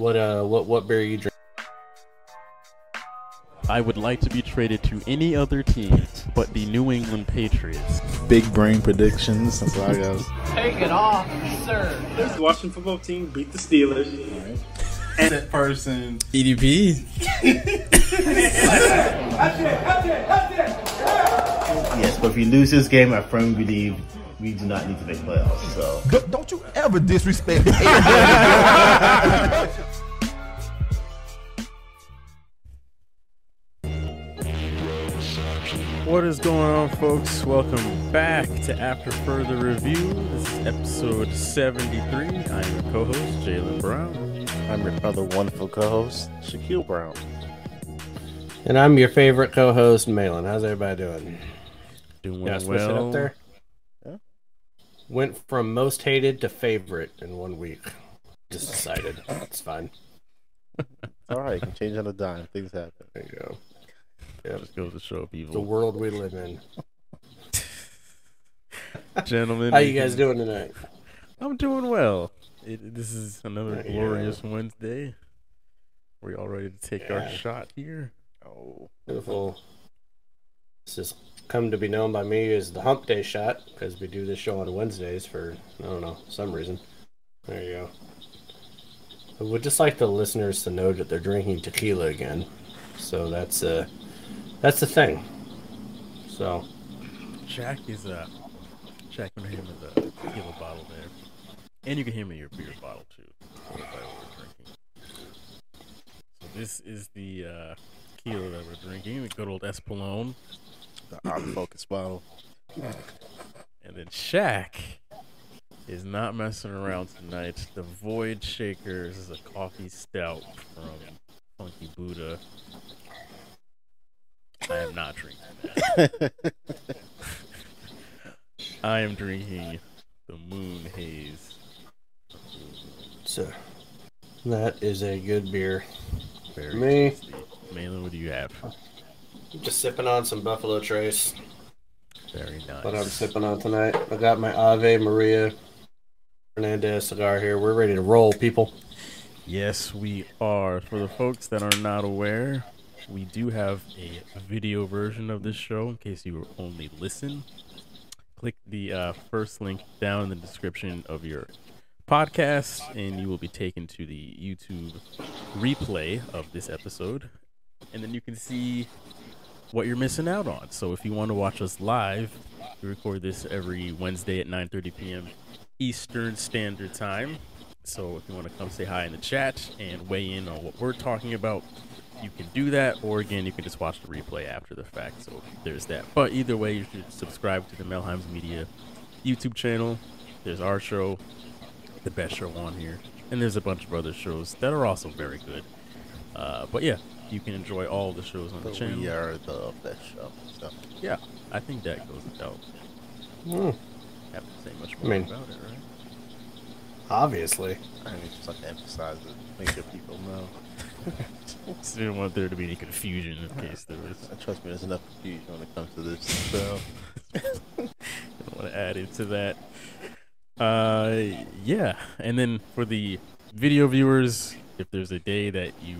What uh, what what beer you drink? I would like to be traded to any other team but the New England Patriots. Big brain predictions. That's what I got. Take it off, sir. The Washington football team beat the Steelers. And that person. EDP. Yes, but if we lose this game, I firmly believe we do not need to make playoffs. So Don't, don't you ever disrespect. What is going on, folks? Welcome back to After Further Review. This is episode 73. I'm your co host, Jalen Brown. I'm your other wonderful co-host, Shaquille Brown. And I'm your favorite co-host, Malin. How's everybody doing? Doing Yeah, switch it well. up there. Yeah. Went from most hated to favorite in one week. Just decided it's fine. All right, you can change on a dime. Things happen. There you go. Yeah. Just goes to show people. The world we live in. Gentlemen, How you guys doing tonight? I'm doing well. It, this is another Yeah. glorious Wednesday. Are We all ready to take our shot here? Oh, Beautiful. This has come to be known by me as the Hump Day shot because we do this show on Wednesdays for I don't know some reason. There you go. I would just like the listeners to know that they're drinking tequila again. So that's uh that's the thing. So Jack is uh Jack can hear in the tequila bottle there. And you can hear me your beer bottle too. So this is the uh tequila that we're drinking, the good old Espolón. The autofocus bottle. And then Shaq is not messing around tonight. The Void Shakers is a coffee stout from Funky Buddha. I am not drinking that. I am drinking the Moon Haze. so that is a good beer. Very Me. tasty. Malin, what do you have? Just sipping on some Buffalo Trace. Very nice. What I'm sipping on tonight. I got my Ave Maria Fernandez cigar here. We're ready to roll, people. Yes, we are. For the folks that are not aware, we do have a video version of this show in case you only listen. Click the uh, first link down in the description of your podcast, and you will be taken to the YouTube replay of this episode. And then you can see what you're missing out on. So if you want to watch us live, we record this every Wednesday at 9:30 p.m. Eastern Standard Time. So if you want to come say hi in the chat and weigh in on what we're talking about, you can do that. Or again, you can just watch the replay after the fact. So there's that. But either way, you should subscribe to the Melheims Media YouTube channel. There's our show, the best show on here, and there's a bunch of other shows that are also very good. Uh, but yeah, you can enjoy all the shows on the But channel. we are the best show. So Yeah, I think that goes without Mm, having to say much I mean- about it, right? obviously. I mean, just like to emphasize it, make sure people know. Just didn't want there to be any confusion in case there was. Trust me, there's enough confusion when it comes to this. So Don't want to add into that. Uh, yeah, and then for the video viewers, if there's a day that you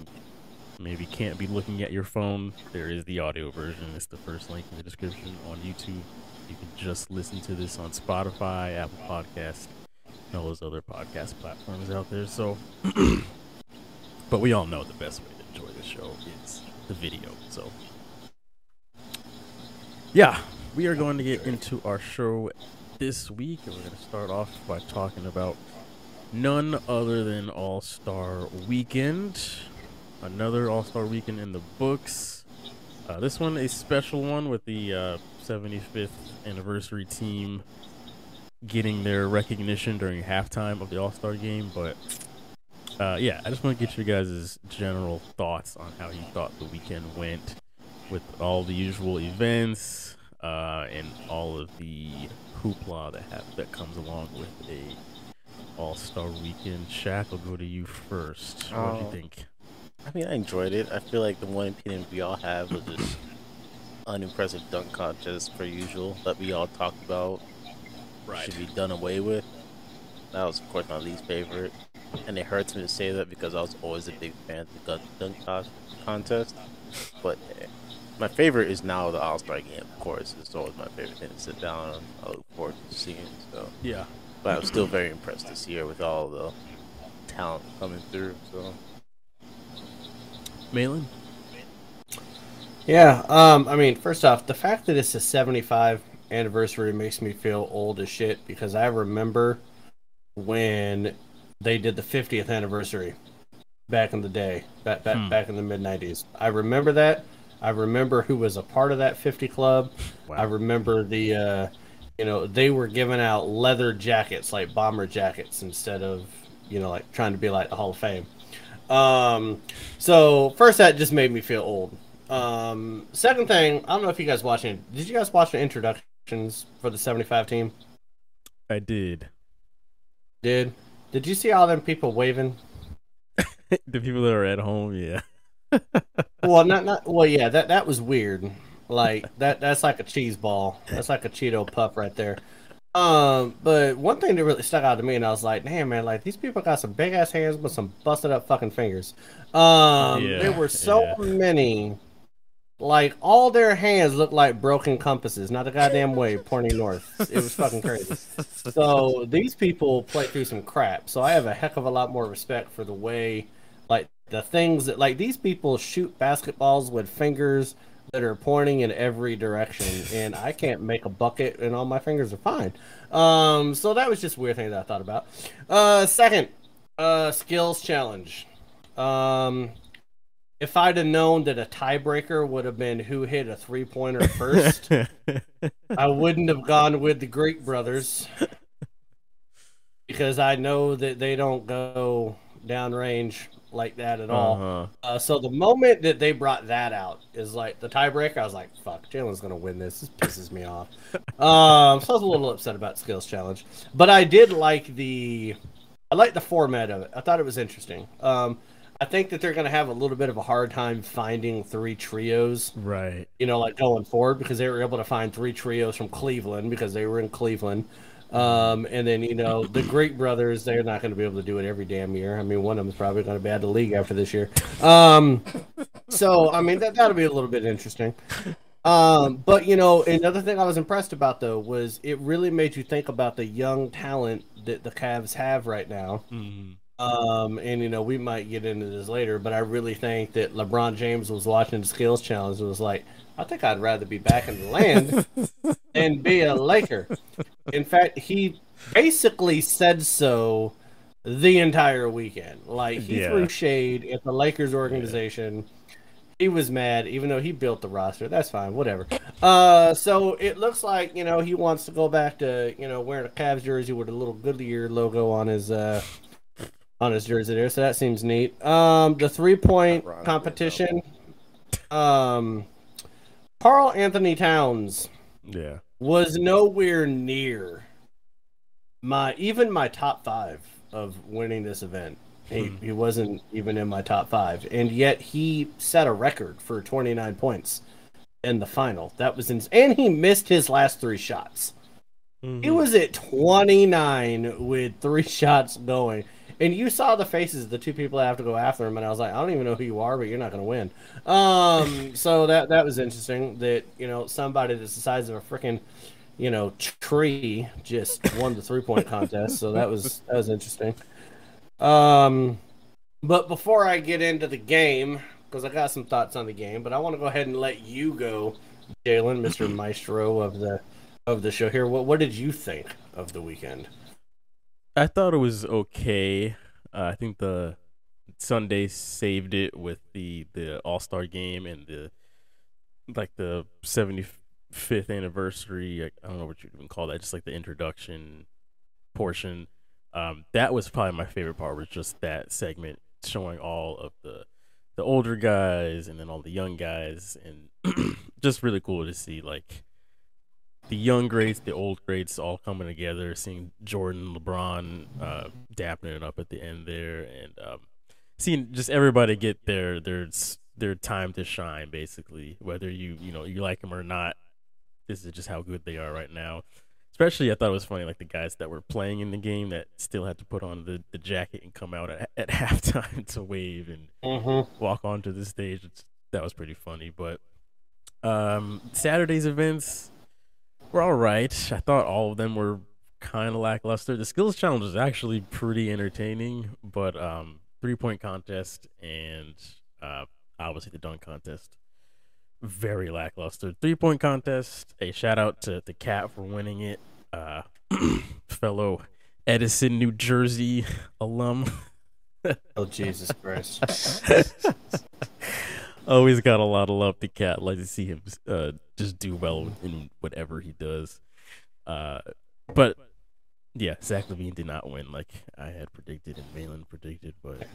maybe can't be looking at your phone, there is the audio version. It's the first link in the description on YouTube. You can just listen to this on Spotify, Apple Podcast, and all those other podcast platforms out there. So, but we all know the best way to enjoy the show is the video. So, yeah, we are going to get into our show this week, and we're going to start off by talking about none other than All Star Weekend. Another All Star Weekend in the books. Uh, this one a special one with the uh, 75th anniversary team getting their recognition during halftime of the All Star game. But uh, yeah, I just want to get your guys' general thoughts on how you thought the weekend went with all the usual events uh, and all of the hoopla that have, that comes along with a All Star Weekend. Shaq, I'll go to you first. What do you Oh. think? I mean, I enjoyed it. I feel like the one opinion we all have was just unimpressive dunk contest per usual that we all talked about should be done away with. That was, of course, my least favorite. and it hurts me to say that because I was always a big fan of the dunk, dunk contest. But eh, my favorite is now the All Star game. Of course, it's always my favorite thing to sit down and I look forward to seeing. So, Yeah. but I'm still very impressed this year with all the talent coming through. So, Malin? Yeah, um, I mean, first off, the fact that it's a 75 anniversary makes me feel old as shit because I remember when they did the 50th anniversary back in the day, back back, Hmm. back in the mid 90s. I remember that. I remember who was a part of that 50 club. I remember the, uh, you know, they were giving out leather jackets, like bomber jackets, instead of, you know, like trying to be like the Hall of Fame. Um, so first that just made me feel old. Um, second thing, I don't know if you guys watching. Did you guys watch the introductions for the 75 team? I did. Did Did you see all them people waving? the people that are at home, yeah. Well, not not. Well, yeah, that that was weird. Like that that's like a cheese ball. That's like a Cheeto puff right there. Um, but one thing that really stuck out to me, and I was like, damn man, like these people got some big ass hands with some busted up fucking fingers. Um, Yeah, there were so yeah. many. Like all their hands looked like broken compasses, not a goddamn way pointing north. It was fucking crazy. So these people play through some crap. So I have a heck of a lot more respect for the way, like the things that like these people shoot basketballs with fingers that are pointing in every direction, and I can't make a bucket, and all my fingers are fine. Um, so that was just a weird thing that I thought about. Uh, second, uh, skills challenge. Um, if I'd have known that a tiebreaker would have been who hit a three pointer first, I wouldn't have gone with the Greek brothers because I know that they don't go downrange like that at all. Uh-huh. Uh, so the moment that they brought that out is like the tiebreaker. I was like, "Fuck, Jalen's gonna win this." This pisses me off. Um, so I was a little upset about skills challenge, but I did like the, I like the format of it. I thought it was interesting. Um, I think that they're gonna have a little bit of a hard time finding three trios Right. you know, like going forward because they were able to find three trios from Cleveland because they were in Cleveland. Um, and then, you know, the Greek Brothers, they're not going to be able to do it every damn year. I mean, one of them's probably going to be out of the league after this year. Um, so, I mean, that, that'll be a little bit interesting. Um, but, you know, another thing I was impressed about, though, was it really made you think about the young talent that the Cavs have right now. Mhm. Um, and you know, we might get into this later, but I really think that LeBron James was watching the skills challenge and was like, I think I'd rather be back in the land than be a Laker. In fact, he basically said so the entire weekend. Like he Yeah. threw shade at the Lakers organization. He was mad, even though he built the roster. That's fine, whatever. Uh, so it looks like you know he wants to go back to you know wearing a Cavs jersey with a little Goodyear logo on his uh on his jersey there. So that seems neat. Um, the three point competition. Um, Karl-Anthony Towns Yeah. was nowhere near my even my top five of winning this event. He, Hmm. he wasn't even in my top five, and yet he set a record for 29 points in the final. That was ins- and he missed his last three shots. He Mhm. was at 29 with three shots going. And you saw the faces of the two people that have to go after him, and I was like, I don't even know who you are, but you're not going to win. Um, so that that was interesting. That you know somebody that's the size of a freaking, you know, tree just won the three point contest. So that was that was interesting. Um, but before I get into the game, because I got some thoughts on the game, but I want to go ahead and let you go, Jalen, Mister Maestro of the of the show here. What what did you think of the weekend? I thought it was okay. Uh, I think the Sunday saved it with the the All Star game and the like the 75th anniversary. I- I don't know what you even call that. Just like the introduction portion. Um, that was probably my favorite part. Was just that segment showing all of the the older guys and then all the young guys and just really cool to see like the young greats, the old greats, all coming together, seeing Jordan, LeBron, uh, dapping it up at the end there, and um, seeing just everybody get their their their time to shine. Basically, whether you you know you like them or not, this is just how good they are right now. especially I thought it was funny, like the guys that were playing in the game that still had to put on the, the jacket and come out at, at halftime to wave and Mm-hmm. walk onto the stage. It's, that was pretty funny. But um, Saturday's events were all right. I thought all of them were kind of lackluster. The skills challenge was actually pretty entertaining, but um, three point contest and uh, obviously the dunk contest very lackluster. Three point contest. A shout out to the KAT for winning it. Uh, fellow Edison, New Jersey alum. Oh Jesus Christ! Always got a lot of love to KAT. Like to see him uh, just do well in whatever he does. Uh, but yeah, Zach LaVine did not win like I had predicted and Malin predicted. But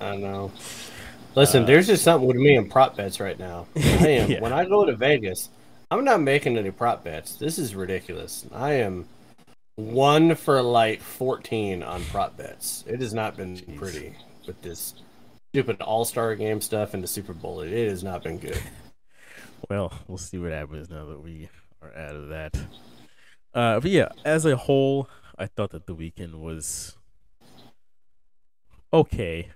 I know. Listen, there's just something with me and prop bets right now. I am Yeah. when I go to Vegas, I'm not making any prop bets. This is ridiculous. I am one for like 14 on prop bets. It has not been pretty with this stupid All Star Game stuff the Super Bowl. It has not been good. well, we'll see what happens now that we are out of that. Uh, but yeah, as a whole, I thought that the weekend was okay.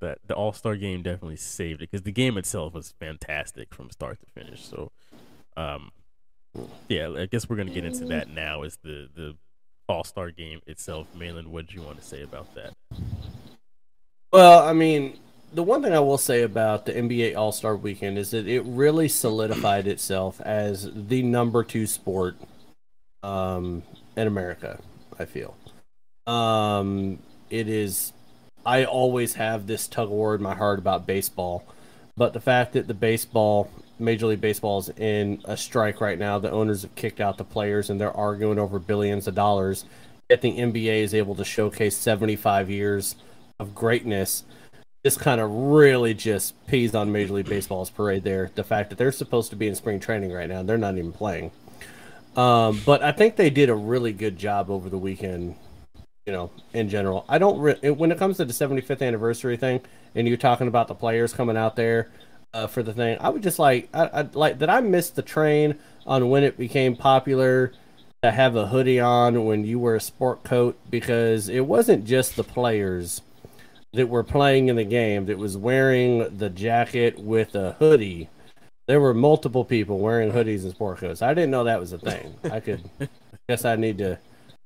That the All Star game definitely saved it because the game itself was fantastic from start to finish. So, um, yeah, I guess we're gonna get into that now. Is the the All Star game itself? Malin, what do you want to say about that? Well, I mean, the one thing I will say about the NBA All Star Weekend is that it really solidified itself as the number two sport um, in America. I feel um, it is. I always have this tug of war in my heart about baseball, but the fact that the baseball, Major League Baseball, is in a strike right now, the owners have kicked out the players, and they're arguing over billions of dollars. Yet the NBA is able to showcase 75 years of greatness. This kind of really just peas on Major League Baseball's parade there. The fact that they're supposed to be in spring training right now, and they're not even playing. Um, but I think they did a really good job over the weekend. You know, in general, I don't re- when it comes to the 75th anniversary thing, and you're talking about the players coming out there uh, for the thing. I would just like, I, I like that. I missed the train on when it became popular to have a hoodie on when you wear a sport coat because it wasn't just the players that were playing in the game that was wearing the jacket with a hoodie. There were multiple people wearing hoodies and sport coats. I didn't know that was a thing. I could guess I need to.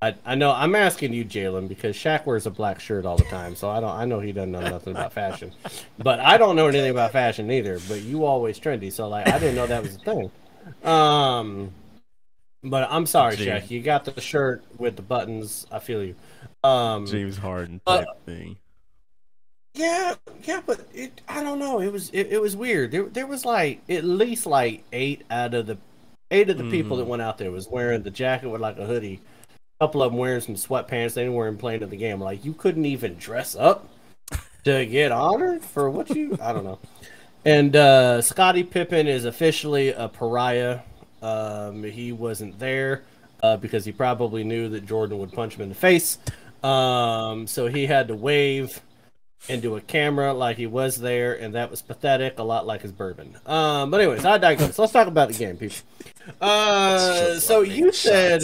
I, I know I'm asking you, Jalen, because Shaq wears a black shirt all the time, so I don't. I know he doesn't know nothing about fashion, but I don't know anything about fashion either. But you always trendy, so like I didn't know that was a thing. Um, but I'm sorry, Gee. Shaq. You got the shirt with the buttons. I feel you. Um, James Harden uh, type thing. Yeah, yeah, but it, I don't know. It was it, it was weird. There there was like at least like eight out of the eight of the people that Mhm. went out there was wearing the jacket with like a hoodie. A couple of them wearing some sweatpants. They weren't playing in the game. Like you couldn't even dress up to get honored for what you. I don't know. And uh, Scottie Pippen is officially a pariah. Um, he wasn't there uh, because he probably knew that Jordan would punch him in the face. Um, so he had to wave into a camera like he was there, and that was pathetic, a lot like his bourbon. Um, but anyways, I digress. Let's talk about the game, people. Uh, so you said,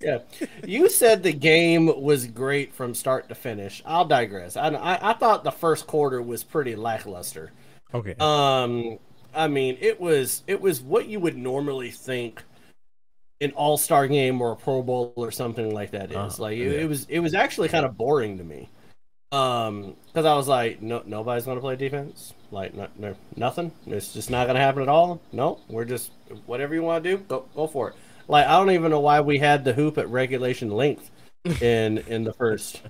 yeah, you said the game was great from start to finish. I'll digress. I, I, I thought the first quarter was pretty lackluster. Okay. Um, I mean, it was it was what you would normally think an All Star game or a Pro Bowl or something like that is. Uh-huh, like it, yeah. it was it was actually kind of boring to me. Um, because I was like, no, nobody's gonna play defense. Like, no, no, nothing. It's just not gonna happen at all. No, we're just whatever you want to do, go go for it. Like, I don't even know why we had the hoop at regulation length in in the first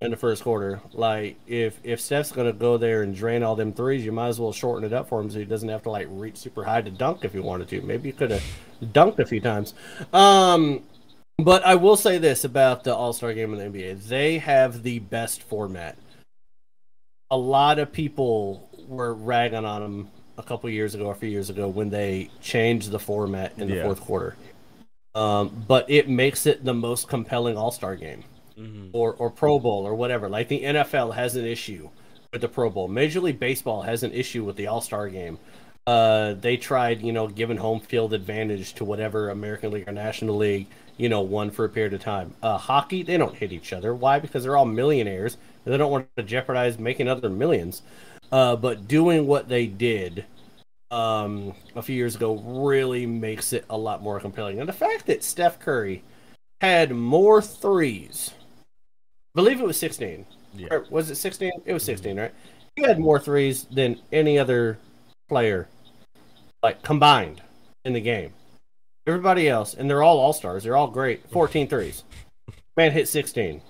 in the first quarter. Like, if if Steph's gonna go there and drain all them threes, you might as well shorten it up for him so he doesn't have to like reach super high to dunk if he wanted to. Maybe you could have dunked a few times. Um, but I will say this about the All Star Game in the NBA: they have the best format. A lot of people were ragging on them a couple years ago, a few years ago, when they changed the format in the Yeah. fourth quarter. Um, but it makes it the most compelling All Star game Mhm. or or Pro Bowl or whatever. Like the NFL has an issue with the Pro Bowl. Major League Baseball has an issue with the All Star game. Uh, they tried, you know, giving home field advantage to whatever American League or National League, you know, one for a period of time. Uh, hockey, they don't hit each other. Why? Because they're all millionaires and they don't want to jeopardize making other millions. Uh, but doing what they did um, a few years ago really makes it a lot more compelling. And the fact that Steph Curry had more threes, I believe it was 16. Yeah. Was it 16? It was 16, right? He had more threes than any other player, like combined in the game. Everybody else, and they're all all stars. They're all great. 14 threes. Man hit 16.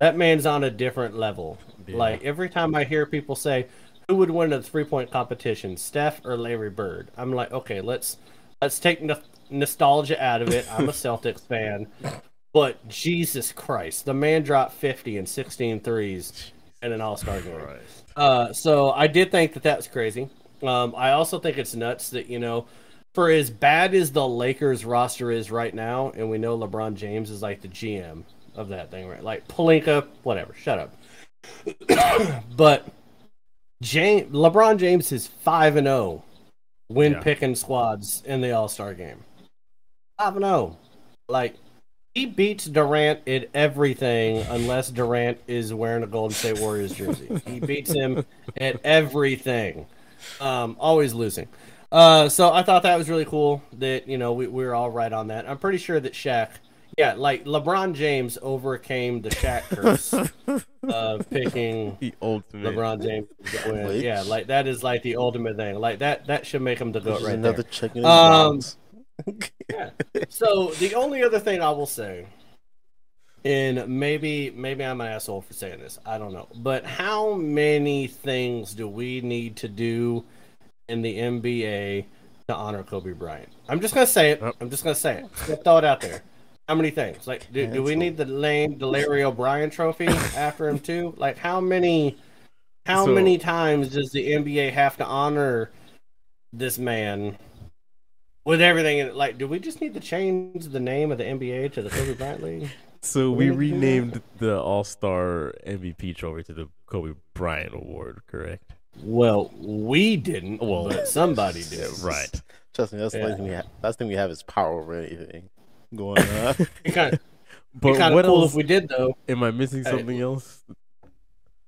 That man's on a different level. Yeah. Like every time I hear people say, "Who would win a three point competition, Steph or Larry Bird?" I'm like, okay, let's let's take no- nostalgia out of it. I'm a Celtics fan, but Jesus Christ, the man dropped 50 and 16 threes in an All Star game. Uh, so I did think that that's crazy. Um, I also think it's nuts that you know, for as bad as the Lakers roster is right now, and we know LeBron James is like the GM of that thing, right? Like Pelinka, whatever. Shut up. but James, LeBron James is five and zero when Yeah. picking squads in the All Star game. Five and zero, like he beats Durant at everything unless Durant is wearing a Golden State Warriors jersey. he beats him at everything. Um, always losing. Uh, so I thought that was really cool that you know we, we were all right on that. I'm pretty sure that Shaq, yeah, like LeBron James overcame the Shaq curse of picking The ultimate. LeBron James to win. Yeah, like that is like the ultimate thing. Like that that should make him the Which goat is right another there. chicken and Um, Browns. So the only other thing I will say, and maybe maybe I'm an asshole for saying this, I don't know, but how many things do we need to do in the NBA to honor Kobe Bryant? I'm just gonna say it. Yep. I'm just gonna say it. Just throw it out there. How many things? Like, do, do we need the name the Larry O'Brien Trophy after him too? Like, how many? How So- many times does the NBA have to honor this man with everything in it? Like, do we just need to change the name of the NBA to the Kobe Bryant League? So we renamed the All Star MVP trophy to the Kobe Bryant Award, correct? Well, we didn't. Well, but somebody did. Right. Trust me, that's the Yeah. only thing we have. That's the thing we have is power over anything going on. It kind of, But kind what of cool else? if we did though. Am I missing Hey. something else?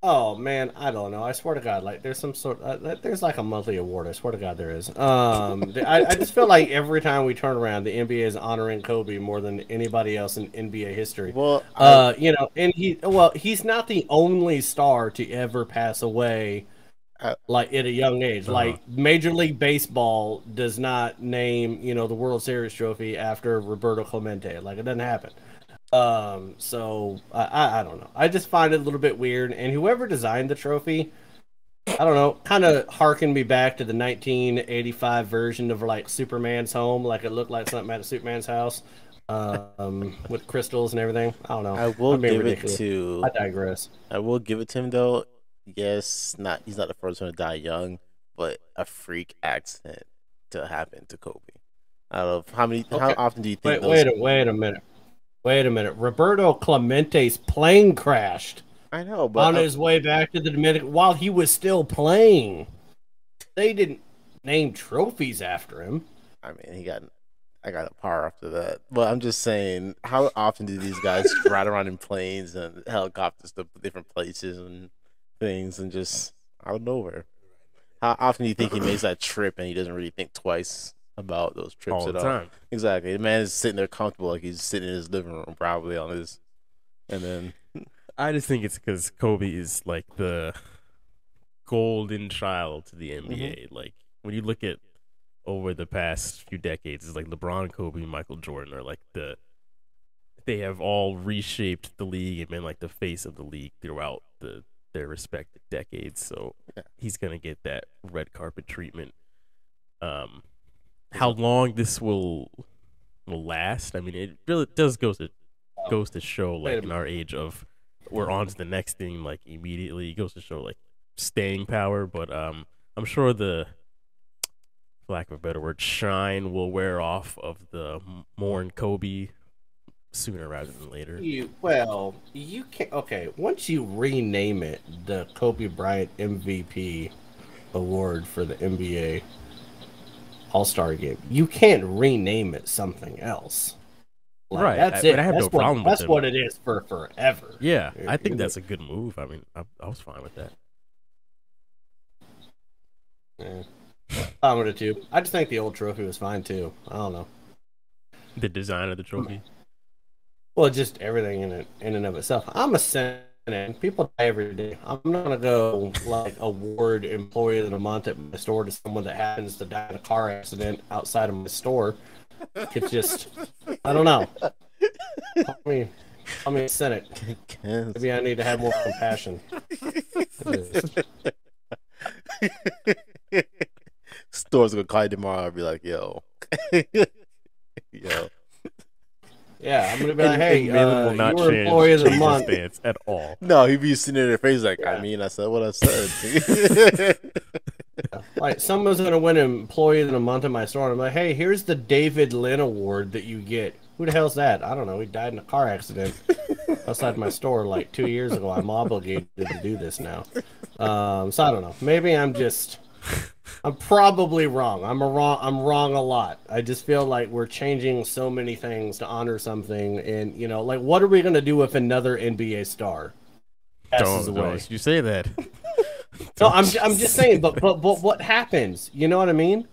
Oh man, I don't know. I swear to God, like there's some sort. Uh, there's like a monthly award. I swear to God, there is. Um, I, I just feel like every time we turn around, the NBA is honoring Kobe more than anybody else in NBA history. well, I- Uh, you know, and he well, he's not the only star to ever pass away, Uh, like at a young age. Uh-huh. Like Major League Baseball does not name you know the World Series trophy after Roberto Clemente. Like it doesn't happen. Um, so I, I don't know. I just find it a little bit weird. And whoever designed the trophy, I don't know, kind of harkened me back to the 1985 version of like Superman's home. Like it looked like something at Superman's house, um, with crystals and everything. I don't know. I will give ridiculous. it to. I digress. I will give it to him though. Yes, not he's not the first one to die young, but a freak accident to happen to Kobe. Out of how many? How often do you Wait, think? those, wait, a, wait a minute. Wait a minute. Roberto Clemente's plane crashed I know, but on his way back to the Dominican while he was still playing. They didn't name trophies after him. I mean, he got. I got a par after that, but I'm just saying, how often do these guys ride around in planes and helicopters to different places and things, and just out of nowhere? How often do you think he makes that trip and he doesn't really think twice about those trips All at the all? time. Exactly. The man is sitting there comfortable, like he's sitting in his living room, probably on his, and then I just think it's because Kobe is like the golden child to the mm-hmm. NBA. Like when you look at over the past few decades, it's like LeBron, Kobe, Michael Jordan are like the they have all reshaped the league and been like the face of the league throughout the their respective decades. So Yeah. he's gonna get that red carpet treatment. Um, how long this will will last? I mean, it really does goes to goes to show like in our age of we're on to the next thing like immediately. It goes to show like staying power, but um, I'm sure the for lack of a better word, shine will wear off of the Mourn Kobe sooner rather than later. You well, you can okay. Once you rename it the Kobe Bryant MVP award for the NBA, All Star Game. You can't rename it something else. Like, Right, That's I- it. I have that's no what, problem with That's it. what it is for forever. Yeah, I think that's a good move. I mean, I, I was fine with that. Yeah. I would have too. I just think the old trophy was fine too. I don't know. The design of the trophy. Well, just everything in it, in and of itself. I'm a cynic. People die every day. I'm not gonna go like award employee of the month at my store to someone that happens to die in a car accident outside of my store. It's just, I don't know. I mean, I'm a cynic. Maybe I need to have more compassion. Store's gonna call you tomorrow and be like, yo. yo. Yeah, I'm gonna be And, like, hey, and Malin uh, will not you were change, employee of the change his month. stance at all. No, he'd be sitting in their face like, I mean, I said what I said. Like someone's gonna win an employee of the month in my store, and I'm like, hey, here's the David Lynn award that you get. Who the hell's that? I don't know. He died in a car accident outside my store like two years ago. I'm obligated to do this now. Um, so I don't know. Maybe I'm just. I'm probably wrong. I'm a wrong. I'm wrong a lot. I just feel like we're changing so many things to honor something, and you know, like, what are we gonna do with another NBA star passes Don't, away? don't you say that. No, I'm I'm just saying, but but but what happens? You know what I mean?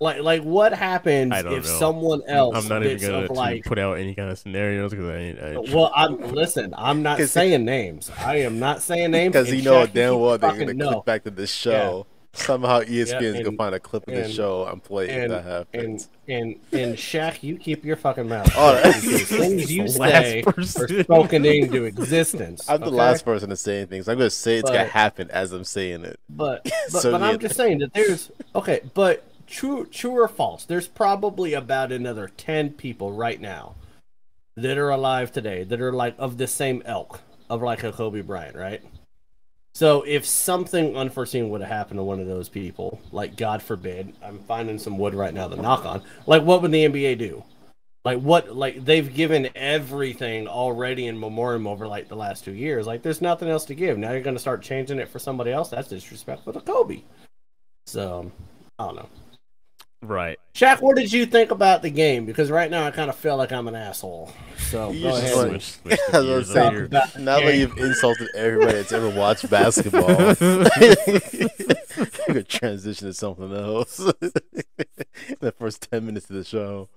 Like like what happens if know. someone else I'm not even gonna like put out any kind of scenarios because I ain't. I ain't well, I'm listen. I'm not saying names. I am not saying names Because you know Shaq, damn keep well they're gonna know. click back to this show. Somehow ESPN's Yeah, gonna find a clip of this show and play it if and that and happens. and and Shaq, you keep your fucking mouth. All right. shut, because things you The last say are spoken into existence. I'm the okay? last person to say anything, so I'm gonna say it's gonna happen as I'm saying it. But but, So but I'm just saying that there's okay, but true true or false, there's probably about another ten people right now that are alive today that are like of the same elk of like a Kobe Bryant, right? So if something unforeseen would have happened to one of those people, like God forbid, I'm finding some wood right now to knock on. Like what would the NBA do? Like what? Like they've given everything already in memoriam over like the last two years. Like there's nothing else to give. Now you're gonna start changing it for somebody else. That's disrespectful to Kobe. So I don't know. Right. Shaq, what did you think about the game? Because right now I kind of feel like I'm an asshole. So You go ahead. Switch, switch I the was gears gonna over say, here. about the Now that you've insulted everybody that's ever watched basketball, you could transition to something else. the first ten minutes of the show.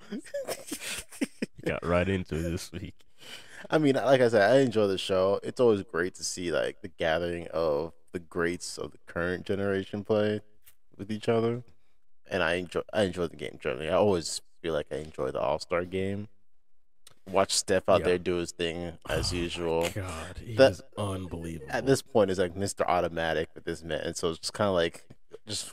Got right into it this week. I mean, like I said, I enjoy the show. It's always great to see like the gathering of the greats of the current generation play with each other, and I enjoy I enjoy the game generally. I always feel like I enjoy the All Star game. Watch Steph out Yeah. there do his thing as usual. God, he That- is unbelievable. At this point, it's like Mr. Automatic with this man, and so it's just kind of like just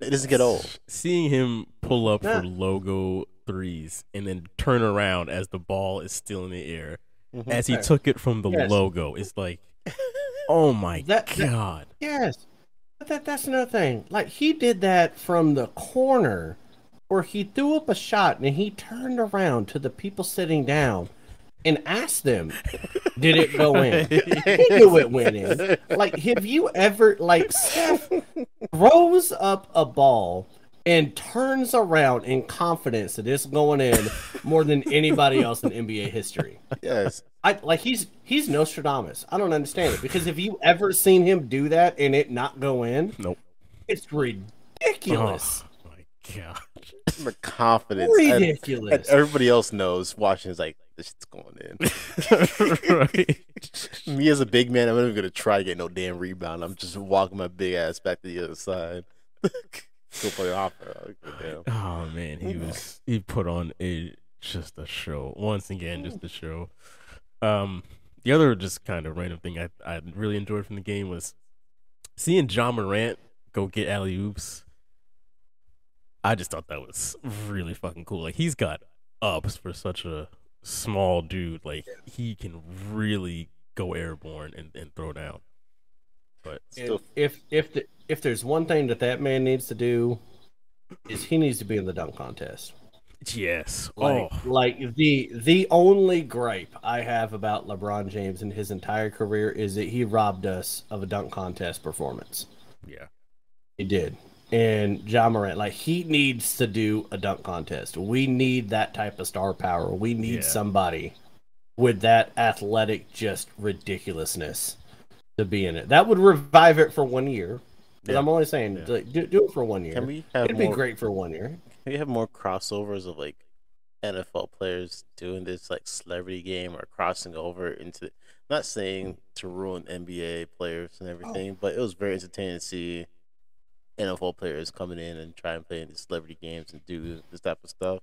it doesn't get old. Seeing him pull up Yeah. for logo threes and then turn around as the ball is still in the air, Mhm. as he Okay. took it from the Yes. logo, it's like, oh my That- that- god. Yes. But that, that's another thing. Like, he did that from the corner where he threw up a shot and he turned around to the people sitting down and asked them, Did it go in? he knew it went in. Like, have you ever, like, Steph throws up a ball and turns around in confidence that it's going in more than anybody else in NBA history? yes, I like he's he's Nostradamus. I don't understand it because if you ever seen him do that and it not go in? Nope. It's ridiculous. Oh my god. the confidence. and- And, ridiculous. everybody else knows watching is like this shit's going in. right. Me as a big man, I'm not even gonna try to get no damn rebound. I'm just walking my big ass back to the other side. Go play opera. Damn. Oh man, he was he put on a just a show once again, just a show. Um, the other just kind of random thing I I really enjoyed from the game was seeing Ja Morant go get alley oops. I just thought that was really fucking cool. Like he's got ups for such a small dude. Like he can really go airborne and, and throw down. But And if if the, if there's one thing that that man needs to do, is he needs to be in the dunk contest. yes, Like, oh like the the only gripe I have about LeBron James in his entire career is that he robbed us of a dunk contest performance. yeah, He did. and Ja Morant. Like he needs to do a dunk contest. We need that type of star power. We need Yeah. somebody with that athletic just ridiculousness to be in it. That would revive it for one year. 'Cause Yeah. I'm only saying, Yeah. like, do, do it for one year. Can we have It'd more? be great for one year. Can we have more crossovers of like NFL players doing this like celebrity game or crossing over into? Not saying to ruin NBA players and oh. everything, but it was very entertaining to see NFL players coming in and trying and play in these celebrity games and do this type of stuff.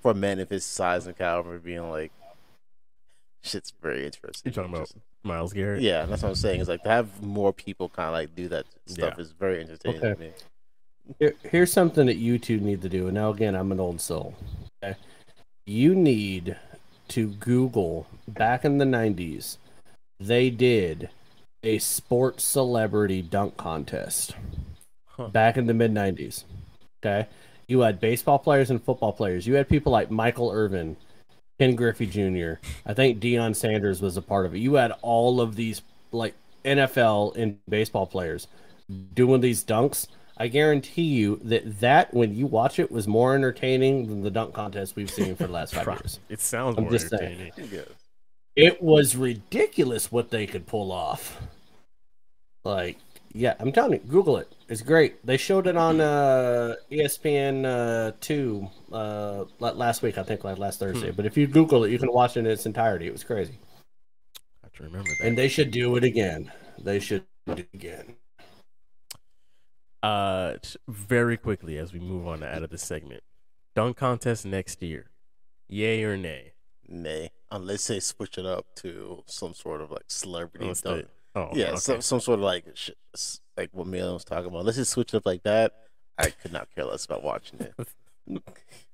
For men of his size and caliber, being like, shit's very interesting. You're talking about Myles Garrett? Yeah, that's what I'm saying. Is like to have more people kind of like do that stuff Yeah. is very entertaining to Okay. me. Here, here's something that you two need to do. And now, again, I'm an old soul. Okay? You need to Google back in the 90s, they did a sports celebrity dunk contest Huh. back in the mid 90s. Okay? You had baseball players and football players. You had people like Michael Irvin, Ken Griffey Jr. I think Deion Sanders was a part of it. You had all of these like NFL and baseball players doing these dunks. I guarantee you that that when you watch it was more entertaining than the dunk contest we've seen for the last five years. It sounds I'm more just entertaining. Yeah. It was ridiculous what they could pull off. Like, yeah, I'm telling you, Google it. It's great. They showed it on uh, ESPN uh, two uh, last week, I think, like last Thursday. But if you Google it, you can watch it in its entirety. It was crazy, I have to remember that. and they should do it again. They should do it again. Uh, very quickly as we move on out of this segment, dunk contest next year, yay or nay? Nay, unless they switch it up to some sort of like celebrity Unless dunk. they- oh, yeah, okay. some some sort of like sh- like what Milan was talking about. Let's just switch it up like that. I could not care less about watching it.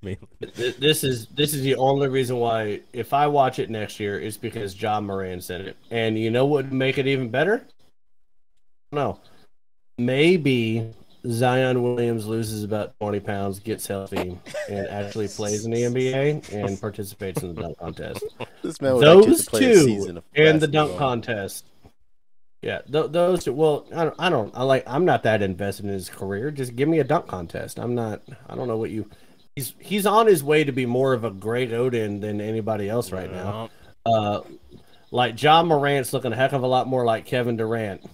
This is this is the only reason why if I watch it next year is because Ja Moran in it, and you know what would make it even better? No, maybe Zion Williams loses about twenty pounds, gets healthy, and actually plays in the NBA and participates in the dunk contest. This man would actually Those play a two season of and the dunk contest. Yeah, th- those. Well, I don't, I don't. I like. I'm not that invested in his career. Just give me a dunk contest. I'm not. I don't know what you. He's he's on his way to be more of a Greg Oden than anybody else right now. Uh, like Ja Morant's looking a heck of a lot more like Kevin Durant,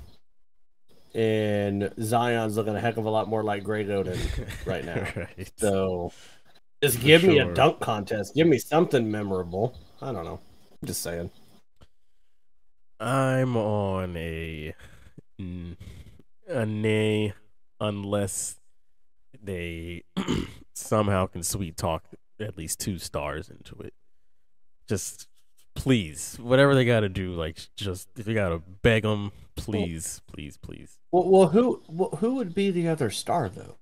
and Zion's looking a heck of a lot more like Greg Oden right now. right. So, just For give me a dunk contest. Give me something memorable. I don't know. I'm just saying. I'm on a a nay unless they somehow can sweet talk at least two stars into it. Just please, whatever they got to do, like just if you got to beg them, please, please, please. Well, well, who well, who would be the other star though?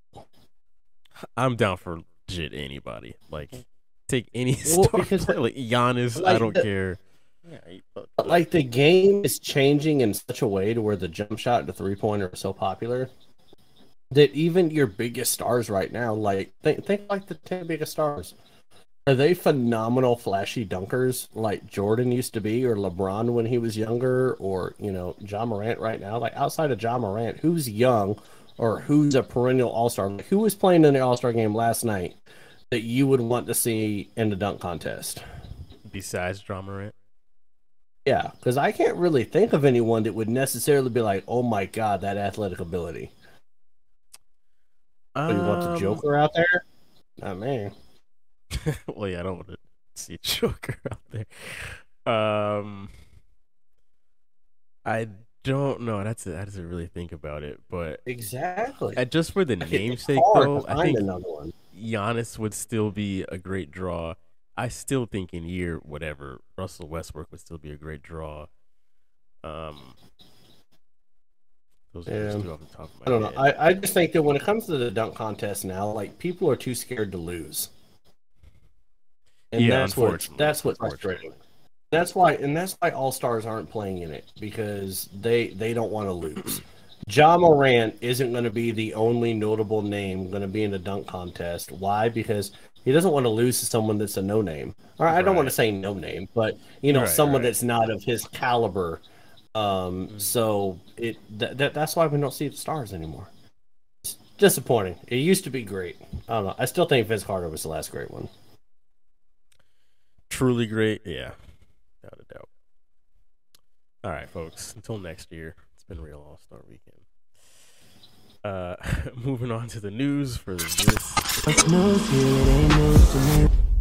I'm down for legit anybody. Like take any Well, star, because- player, like Giannis. I don't the- care. Yeah, but- But like the game is changing in such a way to where the jump shot and the three pointer are so popular that even your biggest stars right now, like think think like the ten biggest stars, are they phenomenal, flashy dunkers like Jordan used to be, or LeBron when he was younger, or you know Ja Morant right now? Like outside of Ja Morant, who's young or who's a perennial All Star? Like, who was playing in the All Star game last night that you would want to see in the dunk contest? Besides Ja Morant, Yeah, because I can't really think of anyone that would necessarily be like, "Oh my god, that athletic ability." Oh, you want the Um, Joker out there? Not me. well, yeah, I don't want to see Joker out there. Um, I don't know. That's I have to really think about it, but Exactly. just for the namesake, though, I think another one. Giannis would still be a great draw. I still think in year whatever Russell Westbrook would still be a great draw. Um, those Yeah. two off the top of my I don't know. I, I just think that when it comes to the dunk contest now, like people are too scared to lose, and Yeah, that's what that's what's frustrating. That's why, and that's why all stars aren't playing in it because they they don't want to lose. Ja Morant isn't going to be the only notable name going to be in the dunk contest. Why? Because he doesn't want to lose to someone that's a no name. Or I don't want to say no name, but you know, Right, someone right. that's not of his caliber. Um, so it that, that that's why we don't see the stars anymore. It's disappointing. It used to be great. I don't know. I still think Vince Carter was the last great one. Truly great, yeah, without a doubt. All right, folks. Until next year, it's been real All Star Weekend. Uh, moving on to the news for this.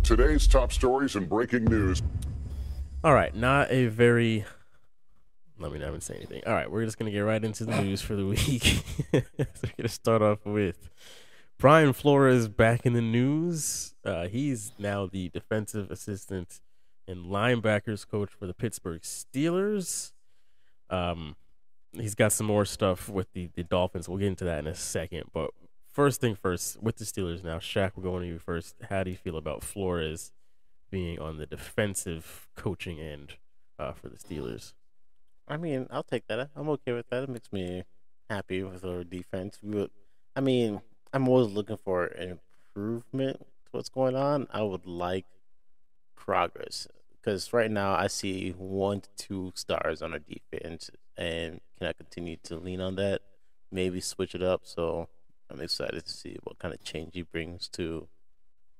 Today's top stories and breaking news. All right, not a very. Let me not even say anything. All right, we're just gonna get right into the news for the week. so we're gonna start off with Brian Flores back in the news. Uh, he's now the defensive assistant and linebackers coach for the Pittsburgh Steelers. Um, he's got some more stuff with the, the Dolphins. We'll get into that in a second. But first thing first, with the Steelers now, Shaq, we're going to you first. How do you feel about Flores being on the defensive coaching end uh, for the Steelers? I mean, I'll take that. I'm okay with that. It makes me happy with our defense. We I mean, I'm always looking for an improvement to what's going on. I would like progress because right now I see one to two stars on our defense, and can I continue to lean on that? Maybe switch it up. So I'm excited to see what kind of change he brings to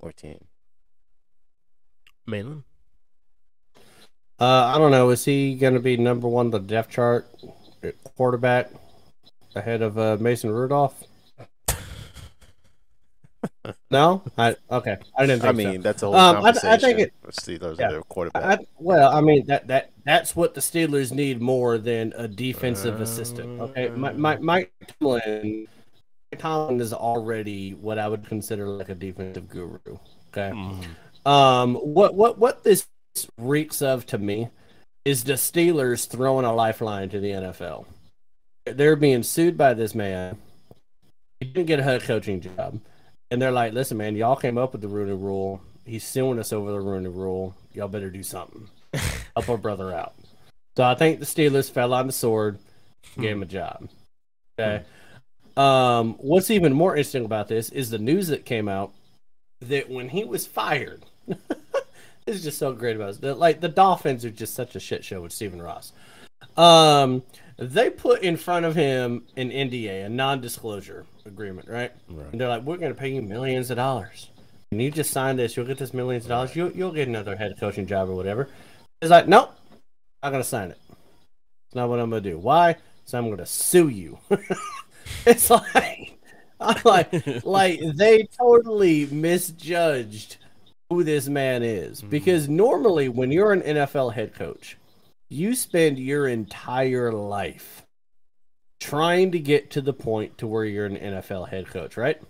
our team. Malin? Uh, I don't know. Is he going to be number one on the depth chart at quarterback ahead of uh, Mason Rudolph? No, I okay. I didn't. Think I mean, so. that's a whole Um, I- I conversation. think it- Steelers yeah. their quarterback. I, well, I mean that that that's what the Steelers need more than a defensive assistant. Okay, my my Mike Tomlin, Mike Tomlin is already what I would consider like a defensive guru. Okay, um, what what what this reeks of to me is the Steelers throwing a lifeline to the NFL. They're being sued by this man. He didn't get a head coaching job, and they're like, "Listen, man, y'all came up with the Rooney Rule. He's suing us over the Rooney Rule. Y'all better do something. Help our brother out." So I think the Steelers fell on the sword, gave him a job. Okay. Um, what's even more interesting about this is the news that came out that when he was fired, this is just so great about it. Like the Dolphins are just such a shit show with Stephen Ross. Um, they put in front of him an NDA, a non-disclosure agreement, right? Right. And they're like, "We're going to pay you millions of dollars. And you just sign this, you'll get this millions of dollars. You'll you'll get another head coaching job or whatever." He's like, "Nope, I'm going to sign it. It's not what I'm going to do. Why? So I'm going to sue you." it's like, I'm like, like they totally misjudged who this man is mm-hmm. because normally when you're an NFL head coach, you spend your entire life trying to get to the point to where you're an NFL head coach, right?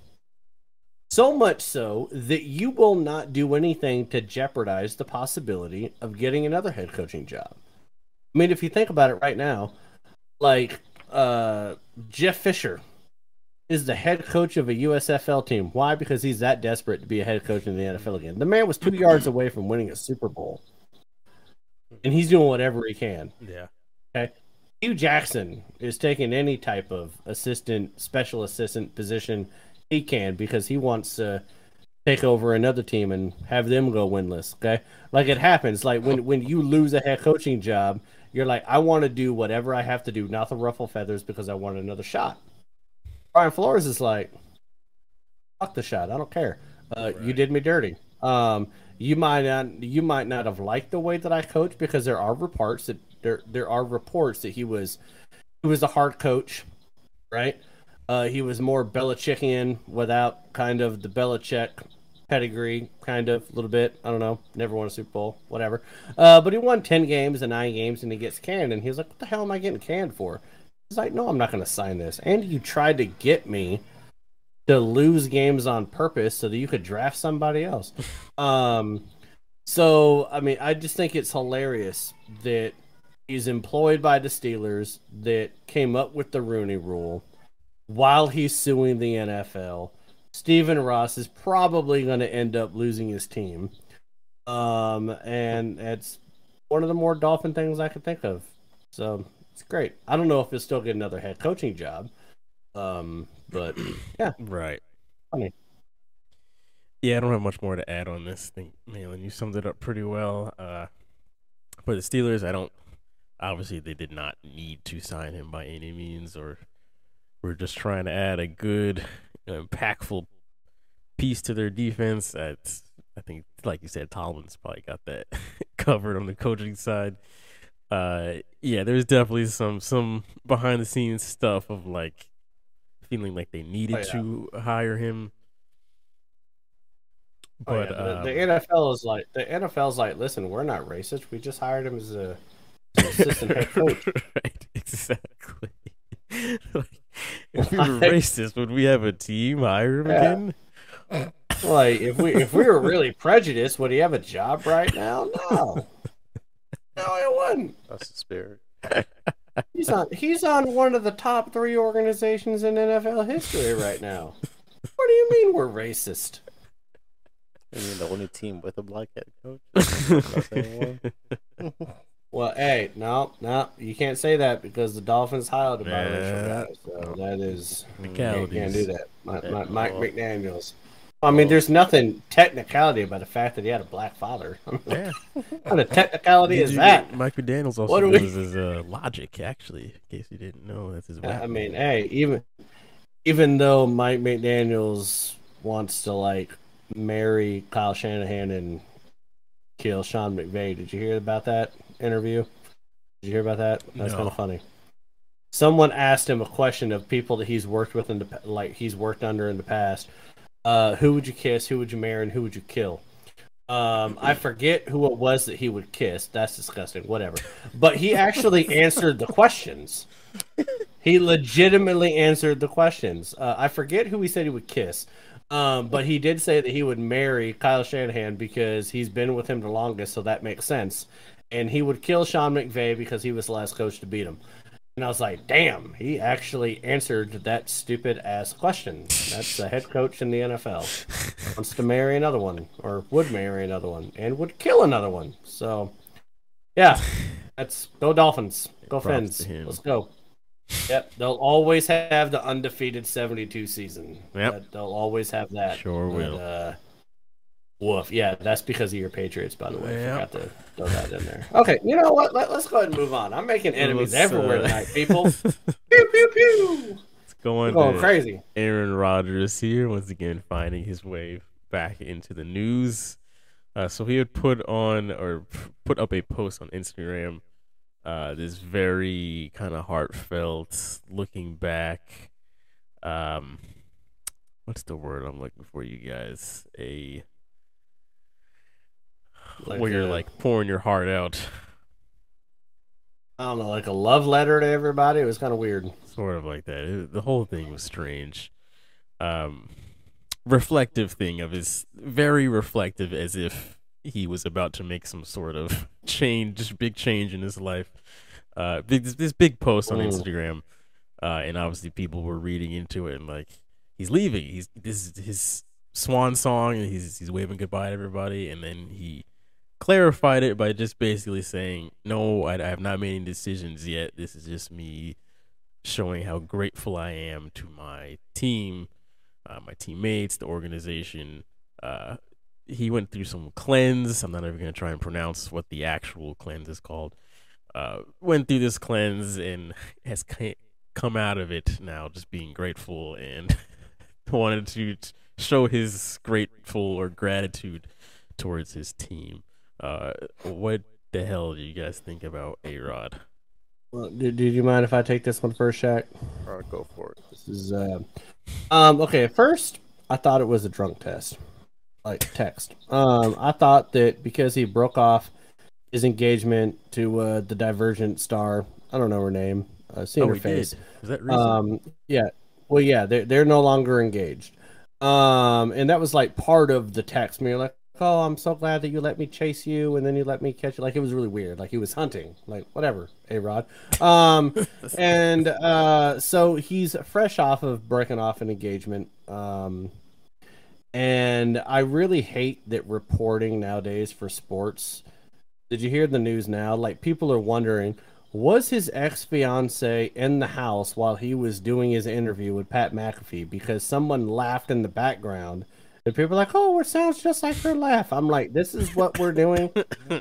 So much so that you will not do anything to jeopardize the possibility of getting another head coaching job. I mean, if you think about it right now, like uh, Jeff Fisher is the head coach of a USFL team. Why? Because he's that desperate to be a head coach in the NFL again. The man was two yards away from winning a Super Bowl, and he's doing whatever he can. Yeah. Okay. Hue Jackson is taking any type of assistant, special assistant position he can because he wants to take over another team and have them go winless. Okay, like it happens. Like when when you lose a head coaching job, you're like, I want to do whatever I have to do, not to ruffle feathers, because I want another shot. Brian Flores is like, fuck the shot. I don't care. Uh, You did me dirty. Um, you might not you might not have liked the way that I coach because there are reports that there there are reports that he was he was a hard coach, right? Uh, he was more Belichickian without kind of the Belichick pedigree, kind of a little bit. I don't know. Never won a Super Bowl, whatever. Uh, but he won ten games and nine games, and he gets canned. And he's like, "What the hell am I getting canned for?" He's like, "No, I'm not going to sign this." And you tried to get me to lose games on purpose so that you could draft somebody else. um, so I mean, I just think it's hilarious that he's employed by the Steelers that came up with the Rooney Rule while he's suing the NFL. Stephen Ross is probably going to end up losing his team. Um, and it's one of the more Dolphin things I could think of. So it's great. I don't know if he'll still get another head coaching job. Um, but yeah, Right. Funny. Yeah, I don't have much more to add on this. I think, Malin, you summed it up pretty well. Uh, for the Steelers, I don't. Obviously, they did not need to sign him by any means, or we're just trying to add a good impactful piece to their defense. That's, I think, like you said, Tomlin's probably got that covered on the coaching side. Uh, yeah, there's definitely some some behind the scenes stuff of like feeling like they needed Oh, yeah. to hire him. Oh, But, yeah, the, um, the NFL is like the NFL's like, listen, we're not racist. We just hired him as a as assistant head coach. right, exactly. like, if we were racist, would we have a team hire him Yeah. again? Like if we if we were really prejudiced, would he have a job right now? No, no, he wouldn't. That's the spirit. He's on he's on one of the top three organizations in NFL history right now. What do you mean we're racist? I mean, the only team with a black head coach. Well, hey, no, no, you can't say that because the Dolphins hired a biracial Yeah. guy, so that is you can't, Technicalities. can't do that. My, Yeah, my, Mike McDaniel's. I mean, there's nothing technicality about the fact that he had a black father. Yeah. what kind of technicality Did is that? Mike McDaniel's What also do we- his uh, logic, actually, in case you didn't know. That's his I mean, hey, even even though Mike McDaniel's wants to like marry Kyle Shanahan and kill Sean McVay, did you hear about that interview? Did you hear about that? That's No. kind of funny. Someone asked him a question of people that he's worked with in the like he's worked under in the past. Uh, who would you kiss? Who would you marry? And who would you kill? Um, I forget who it was that he would kiss. That's disgusting. Whatever. But he actually answered the questions. He legitimately answered the questions. Uh, I forget who he said he would kiss, um, but he did say that he would marry Kyle Shanahan because he's been with him the longest, so that makes sense. And he would kill Sean McVay because he was the last coach to beat him. And I was like, damn, he actually answered that stupid ass question. That's the head coach in the NFL. Wants to marry another one, or would marry another one, and would kill another one. So, yeah, that's go Dolphins, go Fins. Let's go. Yep, they'll always have the undefeated 72 season. Yep. They'll always have that. Sure But, will. Uh, woof. Yeah, that's because of your Patriots, by the way. Yep. Forgot to throw that in there. Okay, you know what? Let, us go ahead and move on. I'm making enemies Let's, everywhere uh, tonight, people. pew pew pew. It's going, going crazy. Aaron Rodgers here once again finding his way back into the news. Uh, so he had put on or put up a post on Instagram. Uh, this very kind of heartfelt looking back. Um, what's the word I'm looking for, you guys? A Like where you're like pouring your heart out, I don't know, like a love letter to everybody. It was kind of weird. sort of like that. It- the whole thing was strange. Um, reflective thing of his very reflective, as if he was about to make some sort of change, big change in his life. Uh, this, this big post on. Instagram, uh, and obviously people were reading into it and like he's leaving. He's this is his swan song, and he's he's waving goodbye to everybody, and then he clarified it by just basically saying, "No, I, I have not made any decisions yet. This is just me showing how grateful I am to my team, uh, my teammates, the organization." Uh, he went through some cleanse. I'm not even gonna try and pronounce what the actual cleanse is called. Uh, went through this cleanse and has come out of it now, just being grateful and wanted to show his grateful or gratitude towards his team. Uh, what the hell do you guys think about A Rod? Well, did, did you mind if I take this one first, Shaq? All right, go for it. This is uh, um okay. At first, I thought it was a drunk test, like text. Um, I thought that because he broke off his engagement to uh, the Divergent star, I don't know her name, uh, seen oh, her he face. did. Was that recent? Um, yeah. Well, yeah, they're they're no longer engaged. Um, and that was like part of the text. Me like, oh, I'm so glad that you let me chase you, and then you let me catch you. Like it was really weird. Like he was hunting. Like whatever, a Rod. Um, and uh, so he's fresh off of breaking off an engagement. Um, and I really hate that reporting nowadays for sports. Did you hear the news now? Like people are wondering, was his ex fiance in the house while he was doing his interview with Pat McAfee because someone laughed in the background? And people are like, oh, it sounds just like her laugh. I'm like, this is what we're doing.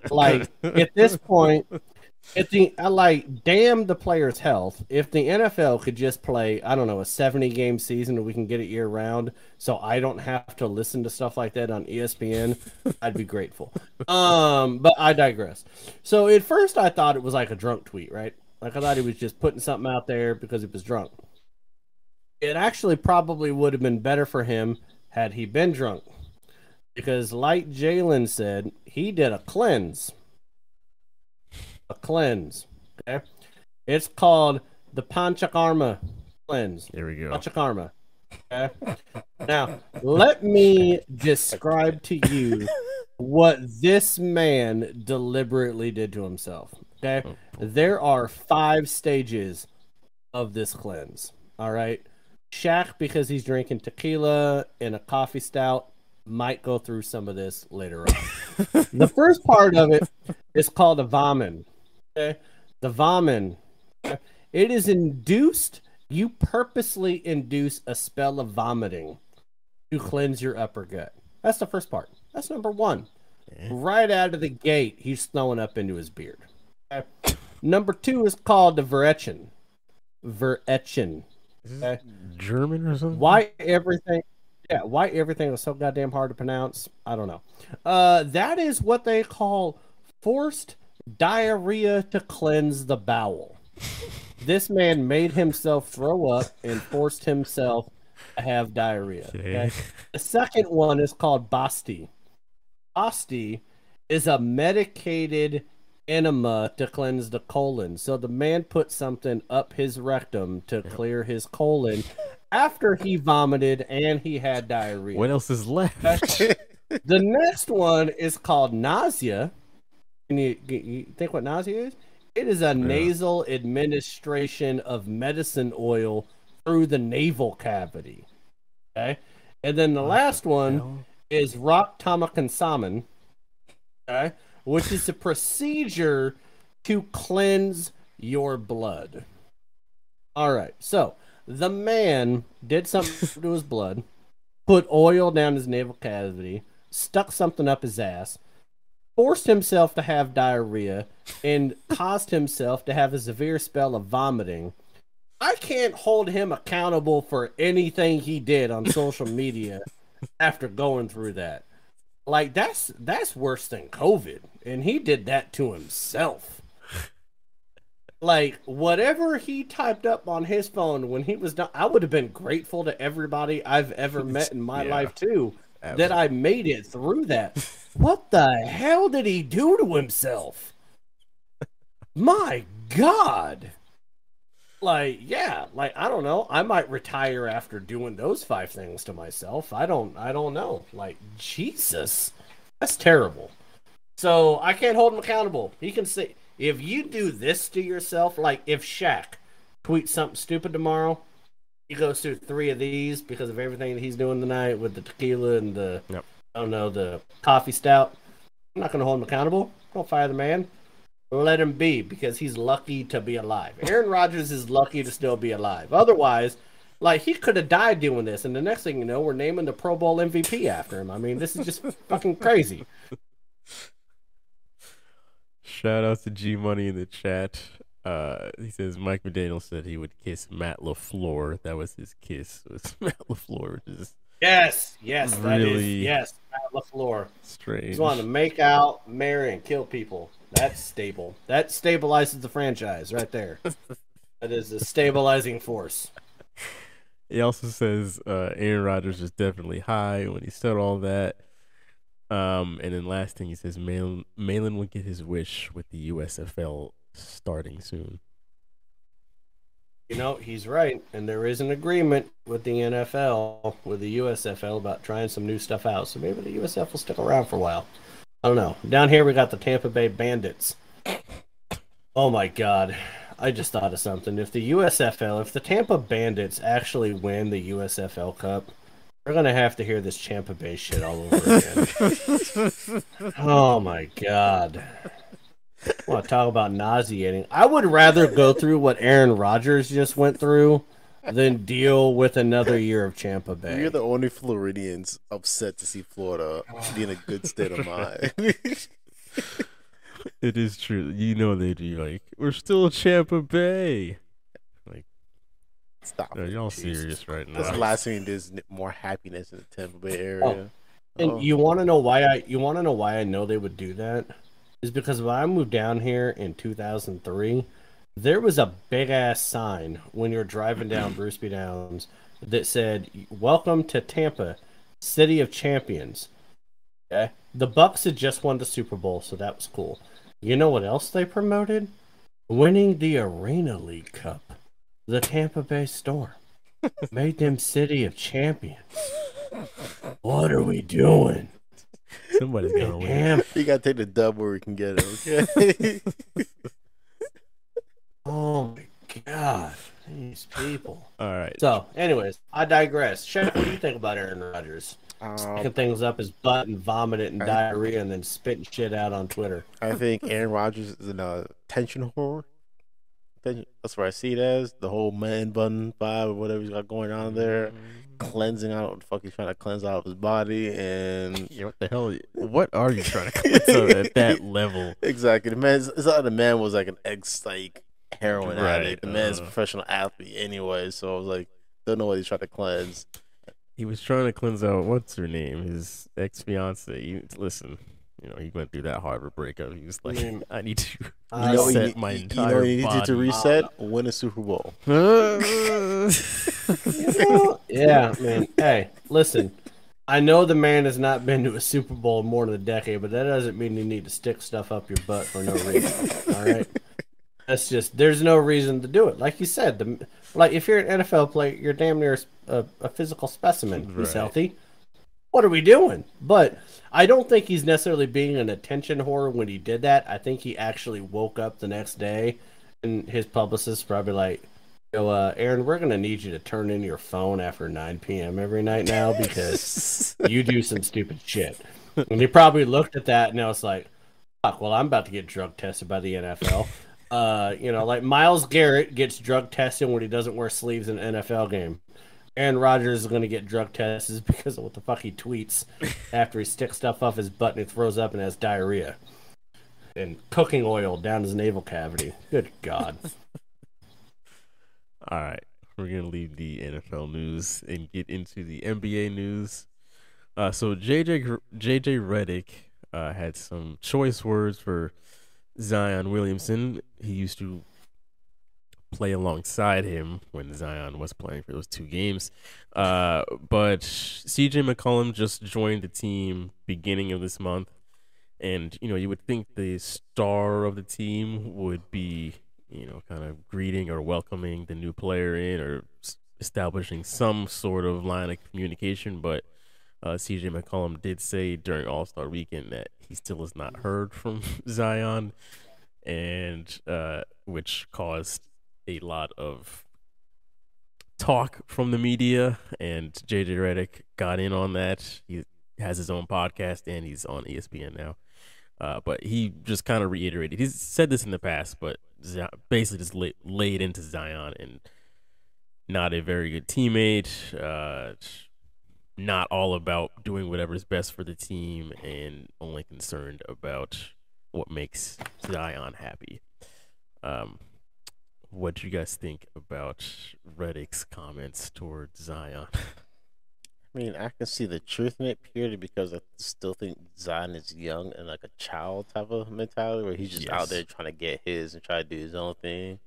like, at this point, if the I like damn the player's health. If the NFL could just play, I don't know, a seventy game season and we can get it year round, so I don't have to listen to stuff like that on ESPN, I'd be grateful. Um, but I digress. So at first I thought it was like a drunk tweet, right? Like I thought he was just putting something out there because he was drunk. It actually probably would have been better for him had he been drunk. Because like Jalen said, he did a cleanse a cleanse. Okay, it's called the Panchakarma cleanse. There we go. Panchakarma. Okay. now let me describe to you what this man deliberately did to himself. Okay, oh, there are five stages of this cleanse. All right, Shaq because he's drinking tequila and a coffee stout might go through some of this later on. the first part of it is called a vomit. Okay? The vomit. It is induced. You purposely induce a spell of vomiting to cleanse your upper gut. That's the first part. That's number one. Right out of the gate, he's throwing up into his beard. Okay? Number two is called the Veretchen. Veretchen. Okay? German or something? Why everything? Yeah, why everything was so goddamn hard to pronounce? I don't know. Uh, that is what they call forced diarrhea to cleanse the bowel. this man made himself throw up and forced himself to have diarrhea. Okay. The second one is called Basti. Basti is a medicated enema to cleanse the colon. So the man put something up his rectum to clear his colon after he vomited and he had diarrhea. What else is left? the next one is called nausea. Can you, you think what nausea is? It is a nasal administration of medicine oil through the navel cavity. Okay. And then the last one is rock tamakansaman. Okay. Which is a procedure to cleanse your blood. All right. So the man did something to his blood, put oil down his navel cavity, stuck something up his ass, forced himself to have diarrhea, and caused himself to have a severe spell of vomiting. I can't hold him accountable for anything he did on social media after going through that. Like that's that's worse than COVID, and he did that to himself. Like whatever he typed up on his phone when he was done, I would have been grateful to everybody I've ever met in my Yeah. life too that I made it through that. What the hell did he do to himself? My God. Like, yeah, like I don't know. I might retire after doing those five things to myself. I don't I don't know. Like, Jesus. That's terrible. So I can't hold him accountable. He can say if you do this to yourself, like if Shaq tweets something stupid tomorrow, he goes through three of these because of everything that he's doing tonight with the tequila and the Yep. I don't know the coffee stout. I'm not gonna hold him accountable. Don't fire the man. Let him be because he's lucky to be alive. Aaron Rodgers is lucky to still be alive. Otherwise, like he could have died doing this, and the next thing you know, we're naming the Pro Bowl MVP after him. I mean, this is just fucking crazy. Shout out to G Money in the chat. Uh, he says Mike McDaniel said he would kiss Matt LaFleur. That was his kiss. Was Matt LaFleur, which is Yes, yes, that is Really? yes. Matt LaFleur. strange. He's wanting to make out, marry, and kill people. That's stable. That stabilizes the franchise right there. that is a stabilizing force. He also says uh, Aaron Rodgers is definitely high when he said all that. Um, and then last thing he says, Malin, Malin will get his wish with the USFL starting soon. You know, he's right. And there is an agreement with the NFL, with the USFL, about trying some new stuff out. So maybe the USF will stick around for a while. I don't know. Down here, we got the Tampa Bay Bandits. Oh my God. I just thought of something. If the USFL, if the Tampa Bandits actually win the USFL Cup, we're going to have to hear this Tampa Bay shit all over again. oh my God. I want to talk about nauseating. I would rather go through what Aaron Rodgers just went through than deal with another year of Champa Bay. You're the only Floridians upset to see Florida be in a good state of mind. It is true. You know they do. Like we're still Champa Bay. Like, stop. No, it. y'all Jesus serious right That's the now? last thing is more happiness in the Tampa Bay area. Oh, and Oh. you want to know why I you want to know why I know they would do that is because when I moved down here in 2003, there was a big ass sign when you're driving down Bruce B Downs that said "Welcome to Tampa, City of Champions." Okay, the Bucs had just won the Super Bowl, so that was cool. You know what else they promoted? Winning the Arena League Cup. The Tampa Bay Storm made them City of Champions. What are we doing? Somebody's gonna win. Damn. You gotta take the dub where we can get it. Okay. Oh my god. These people. All right. So, anyways, I digress. Shaq, what do you think about Aaron Rodgers? um, Picking things up his butt and vomiting and I- diarrhea and then spitting shit out on Twitter. I think Aaron Rodgers is in a tension whore. That's where I see it as the whole man bun vibe or whatever he's got going on there, cleansing out what the fuck he's trying to cleanse out of his body, and Yeah, what the hell? What are you trying to cleanse out at that level? exactly the man. It's not the man was like an ex like heroin Right, addict. The man's a uh. professional athlete anyway, so I was like, don't know what he's trying to cleanse. He was trying to cleanse out what's her name, his ex fiance. Listen, you know, he went through that Harvard breakup. He was like. I need to I You know, what reset you, my you- you entire know what you need to body. reset? Win a Super Bowl. yeah, man. Hey, listen. I know the man has not been to a Super Bowl in more than a decade, but that doesn't mean you need to stick stuff up your butt for no reason. all right. That's just there's no reason to do it. Like you said, the like if you're an NFL player, you're damn near a, a physical specimen. He's Right. healthy. What are we doing? But I don't think he's necessarily being an attention whore when he did that. I think he actually woke up the next day, and his publicist probably like, "Yo, uh, Aaron, we're gonna need you to turn in your phone after 9 p.m. every night now because you do some stupid shit." And he probably looked at that and I was like, "Fuck, well, I'm about to get drug tested by the NFL." Uh, you know, like Myles Garrett gets drug tested when he doesn't wear sleeves in an NFL game. Aaron Rodgers is going to get drug tested because of what the fuck he tweets after he sticks stuff off his butt and he throws up and has diarrhea and cooking oil down his navel cavity. Good God. All right, we're gonna leave the NFL news and get into the NBA news. Uh, so JJ JJ Redick uh, had some choice words for Zion Williamson. He used to play alongside him when Zion was playing for those two games. Uh, but CJ McCollum just joined the team beginning of this month, and you know you would think the star of the team would be you know kind of greeting or welcoming the new player in or s- establishing some sort of line of communication, but. Uh, CJ McCollum did say during All Star Weekend that he still has not heard from Zion, and uh, which caused a lot of talk from the media. And JJ Redick got in on that. He has his own podcast and he's on ESPN now. Uh, but he just kind of reiterated. He's said this in the past, but basically just laid into Zion and not a very good teammate. Uh, not all about doing whatever's best for the team and only concerned about what makes Zion happy. Um, what do you guys think about Redick's comments towards Zion? I mean, I can see the truth in it purely because I still think Zion is young and like a child type of mentality where he's just out there trying to get his and try to do his own thing.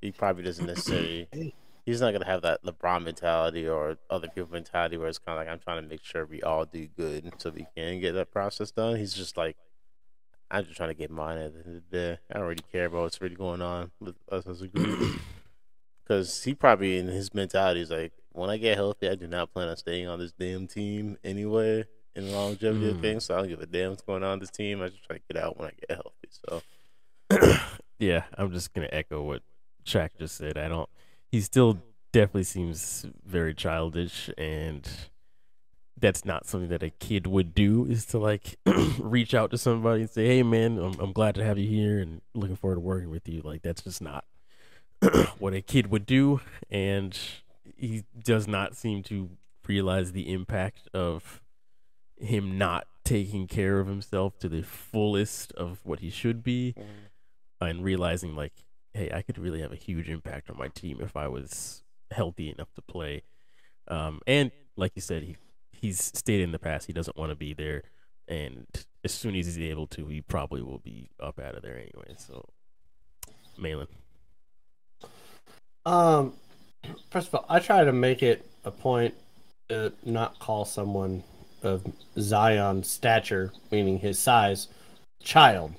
He probably doesn't necessarily. He's not gonna have that LeBron mentality or other people mentality where it's kind of like I'm trying to make sure we all do good so we can get that process done. He's just like, I'm just trying to get mine at the end of the day. I don't really care about what's really going on with us as a group. Because he probably in his mentality is like, when I get healthy, I do not plan on staying on this damn team anyway in the longevity of Mm. things. So I don't give a damn what's going on with this team. I just try to get out when I get healthy. So yeah, I'm just gonna echo what Shaq just said. I don't. He still definitely seems very childish, and that's not something that a kid would do. Is to like reach out to somebody and say, "Hey, man, I'm, I'm glad to have you here, and looking forward to working with you." Like that's just not what a kid would do, and he does not seem to realize the impact of him not taking care of himself to the fullest of what he should be, mm. and realizing like, hey, I could really have a huge impact on my team if I was healthy enough to play. Um, and like you said, he he's stated in the past he doesn't want to be there, and as soon as he's able to, he probably will be up out of there anyway. So, Malin. Um, first of all, I try to make it a point to not call someone of Zion's stature, meaning his size, child.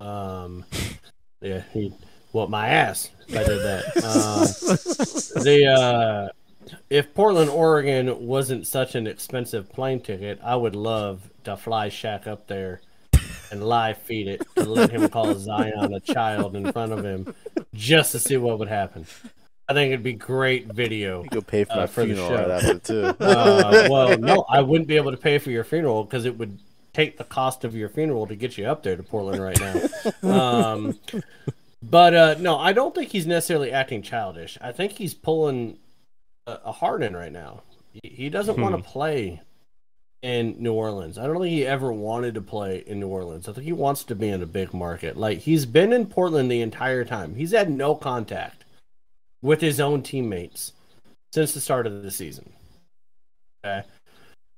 Um, yeah, he whooped my ass if I did that. Um, the uh, if Portland, Oregon wasn't such an expensive plane ticket, I would love to fly Shaq up there and live feed it to let him call Zion a child in front of him just to see what would happen. I think it'd be great video. You could pay for uh, my for funeral right after too. Uh, well, no, I wouldn't be able to pay for your funeral because it would take the cost of your funeral to get you up there to Portland right now. Um, but uh, no, I don't think he's necessarily acting childish. I think he's pulling a, a Harden right now. He, he doesn't want to play in New Orleans. I don't think he ever wanted to play in New Orleans. I think he wants to be in a big market. Like he's been in Portland the entire time. He's had no contact with his own teammates since the start of the season. Okay.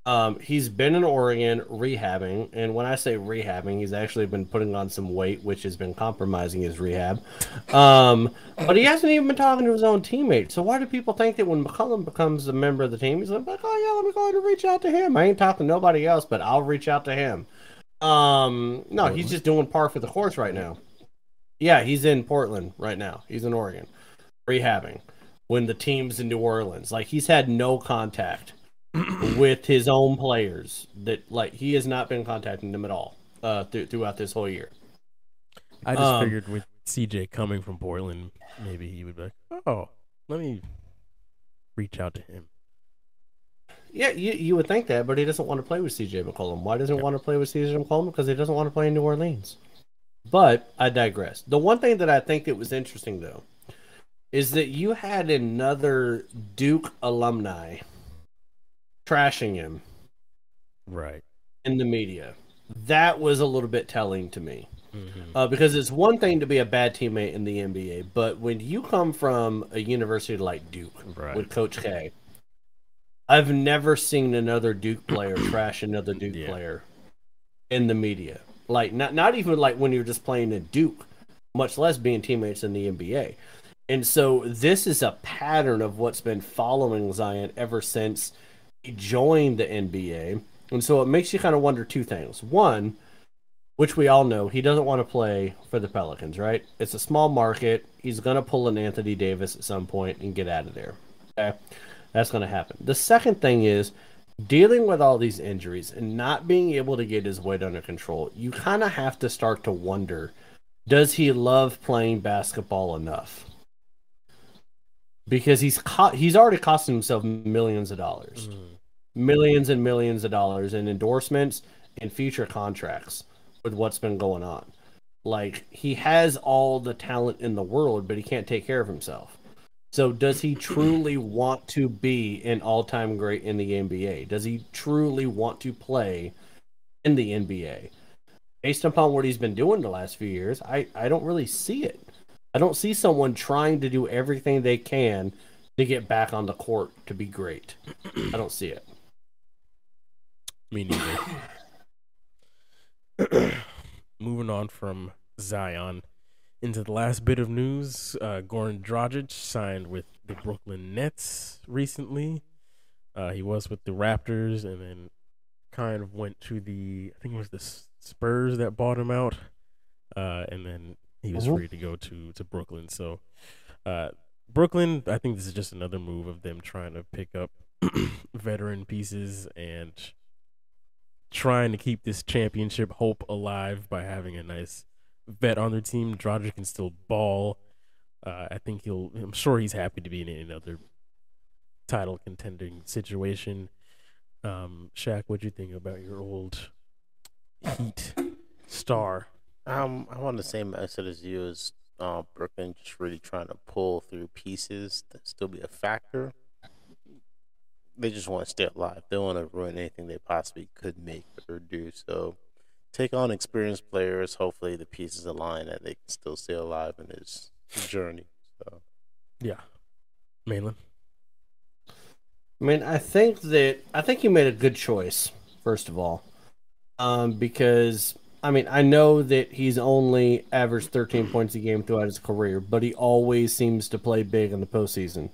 Um, he's been in Oregon rehabbing, and when I say rehabbing, he's actually been putting on some weight, which has been compromising his rehab. Um, but he hasn't even been talking to his own teammates. So why do people think that when McCollum becomes a member of the team, he's like, "Oh yeah, let me go ahead and reach out to him. I ain't talking to nobody else, but I'll reach out to him." Um, no, he's just doing par for the course right now. Yeah, he's in Portland right now. He's in Oregon rehabbing when the team's in New Orleans. Like he's had no contact with his own players. That like he has not been contacting them at all uh, th- throughout this whole year. I just Um, figured with CJ coming from Portland, maybe he would be like, oh, let me reach out to him. Yeah, you, you would think that, but he doesn't want to play with CJ McCollum. Why doesn't he want to play with CJ McCollum? Because he doesn't want to play in New Orleans. But I digress. The one thing that I think that was interesting though is that you had another Duke alumni trashing him Right. in the media. That was a little bit telling to me. Uh, because it's one thing to be a bad teammate in the NBA, but when you come from a university like Duke Right. with Coach K, I've never seen another Duke player trash another Duke Yeah. player in the media. Like not not even like when you're just playing at Duke, much less being teammates in the NBA. And so this is a pattern of what's been following Zion ever since joined the NBA. And so it makes you kind of wonder two things. One, which we all know he doesn't want to play for the Pelicans, right? It's a small market. He's going to pull an Anthony Davis at some point and get out of there. Okay. That's going to happen. The second thing is dealing with all these injuries and not being able to get his weight under control. You kind of have to start to wonder does he love playing basketball enough? Because he's co- he's already costing himself millions of dollars mm-hmm. millions and millions of dollars in endorsements and future contracts with what's been going on. Like he has all the talent in the world, but he can't take care of himself. So does he truly want to be an all-time great in the NBA? Does he truly want to play in the NBA? Based upon what he's been doing the last few years, I, I don't really see it. I don't see someone trying to do everything they can to get back on the court to be great. I don't see it. Me neither. Moving on from Zion into the last bit of news, uh, Goran Dragic signed with the Brooklyn Nets recently. Uh, he was with the Raptors and then kind of went to the, I think it was the Spurs that bought him out. Uh, and then he was Mhm. free to go to, to Brooklyn. So, uh, Brooklyn, I think this is just another move of them trying to pick up veteran pieces and trying to keep this championship hope alive by having a nice vet on their team. Dragic can still ball. Uh, I think he'll. I'm sure he's happy to be in another title contending situation. Um, Shaq, what'd you think about your old Heat star? Um, I'm on the same mindset as you. As uh, Brooklyn just really trying to pull through pieces that still be a factor. they just want to stay alive. They want to ruin anything they possibly could make or do. So take on experienced players. Hopefully the pieces align and they can still stay alive in this journey. So Yeah. Malin. I mean, I think that I think you made a good choice. First of all, um, because I mean, I know that he's only averaged 13 points a game throughout his career, but he always seems to play big in the postseason.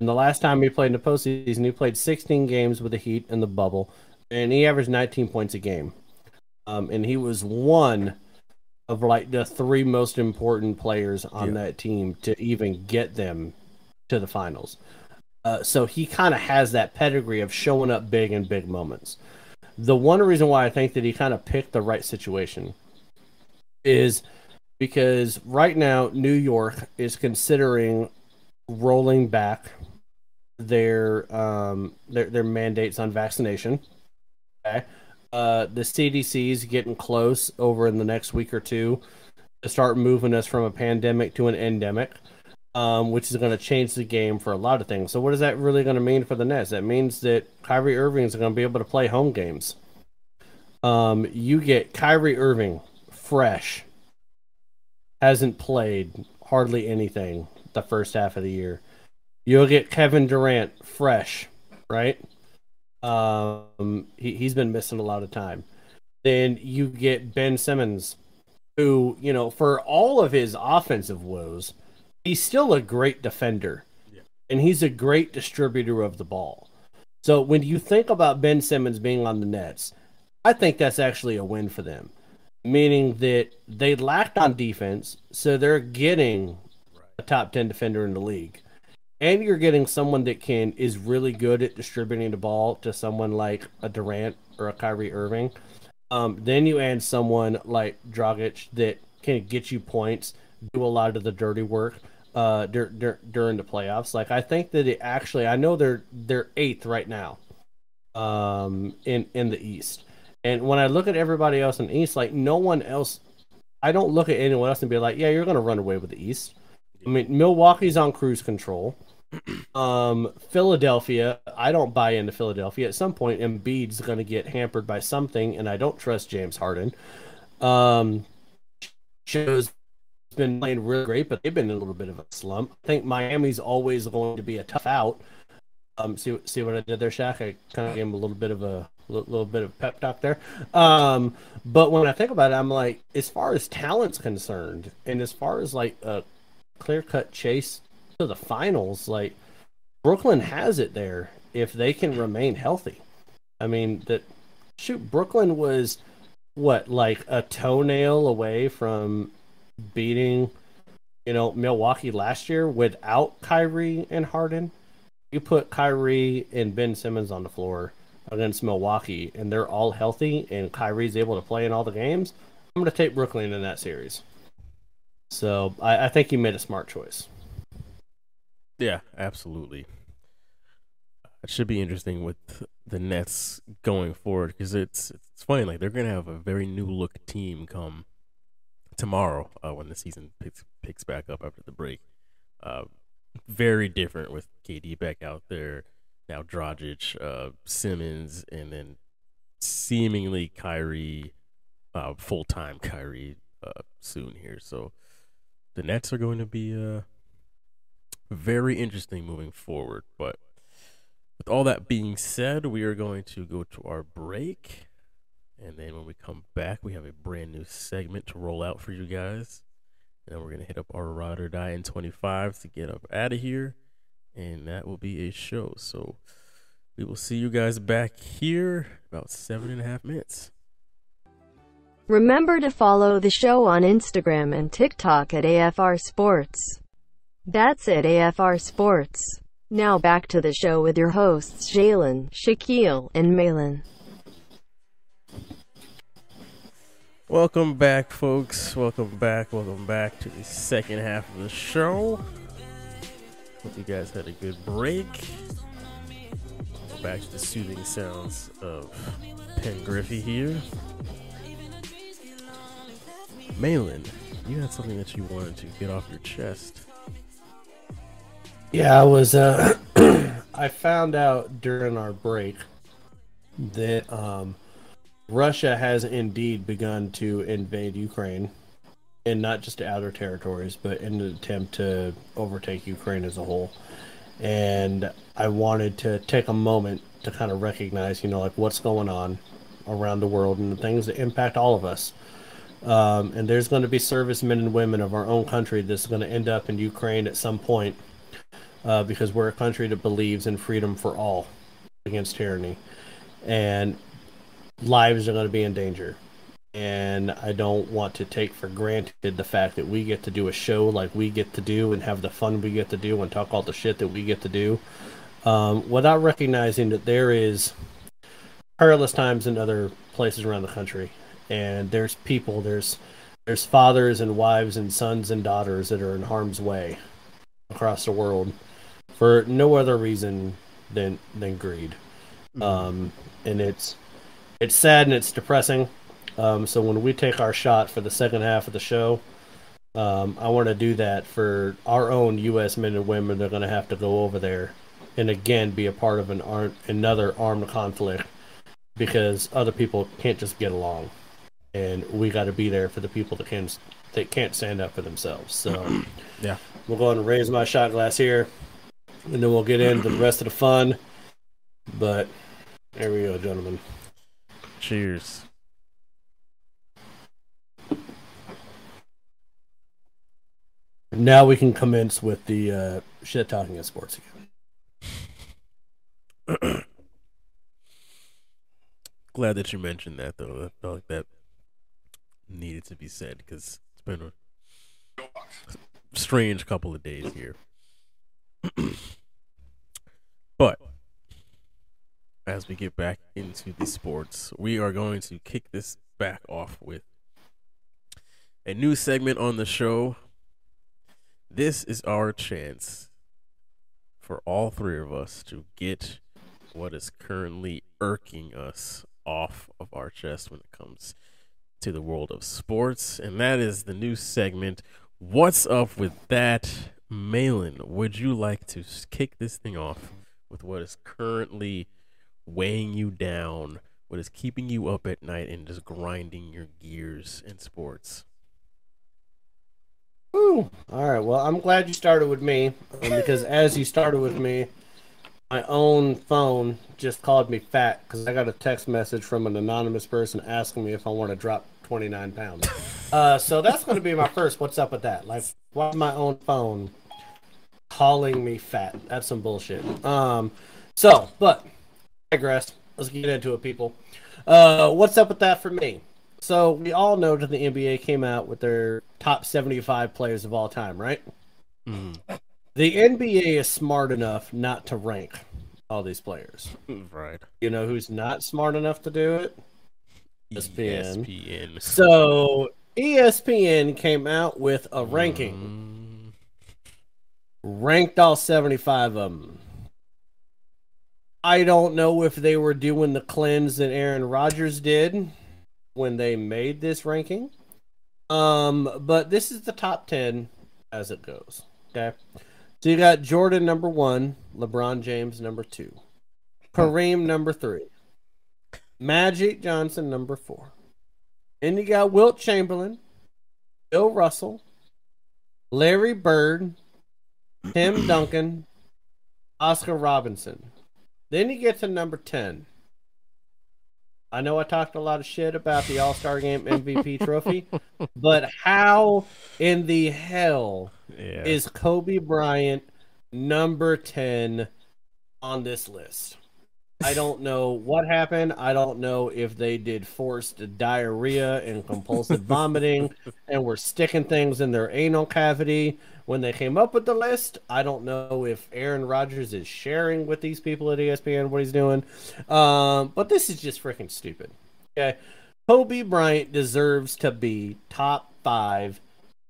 And the last time he played in the postseason, he played 16 games with the Heat in the bubble, and he averaged 19 points a game. Um, and he was one of like the three most important players on Yeah. that team to even get them to the finals. Uh, so he kind of has that pedigree of showing up big in big moments. The one reason why I think that he kind of picked the right situation is because right now New York is considering rolling back their um their their mandates on vaccination. Okay. Uh the CDC is getting close over in the next week or two to start moving us from a pandemic to an endemic. Um, which is going to change the game for a lot of things. So, what is that really going to mean for the Nets? That means that Kyrie Irving is going to be able to play home games. Um, you get Kyrie Irving fresh, hasn't played hardly anything the first half of the year. You'll get Kevin Durant fresh, right? Um, he, he's been missing a lot of time. Then you get Ben Simmons, who, you know, for all of his offensive woes, he's still a great defender. And he's a great distributor of the ball. So when you think about Ben Simmons being on the Nets, I think that's actually a win for them. Meaning that they lacked on defense, so they're getting a top 10 defender in the league. And you're getting someone that can is really good at distributing the ball to someone like a Durant or a Kyrie Irving. Um, then you add someone like Dragic that can get you points, do a lot of the dirty work uh, dur- dur- during the playoffs. Like I think that it actually, I know they're they're eighth right now, um, in in the East. And when I look at everybody else in the East, like no one else, I don't look at anyone else and be like, yeah, you're gonna run away with the East. I mean, Milwaukee's on cruise control. Um, Philadelphia, I don't buy into Philadelphia. At some point, Embiid's going to get hampered by something, and I don't trust James Harden. Um, shows been playing really great, but they've been in a little bit of a slump. I think Miami's always going to be a tough out. Um, see see what I did there, Shaq? I kind of gave him a little bit of a little, little bit of pep talk there. Um, but when I think about it, I'm like, as far as talent's concerned, and as far as like a clear cut chase to the finals, like Brooklyn has it there if they can remain healthy. I mean, that shoot, Brooklyn was what like a toenail away from beating, you know, Milwaukee last year without Kyrie and Harden. You put Kyrie and Ben Simmons on the floor against Milwaukee, and they're all healthy, and Kyrie's able to play in all the games. I'm going to take Brooklyn in that series. So I, I think you made a smart choice. Yeah, absolutely. It should be interesting with the Nets going forward because it's it's funny like they're gonna have a very new look team come tomorrow uh, when the season picks picks back up after the break. Uh, very different with KD back out there now, Dragic, uh, Simmons, and then seemingly Kyrie, uh, full time Kyrie uh, soon here. So the Nets are going to be uh very interesting moving forward. But with all that being said, we are going to go to our break. And then when we come back, we have a brand new segment to roll out for you guys. And then we're going to hit up our ride or die in 25 to get up out of here. And that will be a show. So we will see you guys back here about seven and a half minutes. Remember to follow the show on Instagram and TikTok at AFR Sports. That's it, AFR Sports. Now back to the show with your hosts Jalen, Shaquille, and Malin. Welcome back, folks. Welcome back. Welcome back to the second half of the show. Hope you guys had a good break. Back to the soothing sounds of Pen Griffey here. Malin, you had something that you wanted to get off your chest. Yeah, I was uh I found out during our break that um, Russia has indeed begun to invade Ukraine, and not just outer territories, but in an attempt to overtake Ukraine as a whole. And I wanted to take a moment to kind of recognize, you know, like what's going on around the world and the things that impact all of us. Um, and there's going to be servicemen and women of our own country that's going to end up in Ukraine at some point uh, because we're a country that believes in freedom for all against tyranny. And lives are going to be in danger. And I don't want to take for granted the fact that we get to do a show like we get to do and have the fun we get to do and talk all the shit that we get to do um, without recognizing that there is perilous times in other places around the country. And there's people, there's there's fathers and wives and sons and daughters that are in harm's way across the world for no other reason than than greed. Um, and it's it's sad and it's depressing. Um, so when we take our shot for the second half of the show, um, I want to do that for our own U.S. men and women. They're going to have to go over there and again be a part of an ar- another armed conflict because other people can't just get along, and we got to be there for the people that can that can't stand up for themselves. So Yeah. we'll go ahead and raise my shot glass here, and then we'll get into the rest of the fun. But there we go, gentlemen. Cheers. Now we can commence with the uh, shit talking of sports again. Glad that you mentioned that, though. I felt like that needed to be said because it's been a strange couple of days here. but as we get back into the sports, we are going to kick this back off with a new segment on the show. This is our chance for all three of us to get what is currently irking us off of our chest when it comes to the world of sports, and that is the new segment. What's up with that? Malin, would you like to kick this thing off with what is currently weighing you down, what is keeping you up at night and just grinding your gears in sports? Woo. All right. Well, I'm glad you started with me um, because as you started with me, my own phone just called me fat because I got a text message from an anonymous person asking me if I want to drop 29 pounds. Uh, so that's going to be my first. What's up with that? Like, why my own phone calling me fat? That's some bullshit. Um, so, but digress. Let's get into it, people. Uh, what's up with that for me? So we all know that the NBA came out with their top 75 players of all time, right? Mm, The NBA is smart enough not to rank all these players. right. You know who's not smart enough to do it? ESPN. ESPN. So ESPN came out with a ranking, Mm, ranked all 75 of them. I don't know if they were doing the cleanse that Aaron Rodgers did when they made this ranking. Um, but this is the top 10 as it goes. Okay. So you got Jordan number one, LeBron James number two, Kareem number three, Magic Johnson number four. And you got Wilt Chamberlain, Bill Russell, Larry Bird, Tim Duncan, Oscar Robinson. Then you get to number 10. I know I talked a lot of shit about the All Star Game MVP trophy, but how in the hell yeah. is Kobe Bryant number 10 on this list? I don't know what happened. I don't know if they did forced diarrhea and compulsive vomiting and were sticking things in their anal cavity when they came up with the list. I don't know if Aaron Rodgers is sharing with these people at ESPN what he's doing. Um, but this is just freaking stupid. Okay. Kobe Bryant deserves to be top five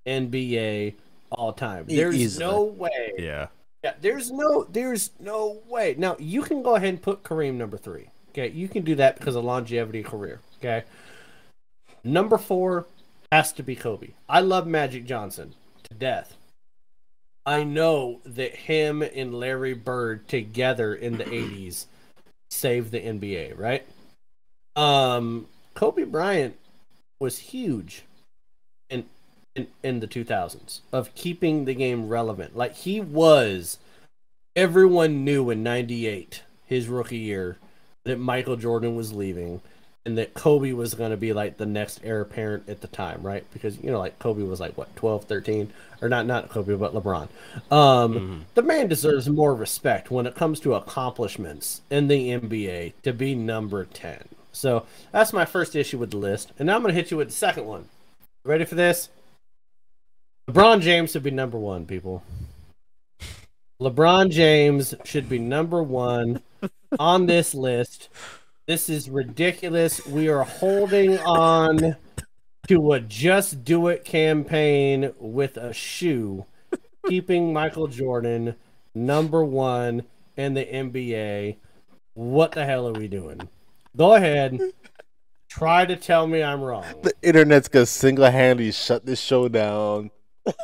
NBA all time. There's easily. no way. yeah. Yeah, there's no there's no way. Now you can go ahead and put Kareem number three. Okay, you can do that because of longevity career. Okay. Number four has to be Kobe. I love Magic Johnson to death. I know that him and Larry Bird together in the 80s saved the NBA, right? Um, Kobe Bryant was huge in, in in the 2000s of keeping the game relevant. Like he was everyone knew in 98, his rookie year, that Michael Jordan was leaving and that Kobe was going to be like the next heir apparent at the time, right? Because you know, like Kobe was like what 12, 13, or not not Kobe, but LeBron. Um, Mm-hmm. The man deserves more respect when it comes to accomplishments in the NBA to be number ten. So that's my first issue with the list, and now I'm going to hit you with the second one. Ready for this? LeBron James should be number one, people. LeBron James should be number one on this list. This is ridiculous. We are holding on to a just do it campaign with a shoe, keeping Michael Jordan number one in the NBA. What the hell are we doing? Go ahead. Try to tell me I'm wrong. The internet's gonna single-handedly shut this show down for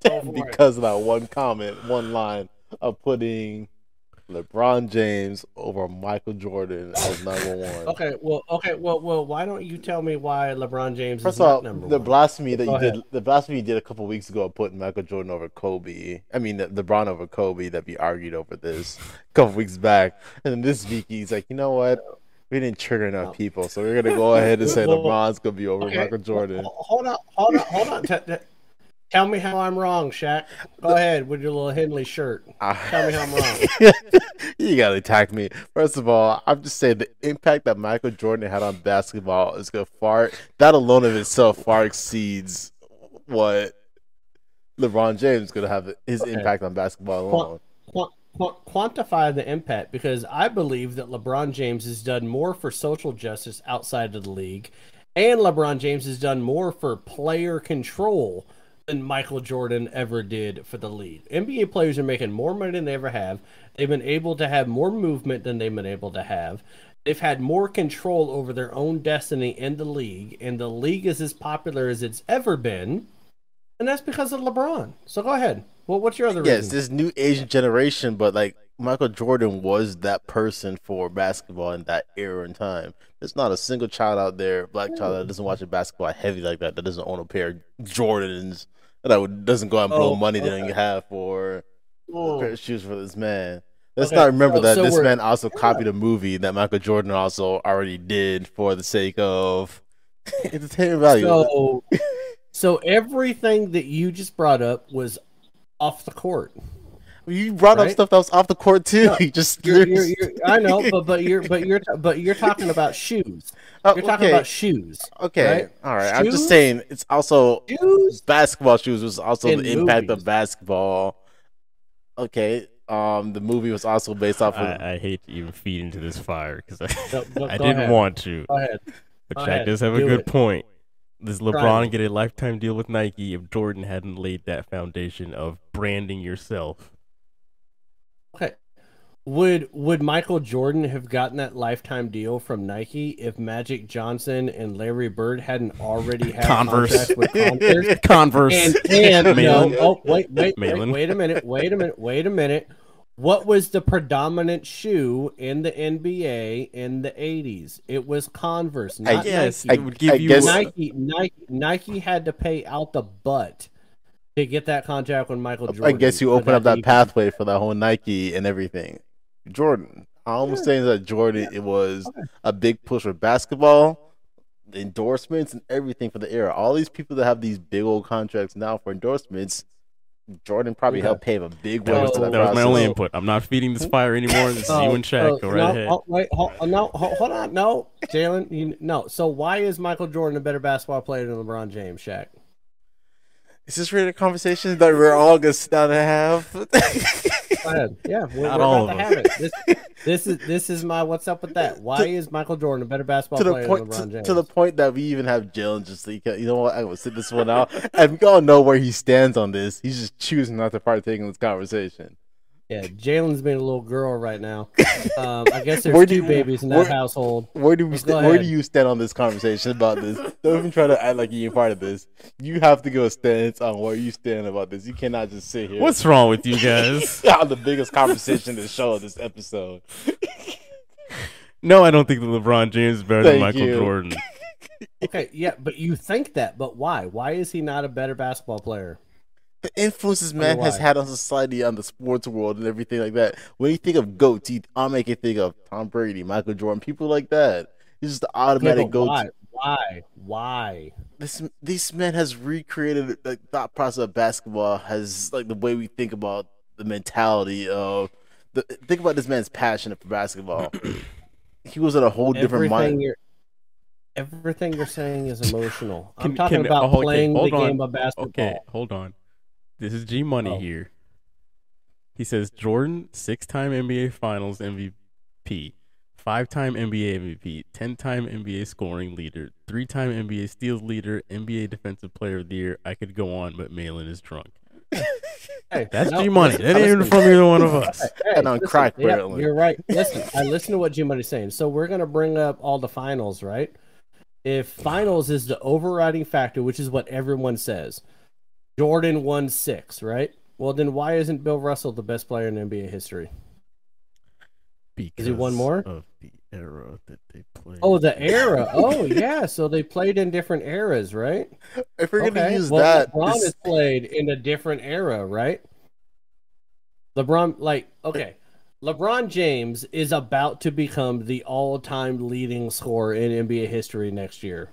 it. because of that one comment, one line of putting LeBron James over Michael Jordan as number one. Okay, well, okay, well, well, why don't you tell me why LeBron James First is all, number the one? blasphemy that Go you ahead. did, the blasphemy you did a couple weeks ago of putting Michael Jordan over Kobe. I mean, the, LeBron over Kobe that we argued over this a couple weeks back, and then this week he's like, you know what? We didn't trigger enough people, so we're gonna go ahead and say Well, LeBron's gonna be over Okay, Michael Jordan. ho- Hold on, hold on, hold on. Tell me how I'm wrong, Shaq. Go ahead with your little Henley shirt. Ah. Tell me how I'm wrong. you gotta attack me. First of all, I'm just saying the impact that Michael Jordan had on basketball is gonna far that alone of itself far exceeds what LeBron James is gonna have his Okay. impact on basketball alone. qua- qua- quantify the impact because I believe that LeBron James has done more for social justice outside of the league, and LeBron James has done more for player control than Michael Jordan ever did for the league. NBA players are making more money than they ever have. They've been able to have more movement than they've been able to have. They've had more control over their own destiny in the league, and the league is as popular as it's ever been. And that's because of LeBron. So go ahead. Well, what's your other Yes, this new Asian generation, but like Michael Jordan was that person for basketball in that era and time. There's not a single child out there, black child that doesn't watch a basketball heavy like that, that doesn't own a pair of Jordans, that would, doesn't go out and blow Oh, money okay. don't have for a Oh. pair of shoes for this man. Let's Okay, not remember so- that so this man also copied a movie that Michael Jordan also already did for the sake of entertainment value. So, so everything that you just brought up was off the court. you brought up stuff that was off the court too. No, You just You're, you're, you're, I know, but but you're but you're but you're talking about shoes. Oh, You're talking okay. about shoes. Okay, right? all right. I'm just saying it's also Shoes basketball shoes was also In the impact movies. of basketball. Okay, um, the movie was also based off of. I, I hate to even feed into this fire because I, No, no, I didn't ahead. want to. Go ahead. But Go Shaq ahead. does have a good it. point. Does LeBron get a lifetime deal with Nike if Jordan hadn't laid that foundation of branding yourself? Okay. Would would Michael Jordan have gotten that lifetime deal from Nike if Magic Johnson and Larry Bird hadn't already had Converse. contracts with Converse? Converse. And, and no, oh wait, wait, wait, Malin. wait a minute, wait a minute, wait a minute. What was the predominant shoe in the NBA in the '80s? It was Converse, I- not yes, Nike. it would give I you. guess- Nike, Nike, Nike had to pay out the butt to get that contract with Michael Jordan. I guess you for open up that pathway for the whole Nike and everything. Jordan, I'm almost saying that Jordan it was a big push for basketball, endorsements, and everything for the era. All these people that have these big old contracts now for endorsements, Jordan probably Okay. helped pave a big That way was, that that was my only input. I'm not feeding this fire anymore. This is oh, you and Shaq. Oh, Go oh, right no, ahead. Oh, wait, hold, oh, no, hold, hold on, no, Jalen, no. So why is Michael Jordan a better basketball player than LeBron James, Shaq? Is this really a conversation that we're all gonna sit down and have? Go ahead. Yeah, we're, Not we're all about to of have it. This, this is this is my what's up with that? Why is Michael Jordan a better basketball to the player point than LeBron to, James? to the point that we even have Jalen just like you know what I'm gonna sit this one out and we all know where he stands on this. He's just choosing not to partake in this conversation. Yeah, Jalen's being a little girl right now. Um, I guess Where there's do two you- babies in that where- household. Where do we Go sta- where do you stand on this conversation about this? Don't even try to act like you're part of this. You have to go a stance on where you stand about this. You cannot just sit here. What's wrong with you guys? on the biggest conversation in the show of this episode? No, I don't think that LeBron James is better than Michael you. Jordan. Okay, yeah, but you think that, but why? Why is he not a better basketball player? The influences Wonder man has had on society, on the sports world, and everything like that. When you think of goats, I'll make you think of Tom Brady, Michael Jordan, people like that. It's just the automatic but go. why? Why? Why? This this man has recreated the thought process of basketball. Has like the way we think about the mentality of the think about this man's passion for basketball. he was in a whole different Everything mind. you're everything you're saying is emotional. I'm Can- talking can- about oh, okay, playing the hold on. game of basketball. Okay, hold on. This is G Money Oh. here. He says Jordan, six time NBA Finals MVP, five time NBA MVP, 10 time NBA scoring leader, three time NBA steals leader, NBA Defensive Player of the Year. I could go on, but Malin is drunk. Hey, That's no, G Money. That ain't even from either one of us. Hey, And on listen, crack, yeah, apparently. you're right. Listen, I listen to what G Money's saying. So we're gonna bring up all the finals, right? If finals is the overriding factor, which is what everyone says, Jordan won six, right? Well, then why isn't Bill Russell the best player in NBA history? Because he won more? of the era that they played. Oh, the era. Oh, yeah. So they played in different eras, right? If we're gonna use well, that, LeBron this- has played in a different era, right? LeBron, like, okay, LeBron James is about to become the all-time leading scorer in NBA history next year.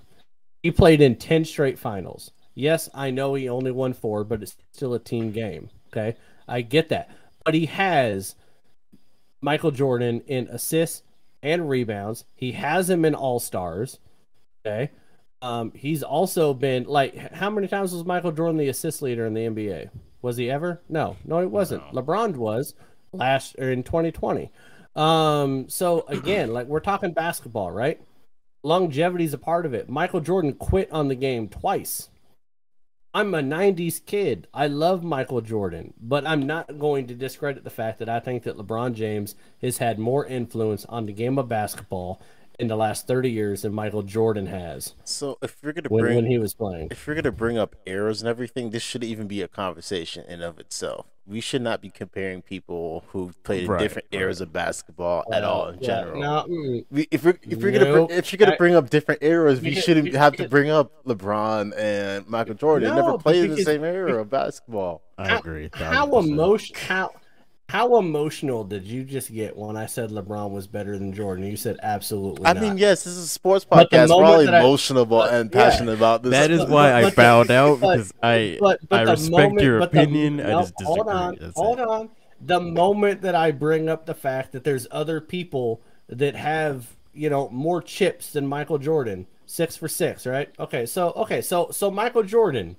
He played in ten straight finals. Yes, I know he only won four, but it's still a team game. Okay, I get that, but he has Michael Jordan in assists and rebounds. He has him in All Stars. Okay. Um, he's also been like, how many times was Michael Jordan the assist leader in the NBA? Was he ever? No, no, he wasn't. LeBron was last or in 2020. Um, so again, like we're talking basketball, right? Longevity is a part of it. Michael Jordan quit on the game twice. I'm a 90s kid. I love Michael Jordan, but I'm not going to discredit the fact that I think that LeBron James has had more influence on the game of basketball in the last 30 years than Michael Jordan has so if you're gonna when, bring when he was playing. if you're gonna bring up eras and everything, this should even be a conversation in of itself. We should not be comparing people who played in Right, different eras of basketball at all in Yeah, general. no, mm, We, if we're if we're gonna if you're gonna I- bring up different eras, we shouldn't have to bring up LeBron and Michael Jordan. they never played in the same era of basketball. I how, agree. a how thousand percent. emotion how how emotional did you just get when I said LeBron was better than Jordan? You said absolutely. I not. mean, yes, this is a sports podcast. We're all moment that I- emotional but- and yeah. passionate about this. That is why I but the- bowed out but- because I but, but I respect moment, your but the- opinion. I just disagree. Hold on, That's hold it. on. The moment that I bring up the fact that there's other people that have you know more chips than Michael Jordan, six for six, right? Okay, so okay, so so Michael Jordan,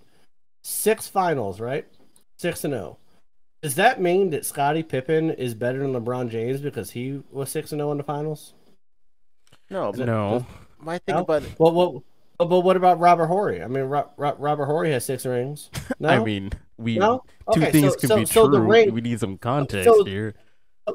six finals, right? Six and zero. Does that mean that Scottie Pippen is better than LeBron James because he was six and zero in the finals? no, but No, I think No? about it. Well, well, but, but what about Robert Horry? I mean, Ro- Ro- Robert Horry has six rings. No? I mean we No? two Okay, things so- can so- be so the true. ring- we need some context so- here.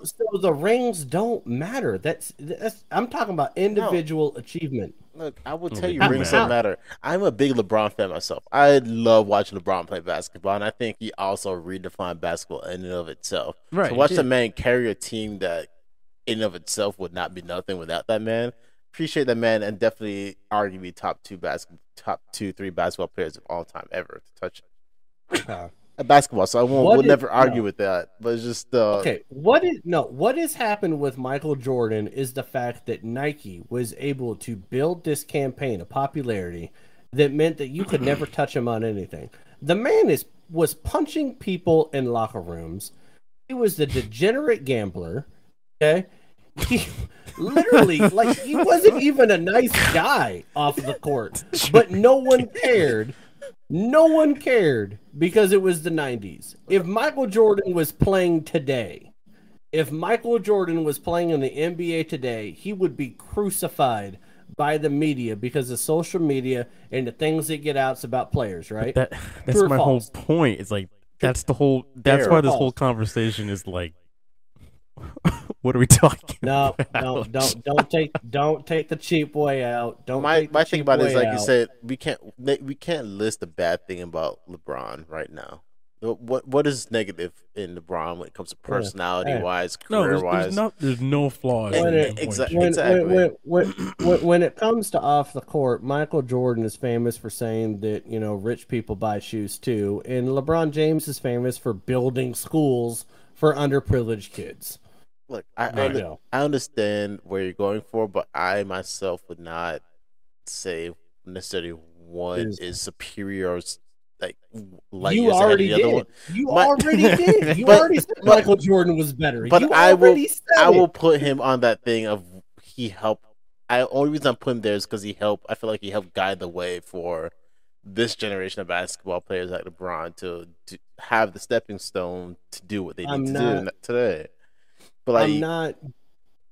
So the rings don't matter. That's that's. I'm talking about individual achievement. Look, I will tell you, do rings matter. don't matter. I'm a big LeBron fan myself. I love watching LeBron play basketball, and I think he also redefined basketball in and of itself. Right, To watch the man carry a team that, in and of itself, would not be nothing without that man. Appreciate that man, and definitely arguably top two basket, top two, three basketball players of all time ever to touch a basketball. So I won't, What will is- never argue no. with that. But it's just uh, Okay, what is no? What has happened with Michael Jordan is the fact that Nike was able to build this campaign of popularity that meant that you could never touch him on anything. The man is was punching people in locker rooms. He was the degenerate gambler. Okay, he literally like he wasn't even a nice guy off the court, but no one cared. No one cared because it was the 90s. If Michael Jordan was playing today, if Michael Jordan was playing in the NBA today, he would be crucified by the media because of social media and the things that get out about players, right? That that's True my false? whole point. It's like that's the whole. That's Fair. why this whole conversation is like What are we talking No, about? don't don't don't take don't take the cheap way out. Don't my take the my thing about it is way like you said, we can't we can't list a bad thing about LeBron right now. What what is negative in LeBron when it comes to personality wise, No, career there's, wise? there's no there's no flaws. When in it- the exa- point. when, Exactly. when, when, when, when, when it comes to off the court, Michael Jordan is famous for saying that, you know, rich people buy shoes too. And LeBron James is famous for building schools for underprivileged kids. Look, I you under- I understand where you're going for, but I myself would not say necessarily one Is- is superior, or like light you already the other did. one. You already did. You But- already said but- Michael Jordan was better. But you I will, I will put him on that thing of he helped. I only reason I'm putting there is because he helped. I feel like he helped guide the way for this generation of basketball players like LeBron to, to have the stepping stone to do what they need I'm to not- do today. But like, I'm not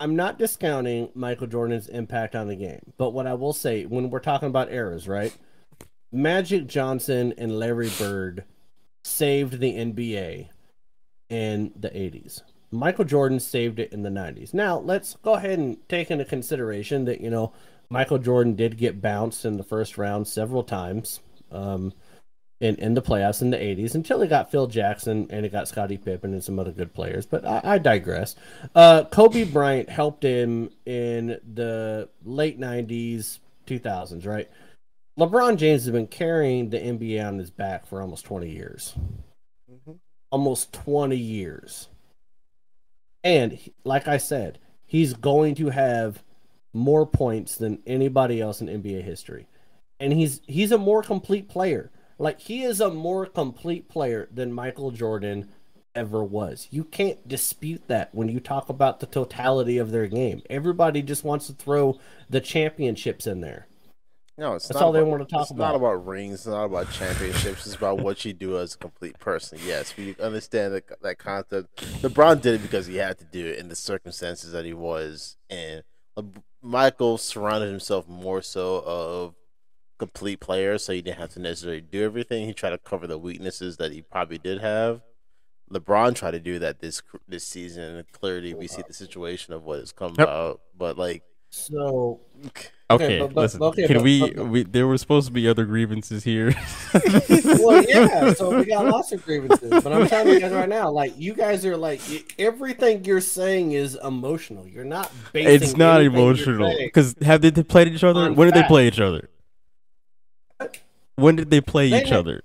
I'm not discounting Michael Jordan's impact on the game. But what I will say when we're talking about eras, right? Magic Johnson and Larry Bird saved the NBA in the 80s. Michael Jordan saved it in the 90s. Now, let's go ahead and take into consideration that, you know, Michael Jordan did get bounced in the first round several times um, in, in the playoffs in the 80s until he got Phil Jackson and it got Scottie Pippen and some other good players. But I, I digress. Uh, Kobe Bryant helped him in the late 90s, 2000s, right? LeBron James has been carrying the NBA on his back for almost 20 years. Almost 20 years. And like I said, he's going to have more points than anybody else in NBA history. And he's he's a more complete player. Like he is a more complete player than Michael Jordan ever was. You can't dispute that when you talk about the totality of their game. Everybody just wants to throw the championships in there. No, it's That's not all they wanna talk it's about. It's not about rings. It's not about championships. it's about what you do as a complete person. Yes, we understand that that concept. LeBron did it because he had to do it in the circumstances that he was in. Le- Michael surrounded himself more so of complete player, so he didn't have to necessarily do everything. He tried to cover the weaknesses that he probably did have. LeBron tried to do that this this season, and clearly we see the situation of what has come Yep. about. But like, So Okay, but- but- listen. okay, can but- we, but- we? There were supposed to be other grievances here. well, yeah. So we got lots of grievances, but I'm telling you guys right now, like you guys are like everything you're saying is emotional. You're not basing. it's not emotional because have they played each other? on When did they play each other? When did they play They each ne- other?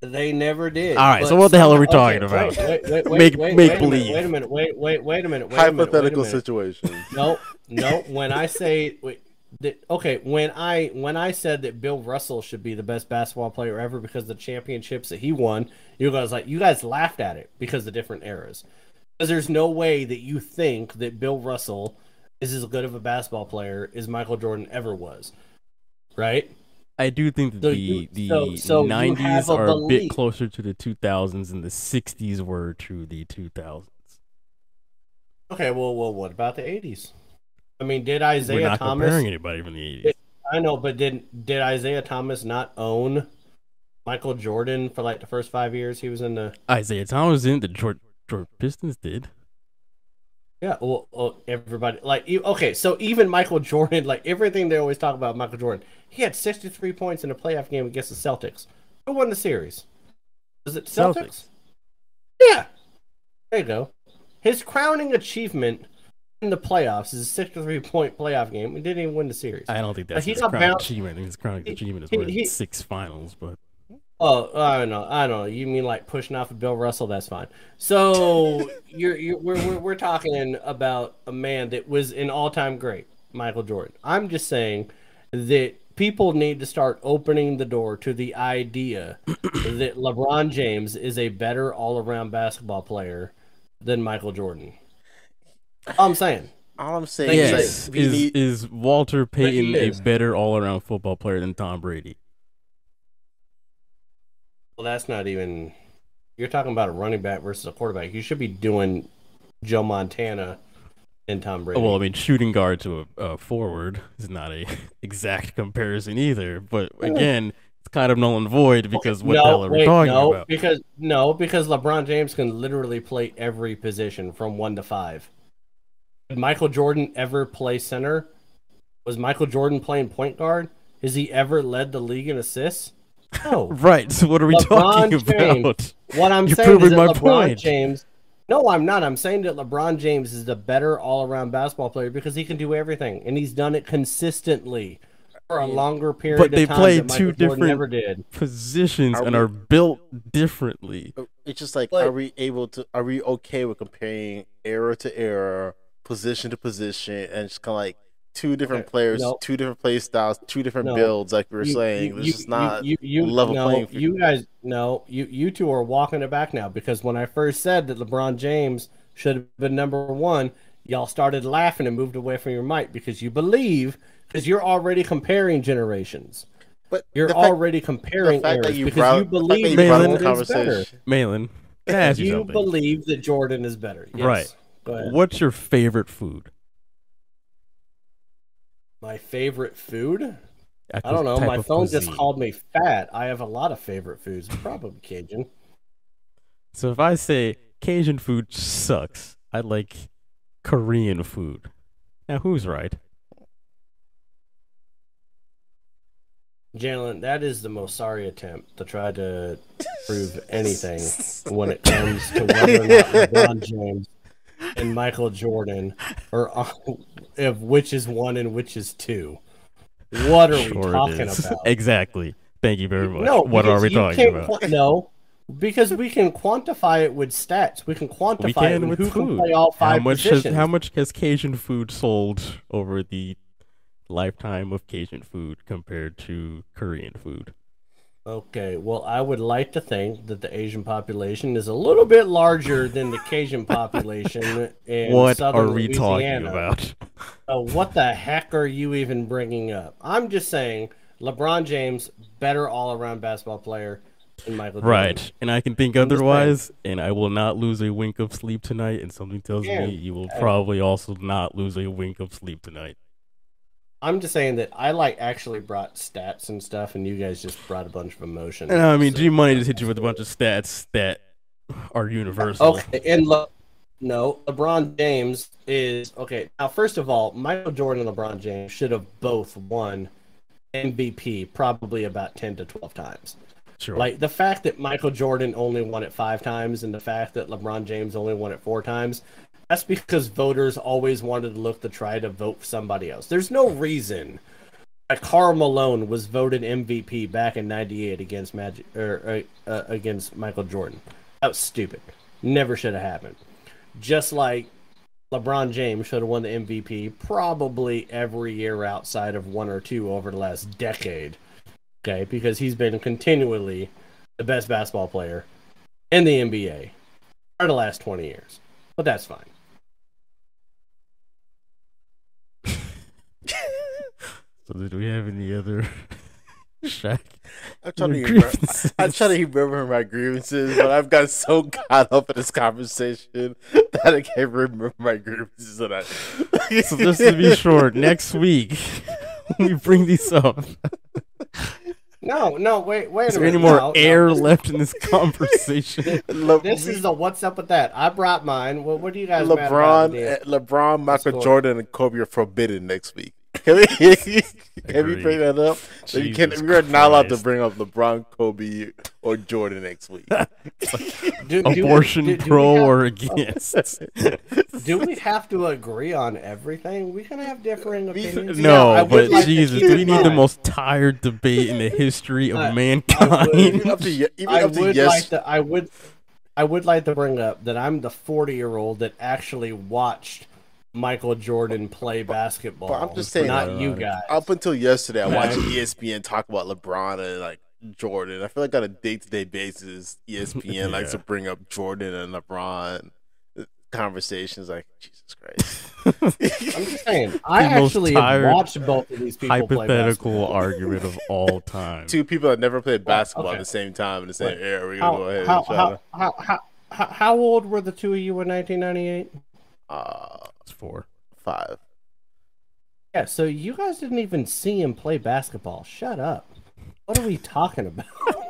They never did. All right, so what the hell are we somehow- talking about? Wait, wait, wait, wait, Make- wait, make wait a minute, believe. Wait a minute. Wait, wait, wait a minute. Wait a minute. wait a hypothetical minute. situation. No, no. When I say wait, that, okay, when I when I said that Bill Russell should be the best basketball player ever because of the championships that he won, you guys like you guys laughed at it because of the different eras. Because there's no way that you think that Bill Russell is as good of a basketball player as Michael Jordan ever was, right? I do think that So the you- the so- so you 90s have a are a bit closer to the 2000s, and the 60s were to the 2000s. Okay, well, well, what about the '80s? I mean, did We're Isiah not Thomas? comparing anybody from the 80s. I know, but did did Isiah Thomas not own Michael Jordan for like the first five years he was in the? Isiah Thomas didn't. The Detroit, Detroit Pistons did. Yeah, well, well, everybody like okay, so even Michael Jordan, like everything they always talk about Michael Jordan, he had 63 points in a playoff game against the Celtics. Who won the series? Was it Celtics? Celtics. Yeah, there you go. His crowning achievement in the playoffs is a 63 point playoff game. He didn't even win the series. I don't think that's he his crowning achievement. His crowning he- achievement is he- winning he- six finals, but Oh, I don't know. I don't know. You mean like pushing off of Bill Russell? That's fine. So you're, you're we're, we're we're talking about a man that was an all time great, Michael Jordan. I'm just saying that people need to start opening the door to the idea that LeBron James is a better all around basketball player than Michael Jordan. All I'm saying. All I'm saying Yes. is is like, is, need, is Walter Payton a better all around football player than Tom Brady? Well, that's not even. You're talking about a running back versus a quarterback. You should be doing Joe Montana and Tom Brady. Well, I mean, shooting guard to a, a forward is not a exact comparison either. But again, it's kind of null and void because what the hell are we talking no, about? Because no, because LeBron James can literally play every position from one to five. Did Michael Jordan ever play center? Was Michael Jordan playing point guard? Has he ever led the league in assists? No. Oh. Right. So what are we LeBron talking James. about? What I'm You're saying is proving that my LeBron point. James. No, I'm not. I'm saying that LeBron James is the better all-around basketball player because he can do everything, and he's done it consistently for a longer period. But they of time play that two Jordan different did. positions Are and we- are built differently. Oh, it's just like, But- are we able to? Are we okay with comparing era to era, position to position, and just kind of like two different Okay, players, no. two different play styles, two different No. builds? Like we were You- saying, you- this you- is not you, you, you, level no, playing field. You guys, no, you you two are walking it back now because when I first said that LeBron James should have been number one, y'all started laughing and moved away from your mic because you believe because you're already comparing generations. but You're fact- already comparing the fact that eras you because brought, you the fact that believe you brought up Malin- the Jordan's better. conversation. Malin, can I ask you, You something? believe that Jordan is better, yes. Right. What's your favorite food? My favorite food? I don't know. My phone just called me fat. I have a lot of favorite foods. Probably Cajun. So if I say Cajun food sucks, I like Korean food. Now who's right? Jalen, that is the most sorry attempt to try to prove anything when it comes to whether or not LeBron James and Michael Jordan are on, if which is one and which is two. What are we Sure it talking about? exactly. Thank you very much. No, what are we talking about? qua- no, because we can quantify it with stats. We can quantify we it can with with who can food. play all how five much has, positions. how much has Cajun food sold over the lifetime of Cajun food compared to Korean food? Okay, well, I would like to think that the Asian population is a little bit larger than the Cajun population in what southern are we talking about? Uh, what the heck are you even bringing up? I'm just saying, LeBron James, better all-around basketball player than Michael Jordan. Right. And I can think I'm otherwise, and I will not lose a wink of sleep tonight. And something tells Yeah. me you will probably also not lose a wink of sleep tonight. I'm just saying that I like actually brought stats and stuff, and you guys just brought a bunch of emotion. And I mean, So- G Money just hit you with a bunch of stats that are universal. Okay, and Le- no, LeBron James is okay. Now, first of all, Michael Jordan and LeBron James should have both won MVP probably about ten to twelve times. Sure. Like the fact that Michael Jordan only won it five times, and the fact that LeBron James only won it four times. That's because voters always wanted to look to try to vote for somebody else. There's no reason. that Karl Malone was voted MVP back in '98 against Magic or uh, uh, against Michael Jordan. That was stupid. Never should have happened. Just like LeBron James should have won the MVP probably every year outside of one or two over the last decade. Okay, because he's been continually the best basketball player in the NBA for the last 20 years. But that's fine. So, do we have any other Shaq? I'm trying to remember. I'm trying to remember my grievances, but I've got so caught up in this conversation that I can't remember my grievances. And I... So just to be short, next week we bring these up. No, no, wait, wait Is a there any more No, no, air this- left in this conversation? Le- This is the what's up with that. I brought mine. What, what do you guys mad about LeBron, eh, LeBron, Michael. Jordan, and Kobe are forbidden next week. Can we, can we bring that up? So you can, Jesus we are not allowed to bring up LeBron, Kobe, or Jordan next week. Do- do we- Abortion do- do we pro have- or against? Do we have to agree on everything? We can have differing opinions. No, Yeah, but like Jesus, do we need the most tired debate in the history of I- I mankind? would- up to I would yes, like to. I would. I would like to bring up that I'm the 40 year old that actually watched Michael Jordan play basketball. But I'm just saying, not you guys. up until yesterday, I watched ESPN talk about LeBron and like Jordan. I feel like on a day to day basis, ESPN likes to bring up Jordan and LeBron conversations. Like Jesus Christ. I'm just saying. I The most actually have watched both of these people play Hypothetical basketball. argument of all time. Two people that never played basketball okay. at the same time in the same Wait, era. We're gonna How, go ahead how, and try how, to. how, how, how, how old were the two of you in 1998? Uh, It's four. five. Yeah, so you guys didn't even see him play basketball. Shut up. What are we talking about?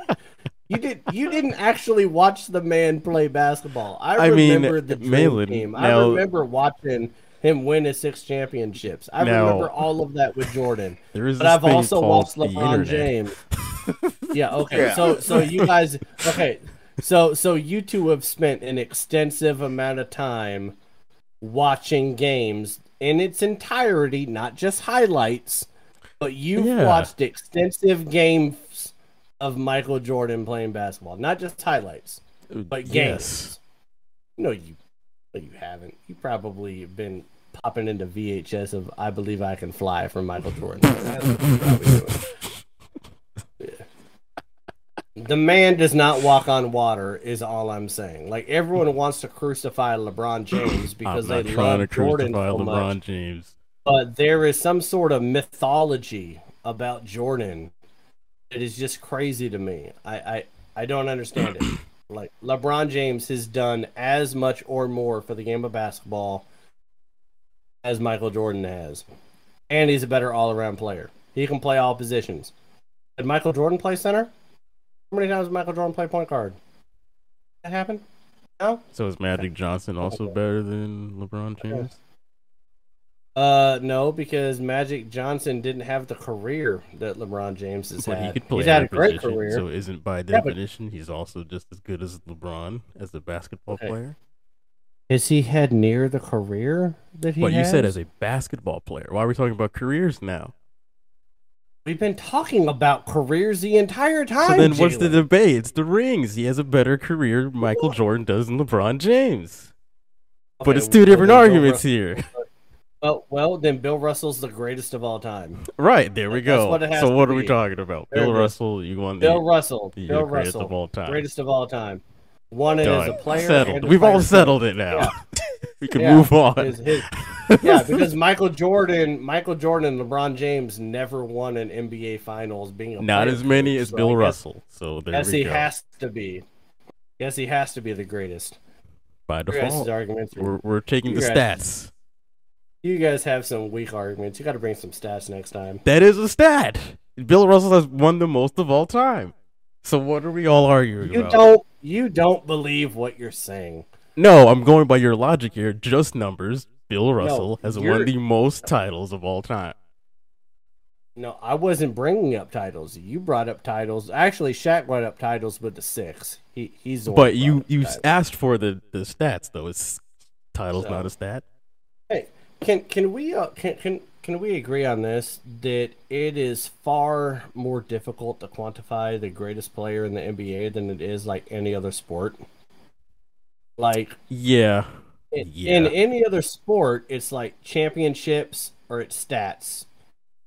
you did. You didn't actually watch the man play basketball. I, I mean, remember the dream Malin, team. I remember watching him win his six championships. I Now- remember all of that with Jordan. There is But I've also watched LeBron internet. James. yeah, okay. Yeah. So so you guys okay. So so you two have spent an extensive amount of time watching games in its entirety, not just highlights, but you've Yeah. watched extensive games of Michael Jordan playing basketball, not just highlights, but games. Yes. No, you no, you haven't. You probably have been popping into VHS of "I Believe I Can Fly" from Michael Jordan. That's what you're probably doing. Yeah. The man does not walk on water, is all I'm saying. Like everyone wants to crucify LeBron James because they love to Jordan crucify so LeBron much, James. but there is some sort of mythology about Jordan that is just crazy to me. I I, I don't understand it. Like LeBron James has done as much or more for the game of basketball as Michael Jordan has. And he's a better all around player. He can play all positions. Did Michael Jordan play center? How many times did Michael Jordan play point guard? That happened? No? So is Magic Johnson also better than LeBron James? Uh no, because Magic Johnson didn't have the career that LeBron James has But had. he could play he's had a great position, career. so isn't by but- definition he's also just as good as LeBron as a basketball Okay. player? Has he had near the career that he But you said as a basketball player. Why are we talking about careers now? We've been talking about careers the entire time. so then what's the debate? It's the rings. He has a better career Michael Jordan does than LeBron James. but it's two well, different arguments here. Well, well, then Bill Russell's the greatest of all time. Right, there we go. what so what are we talking about? There Bill. Russell, you want Bill the, Russell. the Bill greatest Russell. of all time. Greatest of all time. One as a player. settled. We've all settled it now. Yeah. we can Yeah, move on. his- his- yeah, because Michael Jordan, Michael Jordan, and LeBron James never won an NBA Finals, being a Not as many coach, as so Bill guess- Russell. So there Yes, he go. has to be. Yes, he has to be the greatest. By default, arguments are- we're we're taking the guys- stats. You guys have some weak arguments. You got to bring some stats next time. That is a stat. Bill Russell has won the most of all time. So what are we all arguing You about? don't. You don't believe what you're saying. No, I'm going by your logic here. Just numbers. Bill Russell has won the most titles of all time. No, I wasn't bringing up titles. You brought up titles. Actually, Shaq brought up titles with the six. He he's the But you you titles. asked for the the stats though. It's titles So- not a stat. Hey, can can we uh, can can can we agree on this that it is far more difficult to quantify the greatest player in the NBA than it is like any other sport? Like Yeah. In, Yeah. in any other sport, it's like championships or it's stats,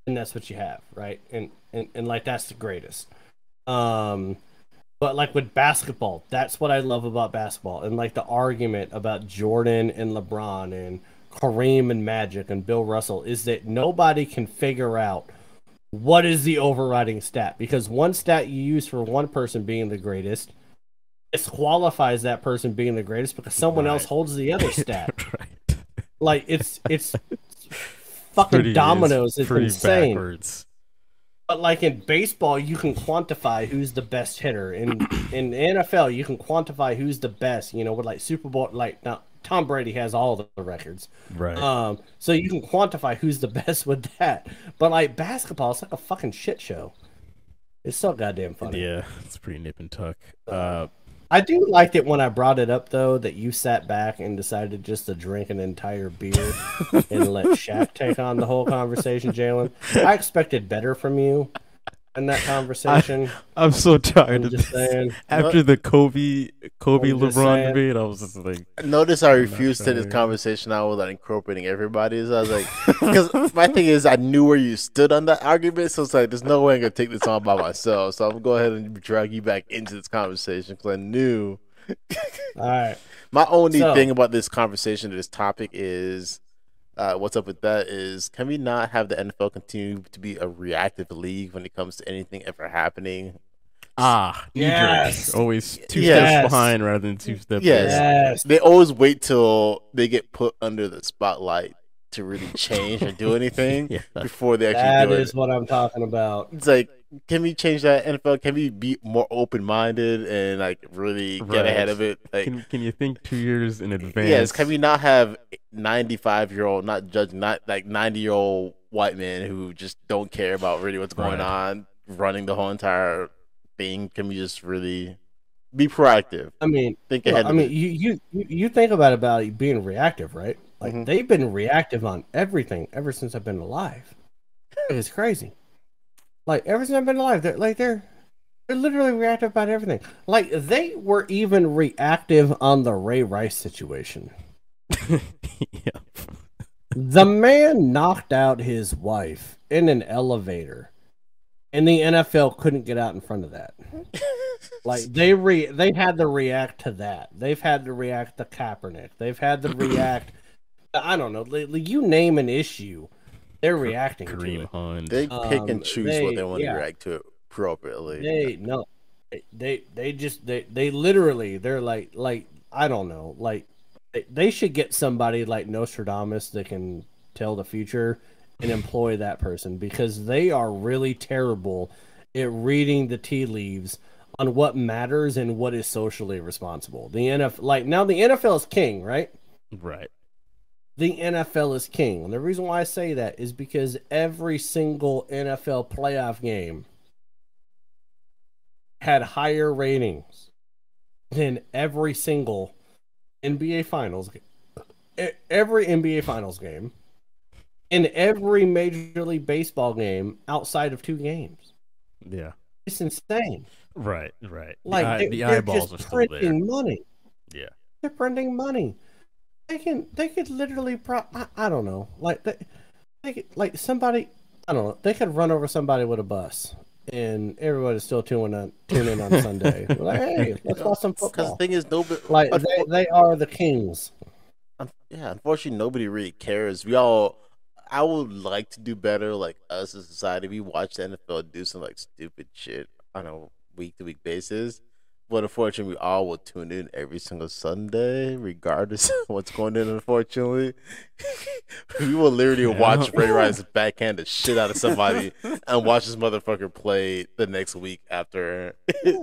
and that's what you have, right? And and, and like that's the greatest. Um, but like with basketball, that's what I love about basketball, and like the argument about Jordan and LeBron and Kareem and Magic and Bill Russell is that nobody can figure out what is the overriding stat because one stat you use for one person being the greatest disqualifies that person being the greatest because someone else holds the other stat. right. Like it's it's fucking Pretty- dominoes. It's pretty insane. backwards. But like in baseball, you can quantify who's the best hitter. In in NFL, you can quantify who's the best. You know, with like Super Bowl, like now Tom Brady has all the records. Right. Um, so you can quantify who's the best with that. But like basketball, it's like a fucking shit show. It's so goddamn funny. yeah, it's pretty nip and tuck. Uh, I do like it when I brought it up though that you sat back and decided just to drink an entire beer and let Shaq take on the whole conversation, Jalen. I expected better from you in that conversation. I'm so tired I'm of just this. saying. After the Kobe Kobe I'm just LeBron saying. debate, I was just like, Notice I I'm refused to this sorry. conversation now without incorporating everybody. So I was like, because my thing is, I knew where you stood on that argument. So it's like, there's no way I'm gonna take this on by myself. So I'm gonna go ahead and drag you back into this conversation because I knew. All right. My only So- thing about this conversation, this topic is, uh, what's up with that? Is can we not have the NFL continue to be a reactive league when it comes to anything ever happening? ah, Yes. yes. always two Yes. steps behind rather than two steps Yes. ahead. Yes. They always wait till they get put under the spotlight to really change or do anything Yeah. before they actually That do is it. what I'm talking about. It's like can we change that NFL? Can we be more open minded and like really get ahead of it? Like, Can can you think two years in advance? yes, can we not have ninety five year old, not judge, not like ninety year old white men who just don't care about really what's going Right. on, running the whole entire thing? Can we just really be proactive? I mean, Think Well, ahead. I mean, it? you, you you you think about about it being reactive, right? Like Mhm. they've been reactive on everything ever since I've been alive. It's crazy. Like ever since I've been alive, they're like they're they're literally reactive about everything. Like they were even reactive on the Ray Rice situation. yeah. The man knocked out his wife in an elevator, and the NFL couldn't get out in front of that. Like they re they had to react to that. They've had to react to Kaepernick. They've had to react. I don't know. You name an issue, they're reacting to Kareem it. Hunt. They pick Um, and choose they- what they want yeah. to react to appropriately. They no, they- they they just they they literally they're like like I don't know like they, they should get somebody like Nostradamus that can tell the future and employ that person because they are really terrible at reading the tea leaves on what matters and what is socially responsible. The NFL like now the NFL is king, right? right. The NFL is king. And the reason why I say that is because every single NFL playoff game had higher ratings than every single NBA Finals game. Every NBA Finals game and every Major League Baseball game outside of two games. Yeah. It's insane. Right. Right. The Like eye- they, the they're eyeballs just are still there. printing money. Yeah. They're printing money. They can they could literally pro I, I don't know. Like they, they could, like somebody I don't know. They could run over somebody with a bus and everybody's still tuning on tuning in on Sunday. like, hey, let's watch some Because the thing is, nobody Like they, they are the kings. Yeah, unfortunately, nobody really cares. We all, I would like to do better, like us as a society. We watch the NFL do some like stupid shit on a week to week basis, but unfortunately, we all will tune in every single Sunday, regardless of what's going on. Unfortunately, we will literally Yeah. watch Ray Rice backhand the shit out of somebody and watch this motherfucker play the next week after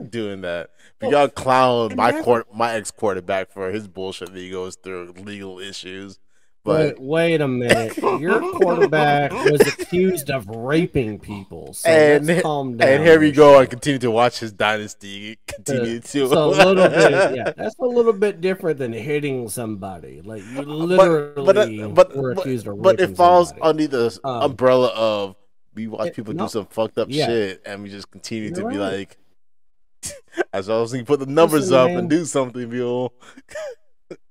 doing that. But y'all clown my court, my ex quarterback for his bullshit that he goes through legal issues. But But wait a minute. Your quarterback was accused of raping people. So and let's calm down. and here we go I continue to watch his dynasty continue to. So a little bit, yeah. That's a little bit different than hitting somebody. Like you literally but uh, but were but, accused of but it falls somebody. under the Um, umbrella of we watch it- people no. do some fucked up Yeah. shit and we just continue to You're be right. like as long as we put the numbers Listen, up man. and do something, Bill.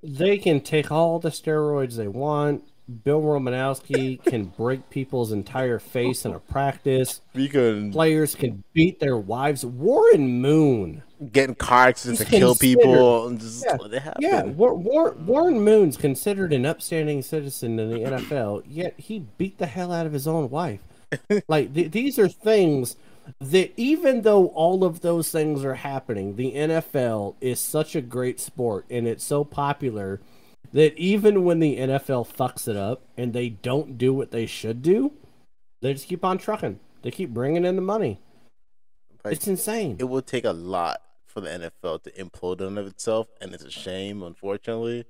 They can take all the steroids they want. Bill Romanowski can break people's entire face in a practice. Can Players can beat their wives. Warren Moon. get in car accidents and kill people and just Yeah, let. Yeah, War, War, Warren Moon's considered an upstanding citizen in the NFL, yet he beat the hell out of his own wife. like th- these are things that even though all of those things are happening, the NFL is such a great sport and it's so popular that even when the NFL fucks it up and they don't do what they should do, they just keep on trucking. They keep bringing in the money. Like, It's insane. it will take a lot for the NFL to implode on of itself, and it's a shame, unfortunately.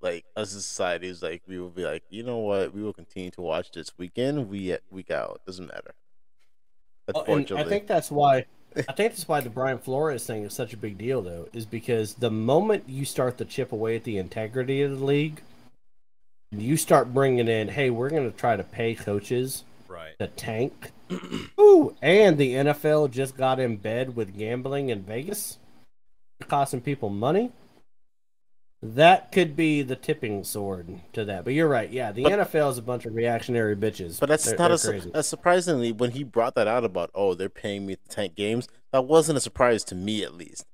Like as a society, is like we will be like, you know what, we will continue to watch this weekend, we week out, doesn't matter. Oh, and I think that's why I think that's why the Brian Flores thing is such a big deal, though, is because the moment you start to chip away at the integrity of the league, you start bringing in, hey, we're going to try to pay coaches Right. to tank. Ooh, and the NFL just got in bed with gambling in Vegas, costing people money. That could be the tipping sword to that. But you're right. Yeah, the But- NFL is a bunch of reactionary bitches. But that's They're- not they're a, su- crazy. uh, surprisingly when he brought that out about oh they're paying me to tank games. That wasn't a surprise to me at least.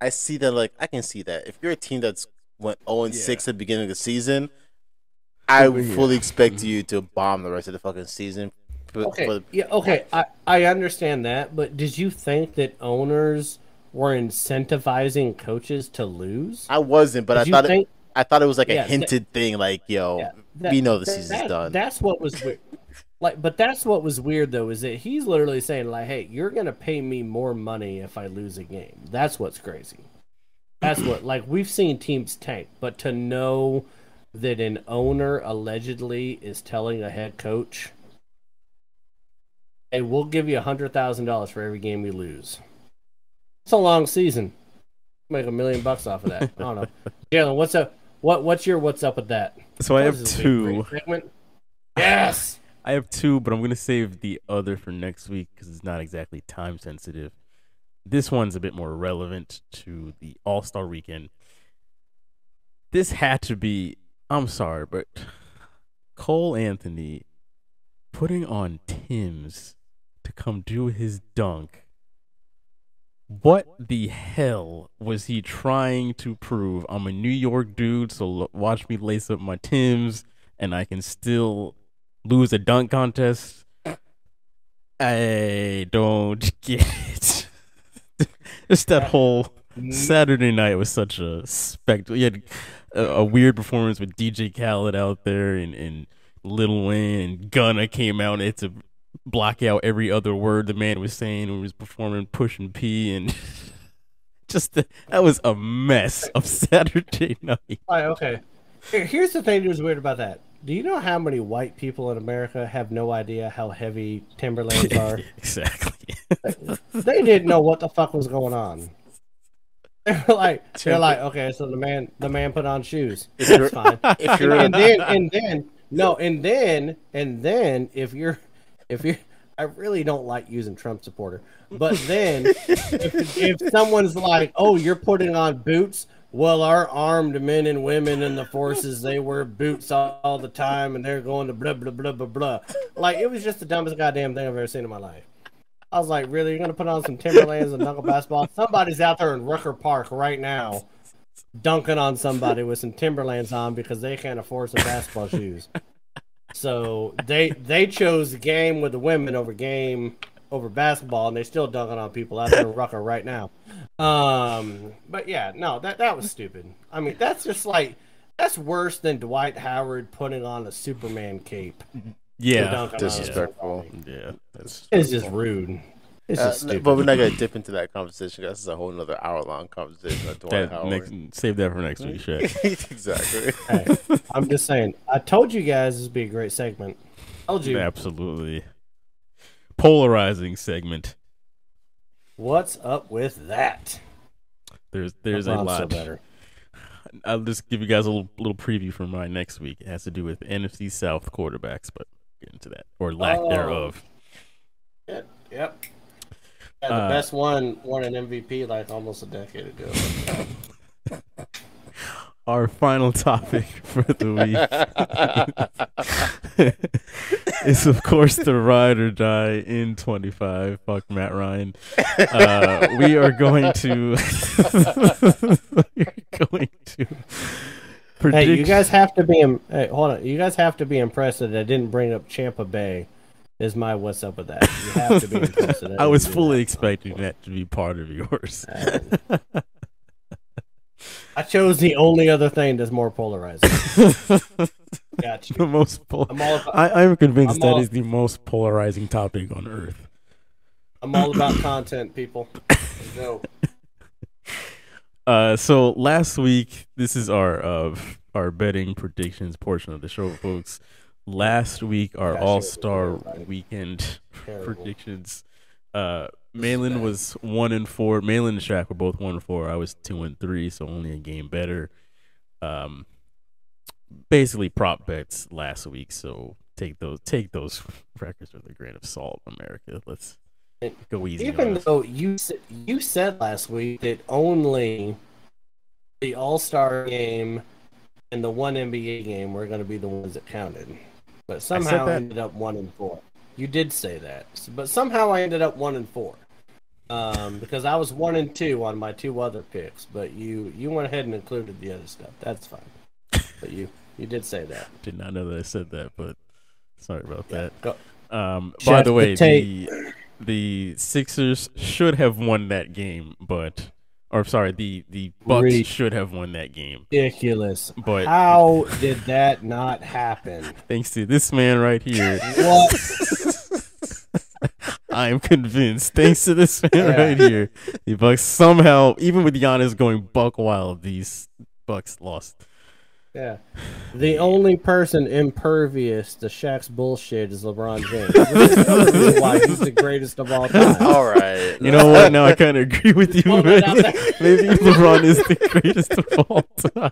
I see that like I can see that if you're a team that's went zero and six at the beginning of the season, I would Yeah. fully expect you to bomb the rest of the fucking season. But, Okay. but yeah. Okay. I I understand that, but did you think that owners were incentivizing coaches to lose? I wasn't. But I thought think- it, I thought it was like Yeah, a that- hinted thing. Like yo, Yeah, that- we know the that- season's that- done. That's what was weird. like, but that's what was weird though, is that he's literally saying like, "Hey, you're gonna pay me more money if I lose a game." That's what's crazy. That's what like we've seen teams tank, but to know that an owner allegedly is telling a head coach, "Hey, we'll give you a hundred thousand dollars for every game we lose." It's a long season. Make a million bucks off of that. I don't know. Jalen, what's up? What what's your what's up with that? So I have is this, a two. Yes. I have two, but I'm gonna save the other for next week because it's not exactly time sensitive. This one's a bit more relevant to the All Star Weekend. This had to be. I'm sorry, but Cole Anthony putting on Tim's to come do his dunk. What the hell was he trying to prove? I'm a New York dude, so watch me lace up my Tim's, and I can still lose a dunk contest. I don't get it. Just that whole Saturday night was such a spectacle. You had a, a weird performance with DJ Khaled out there, and, and Lil Wayne and Gunna came out. It's to block out every other word the man was saying when he was performing Pushin P, and just the, that was a mess of Saturday night. All right, okay. Here's the thing that was weird about that. Do you know how many white people in America have no idea how heavy Timberlands are? exactly. they didn't know what the fuck was going on. They're like, they're like, okay, so the man, the man put on shoes. If you're- That's fine. if and, you're- and then, and then, no, and then, and then, if you're, if you're, I really don't like using Trump supporter, but then, if, if someone's like, oh, you're putting on boots. Well, our armed men and women in the forces, they wear boots all, all the time and they're going to blah, blah, blah, blah, blah. Like, it was just the dumbest goddamn thing I've ever seen in my life. I was like, really? You're going to put on some Timberlands and dunk basketball? Somebody's out there in Rucker Park right now dunking on somebody with some Timberlands on because they can't afford some basketball shoes. So they they chose the game with the women over game over basketball, and they're still dunking on people out there in Rucker right now. Um, but yeah, no, that that was stupid. I mean, that's just like that's worse than Dwight Howard putting on a Superman cape. Yeah, Disrespectful. yeah, that's It's just rude. It's Uh, just but we're not gonna dip into that conversation. 'cause This is a whole nother hour long conversation. That next, save that for next week, Shaq. exactly. Hey, I'm just saying. I told you guys this would be a great segment. Told you. Absolutely polarizing segment. What's up with that? There's there's a That's also lot. better. I'll just give you guys a little little preview for my next week. It has to do with NFC South quarterbacks, but get into that or lack Oh. thereof. Yep. Yep. Yeah, the Uh, best one won an MVP like almost a decade ago. Our final topic for the week is, of course, the ride or die in 25. Fuck Matt Ryan. Uh, we are going to. we're going to. hey, you guys have to be. Im- Hey, hold on. You guys have to be impressed that I didn't bring up Champa Bay. Is my what's up with that? You have to be. I was fully that. expecting that to be part of yours. I chose the only other thing that's more polarizing. Got you. the most pol- I'm all about, I, I'm convinced I'm that all- is the most polarizing topic on earth. I'm all about content, people. No. Uh, so last week, this is our uh our betting predictions portion of the show, folks. Last week, our All Star. Weekend Terrible. predictions. Uh, Malin was one and four. Malin and Shaq were both one and four. I was two and three, so only a game better. Um, basically prop bets last week. So take those take those records with a grain of salt, America. Let's go easy. on Even though you you said last week that only the All Star game and the one NBA game were going to be the ones that counted, but somehow I that. ended up one and four. You did say that, but somehow I ended up one and four. Um, because I was one and two on my two other picks, but you you went ahead and included the other stuff. That's fine. But you you did say that. Did not know that I said that, but sorry about Yeah, that. go- Um, by the way, the the Sixers should have won that game, but or sorry, the the Bucks should have won that game. Ridiculous. But- how did that not happen? Thanks to this man right here, What? I am convinced. Thanks to this man Yeah. right here, the Bucks somehow, even with Giannis going buck wild, these Bucks lost. Yeah. The only person impervious to Shaq's bullshit is LeBron James. Which is another reason why he's the greatest of all time. All right. You know what? Now I kind of agree with you. Pull it out man. there. Maybe LeBron is the greatest of all time.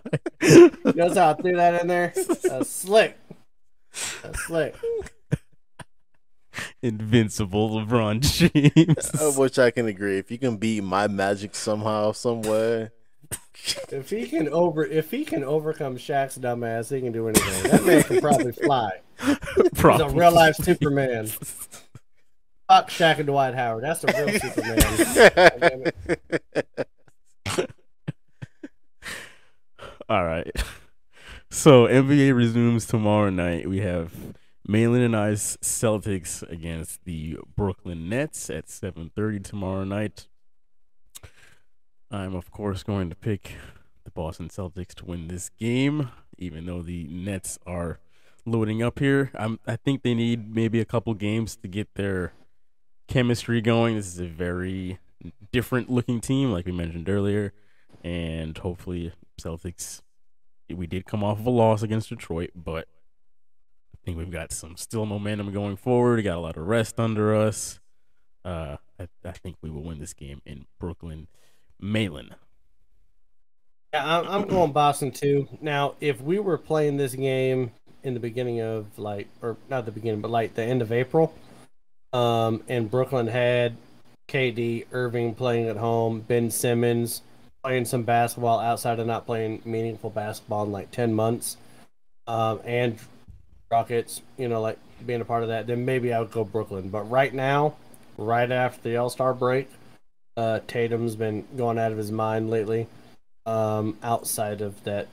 Notice how I threw that in there? That's slick. That's slick. Invincible LeBron James. Of which I can agree. If you can beat my magic somehow, some way. If he can over if he can overcome Shaq's dumbass, he can do anything. That man can probably fly. He's a real life Superman. Fuck Shaq and Dwight Howard. That's a real Superman. All right. So NBA resumes tomorrow night. We have Malin and I's Celtics against the Brooklyn Nets at 7:30 tomorrow night. I'm of course going to pick the Boston Celtics to win this game, even though the Nets are loading up here. I'm I think they need maybe a couple games to get their chemistry going. This is a very different looking team, like we mentioned earlier, and hopefully Celtics. We did come off of a loss against Detroit, but I think we've got some still momentum going forward. We got a lot of rest under us. Uh, I, I think we will win this game in Brooklyn. Malin. Yeah, I'm, going Boston too. Now, if we were playing this game in the beginning of like, or not the beginning, but like the end of April, um, and Brooklyn had KD, Irving playing at home, Ben Simmons playing some basketball outside of not playing meaningful basketball in like ten months, um, and Rockets, you know, like being a part of that, then maybe I would go Brooklyn. But right now, right after the All Star break, uh, Tatum's been going out of his mind lately um, outside of that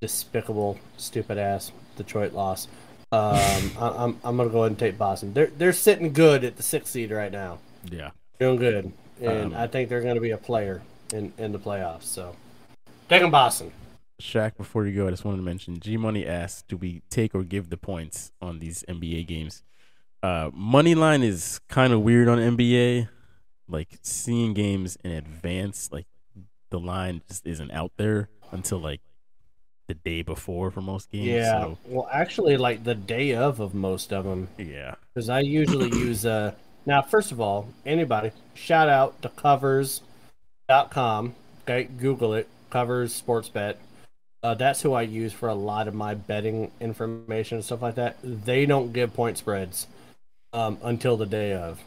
despicable, stupid ass Detroit loss. Um, I, I'm I'm gonna go ahead and take Boston. They're they're sitting good at the sixth seed right now, Yeah. doing good, and Um, I think they're gonna be a player in in the playoffs. So, taking Boston. Shaq, before you go, I just wanted to mention G Money asked, do we take or give the points on these NBA games? Uh, money line is kind of weird on NBA. Like seeing games in advance, like the line just isn't out there until like the day before for most games. Yeah. So, Well, actually, like the day of of most of them, yeah. because I usually use uh now first of all anybody shout out to covers.com okay google it covers sports bet uh, that's who i use for a lot of my betting information and stuff like that they don't give point spreads um, until the day of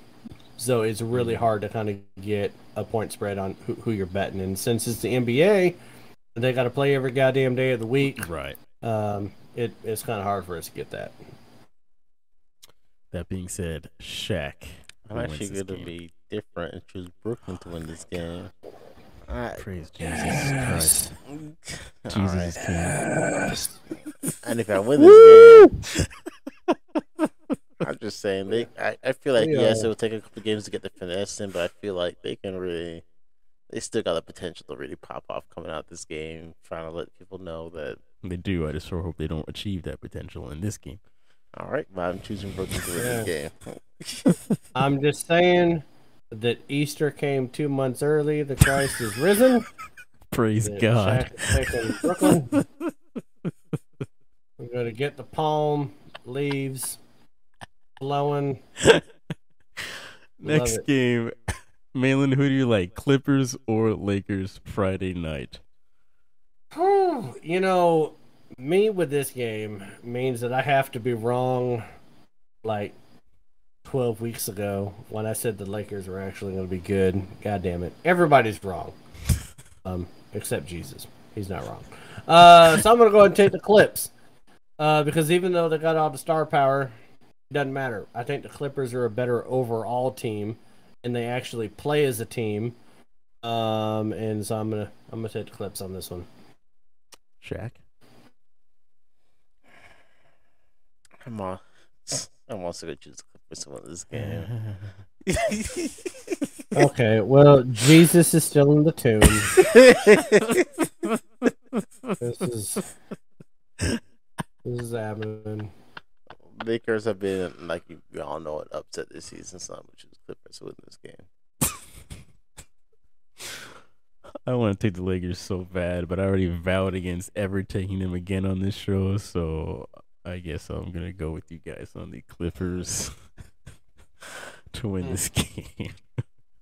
so it's really hard to kind of get a point spread on who, who you're betting and since it's the nba they got to play every goddamn day of the week Right. um, it, it's kind of hard for us to get that That being said, Shaq. I'm actually going to be different and choose Brooklyn to win this game. Alright. Praise Jesus Christ. Jesus Alright. is king. And if I win this game, I'm just saying they. I, I feel like yes, it will take a couple games to get the finesse in, but I feel like they can really. They still got the potential to really pop off coming out this game, trying to let people know that. They do. I just sure hope they don't achieve that potential in this game. All right, but I'm choosing Brooklyn to win this game. I'm just saying that Easter came two months early. The Christ is risen. Praise that God. Shaq is Brooklyn. We're going to get the palm leaves blowing. Next it. game, Malin, who do you like, Clippers or Lakers Friday night? You know, me with this game means that I have to be wrong like 12 weeks ago when I said the Lakers were actually going to be good. God damn it. Everybody's wrong. Um, except Jesus. He's not wrong. Uh, so I'm going to go and take the Clips. Uh, because even though they got all the star power, doesn't matter. I think the Clippers are a better overall team and they actually play as a team. Um, and so I'm going to I'm going to take the Clips on this one. Shaq? I'm on. I'm also gonna choose the Clippers to win this game. Okay, well, Jesus is still in the tomb. this is this is happening. Lakers have been like you, you all know an upset this season, son, which is Clippers win this game. I want to take the Lakers so bad, but I already vowed against ever taking them again on this show, so I guess I'm gonna go with you guys on the Clippers to win this game.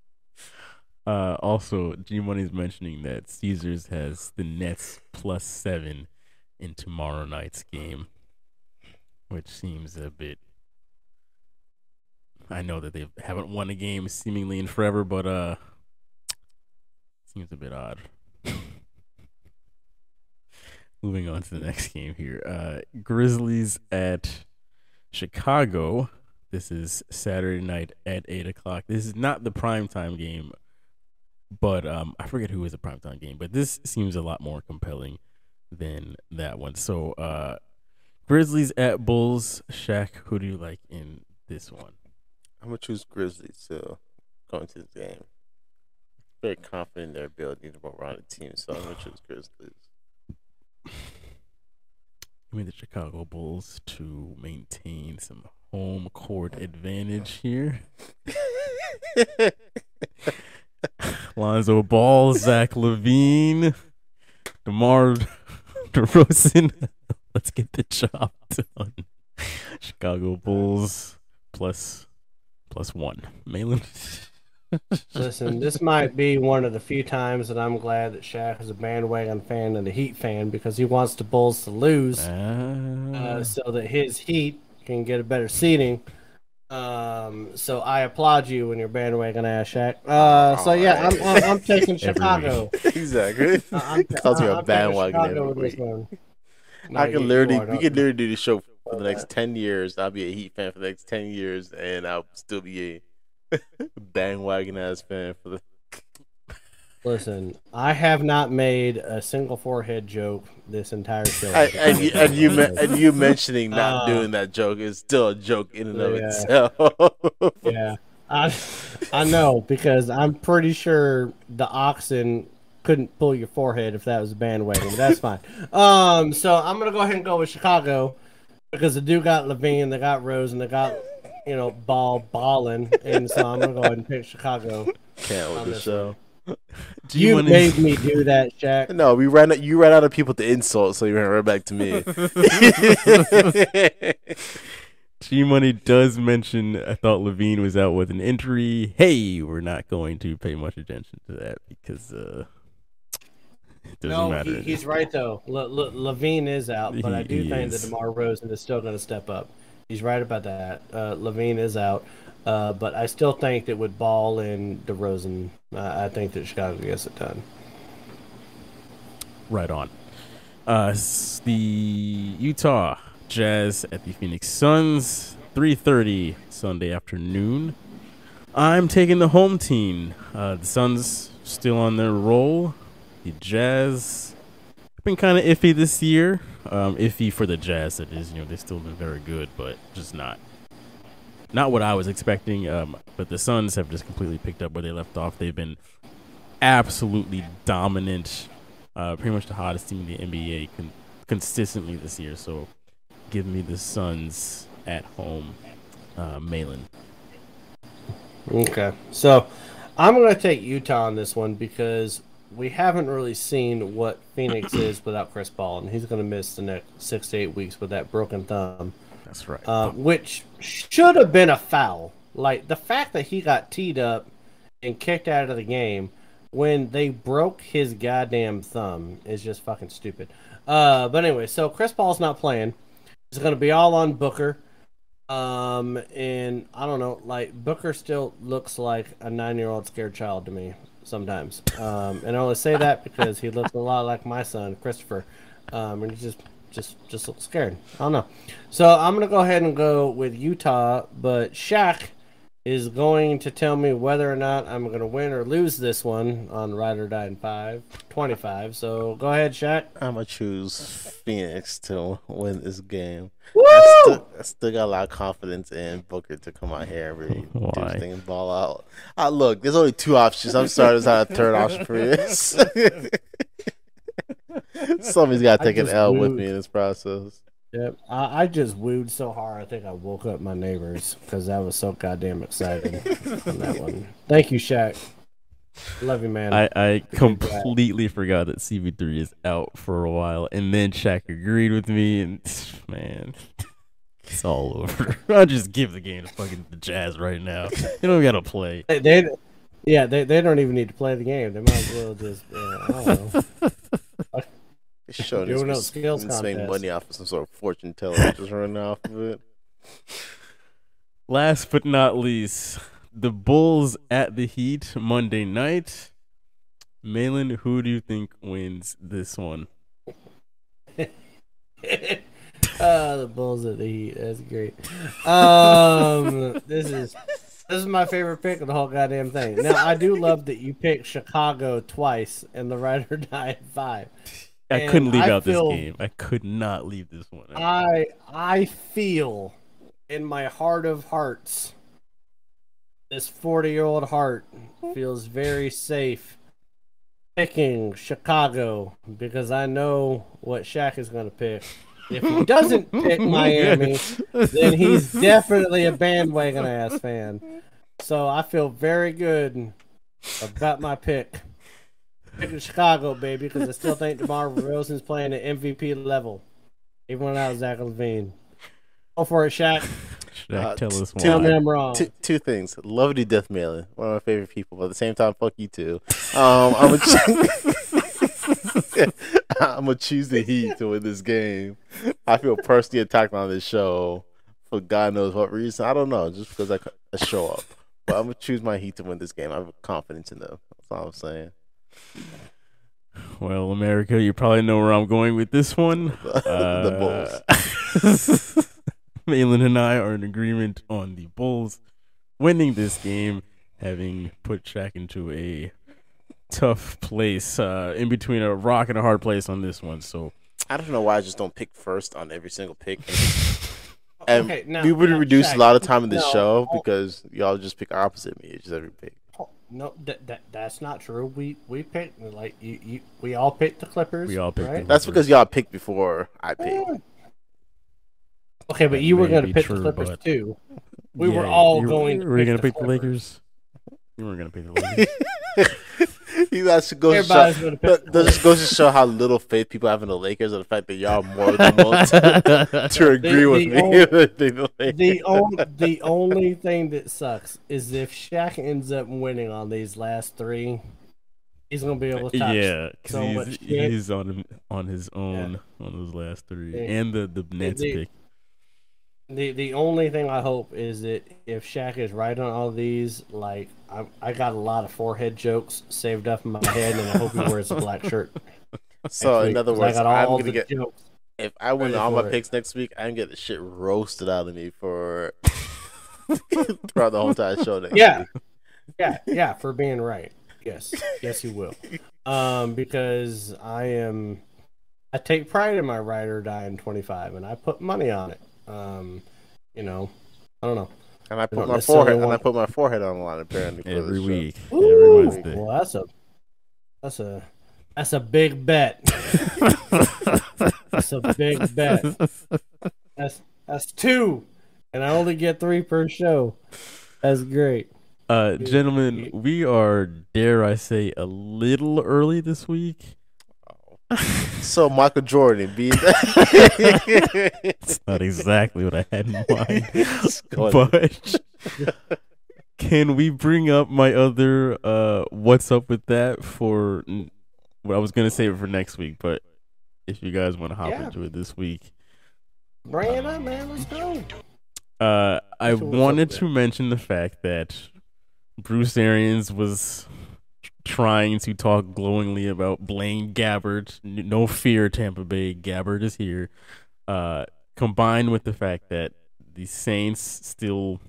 uh, also, G Money's mentioning that Caesars has the Nets plus seven in tomorrow night's game, which seems a bit. I know that they haven't won a game seemingly in forever, but uh, seems a bit odd. Moving on to the next game here. Uh, Grizzlies at Chicago. This is Saturday night at eight o'clock. This is not the primetime game, but um, I forget who is the primetime game. But this seems a lot more compelling than that one. So, uh, Grizzlies at Bulls. Shaq, who do you like in this one? I'm gonna choose Grizzlies to go into this game. Very confident in their ability to run a team, so I'm gonna choose Grizzlies. Give mean the Chicago Bulls to maintain some home court advantage here. Lonzo Ball, Zach LaVine, DeMar DeRozan. Let's get the job done. Chicago Bulls plus plus one. Malin. Listen, this might be one of the few times that I'm glad that Shaq is a bandwagon fan and a Heat fan because he wants the Bulls to lose uh, so that his Heat can get a better seating. Um, so I applaud you when you're bandwagon ass Shaq. Uh, so yeah, I'm, I'm, I'm taking Chicago. exactly. Uh, I'm, Calls me uh, a I'm bandwagon I can literally, we could literally do the show for the next ten years. I'll be a Heat fan for the next ten years, and I'll still be a bandwagon ass fan for the. Listen, I have not made a single forehead joke this entire show. I, and, you, and you and you mentioning not Uh, doing that joke is still a joke in and of Yeah. itself. yeah, I I know because I'm pretty sure the oxen couldn't pull your forehead if that was a bandwagon. But that's fine. Um, so I'm gonna go ahead and go with Chicago because the dude got LaVine, they got Rose, and they got you know ball balling, and so I'm gonna go ahead and pick Chicago. Can't on with the this show. You G-Money- made me do that, Shaq. No, we ran. You ran out of people to insult, so you ran right back to me. G Money does mention I thought LaVine was out with an injury. Hey, we're not going to pay much attention to that because uh it doesn't no, matter. he, he's right though. Le, Le, LaVine is out, but I do think is. that DeMar Rosen is still going to step up. He's right about that. Uh, LaVine is out, uh, but I still think that with Ball and DeRozan, uh, I think that Chicago gets it done. Right on. Uh, the Utah Jazz at the Phoenix Suns, 3:30 Sunday afternoon. I'm taking the home team. Uh, the Suns still on their roll. The Jazz been kind of iffy this year. Um, iffy for the Jazz, that is. You know, they've still been very good, but just not not what I was expecting. Um, but the Suns have just completely picked up where they left off. They've been absolutely dominant uh, pretty much the hottest team in the NBA con- consistently this year. So give me the Suns at home, uh, Malin. Okay, so I'm going to take Utah on this one because we haven't really seen what Phoenix is without Chris Paul, and he's going to miss the next six to eight weeks with that broken thumb. That's right. uh, which should have been a foul. Like the fact that he got teed up and kicked out of the game when they broke his goddamn thumb is just fucking stupid. Uh, but anyway, so Chris Paul's not playing. It's gonna be all on Booker. Um, and I don't know, like Booker still looks like a nine-year-old scared child to me sometimes. Um, and I only say that because he looks a lot like my son Christopher. Um, and he just just just looks scared. I don't know. So I'm gonna go ahead and go with Utah, but Shaq is going to tell me whether or not I'm going to win or lose this one on Ride or Die in 5, 25. So go ahead, Shaq. I'm gonna choose Phoenix to win this game. Woo! I still, I still got a lot of confidence in Booker to come out here and really do Why? his thing and ball out. Ah, look, there's only two options. I'm sorry, there's not a third option for this. Somebody's got to take an just L with me in this process. Yep. I, I just wooed so hard. I think I woke up my neighbors because I was so goddamn excited on that one. Thank you, Shaq. Love you, man. I, I Good guy. completely forgot that CP3 is out for a while, and then Shaq agreed with me, and man, it's all over. I'll just give the game to fucking the Jazz right now. You don't gotta play. They, they, yeah, they, they don't even need to play the game. They might as well just, uh, I don't know. It's showing Doing this no skills this make contest. money off of some sort of fortune teller just running off of it. Last but not least, the Bulls at the Heat Monday night. Malin, who do you think wins this one? uh, the Bulls at the Heat. That's great. Um, this is this is my favorite pick of the whole goddamn thing. Now, I do love that you picked Chicago twice and the Ride or Die at five. I couldn't leave I out feel- this game. I could not leave this one out. I I feel in my heart of hearts, this forty-year-old heart feels very safe picking Chicago because I know what Shaq is going to pick. If he doesn't pick Miami, then he's definitely a bandwagon ass fan. So I feel very good about my pick. Picking Chicago, baby, because I still think DeMar DeRozan's playing at MVP level, even without Zach LaVine. Go for it, Shaq. Shaq, Uh, tell t- us tell why. Tell me I'm wrong. Two, two things. Love you, Death Mailing. One of my favorite people, but at the same time, fuck you too. Um, I'm gonna I'm gonna choose the Heat to win this game. I feel personally attacked on this show for God knows what reason. I don't know, just because I, I show up. But I'm gonna choose my Heat to win this game. I have confidence in them. That's all I'm saying. Well, America, you probably know where I'm going with this one. the Bulls. Malin and I are in agreement on the Bulls winning this game, having put Shaq into a tough place, uh, in between a rock and a hard place on this one. So I don't know why I just don't pick first on every single pick. And Okay, now- we would now, reduce Shaq, a lot of time in this no, show because y'all just pick opposite me just every pick. No, that, that that's not true. We we picked like you, you we all picked the Clippers. We all picked the right? That's because y'all picked before I picked. Okay, but That you were going to pick true, the Clippers but- too. We were all you going to Were you pick gonna the pick the Lakers? You weren't gonna pick the Lakers. you guys should go to show, Everybody's that, just goes to show how little faith people have in the Lakers and the fact that y'all are more than willing to, to agree with the me. only- the the only the only thing that sucks is if Shaq ends up winning on these last three, he's gonna be able to talk yeah, 'cause so he's, much shit. he's on on his own on those last three, Yeah. and the the Nets the- pick. The the only thing I hope is that if Shaq is right on all these, like I I got a lot of forehead jokes saved up in my head, and I hope he wears a black shirt. So in other I words, I'm all gonna the get jokes. if I win all my it. picks next week, I'm gonna get the shit roasted out of me for throughout the whole entire show Yeah. week. yeah, yeah, for being right. Yes, yes, you will. Um, because I am, I take pride in my ride or die in 25, and I put money on it. Um, you know, I don't know. And I don't put my necessarily forehead and I put my forehead on the line apparently for every week, Ooh, every Wednesday. well, that's a, that's a, that's a big bet. that's a big bet. That's that's two, and I only get three per show. That's great. Uh, gentlemen, we are, dare I say, a little early this week. So Michael Jordan being It's not exactly what I had in mind, but can we bring up my other uh, what's up with that for? Well, I was gonna save it for next week, but if you guys want to hop Yeah. into it this week, Bring it up, man. Let's go. Uh, I So what's up wanted to mention the fact that Bruce Arians was trying to talk glowingly about Blaine Gabbert. No fear, Tampa Bay. Gabbert is here. Uh, combined with the fact that the Saints still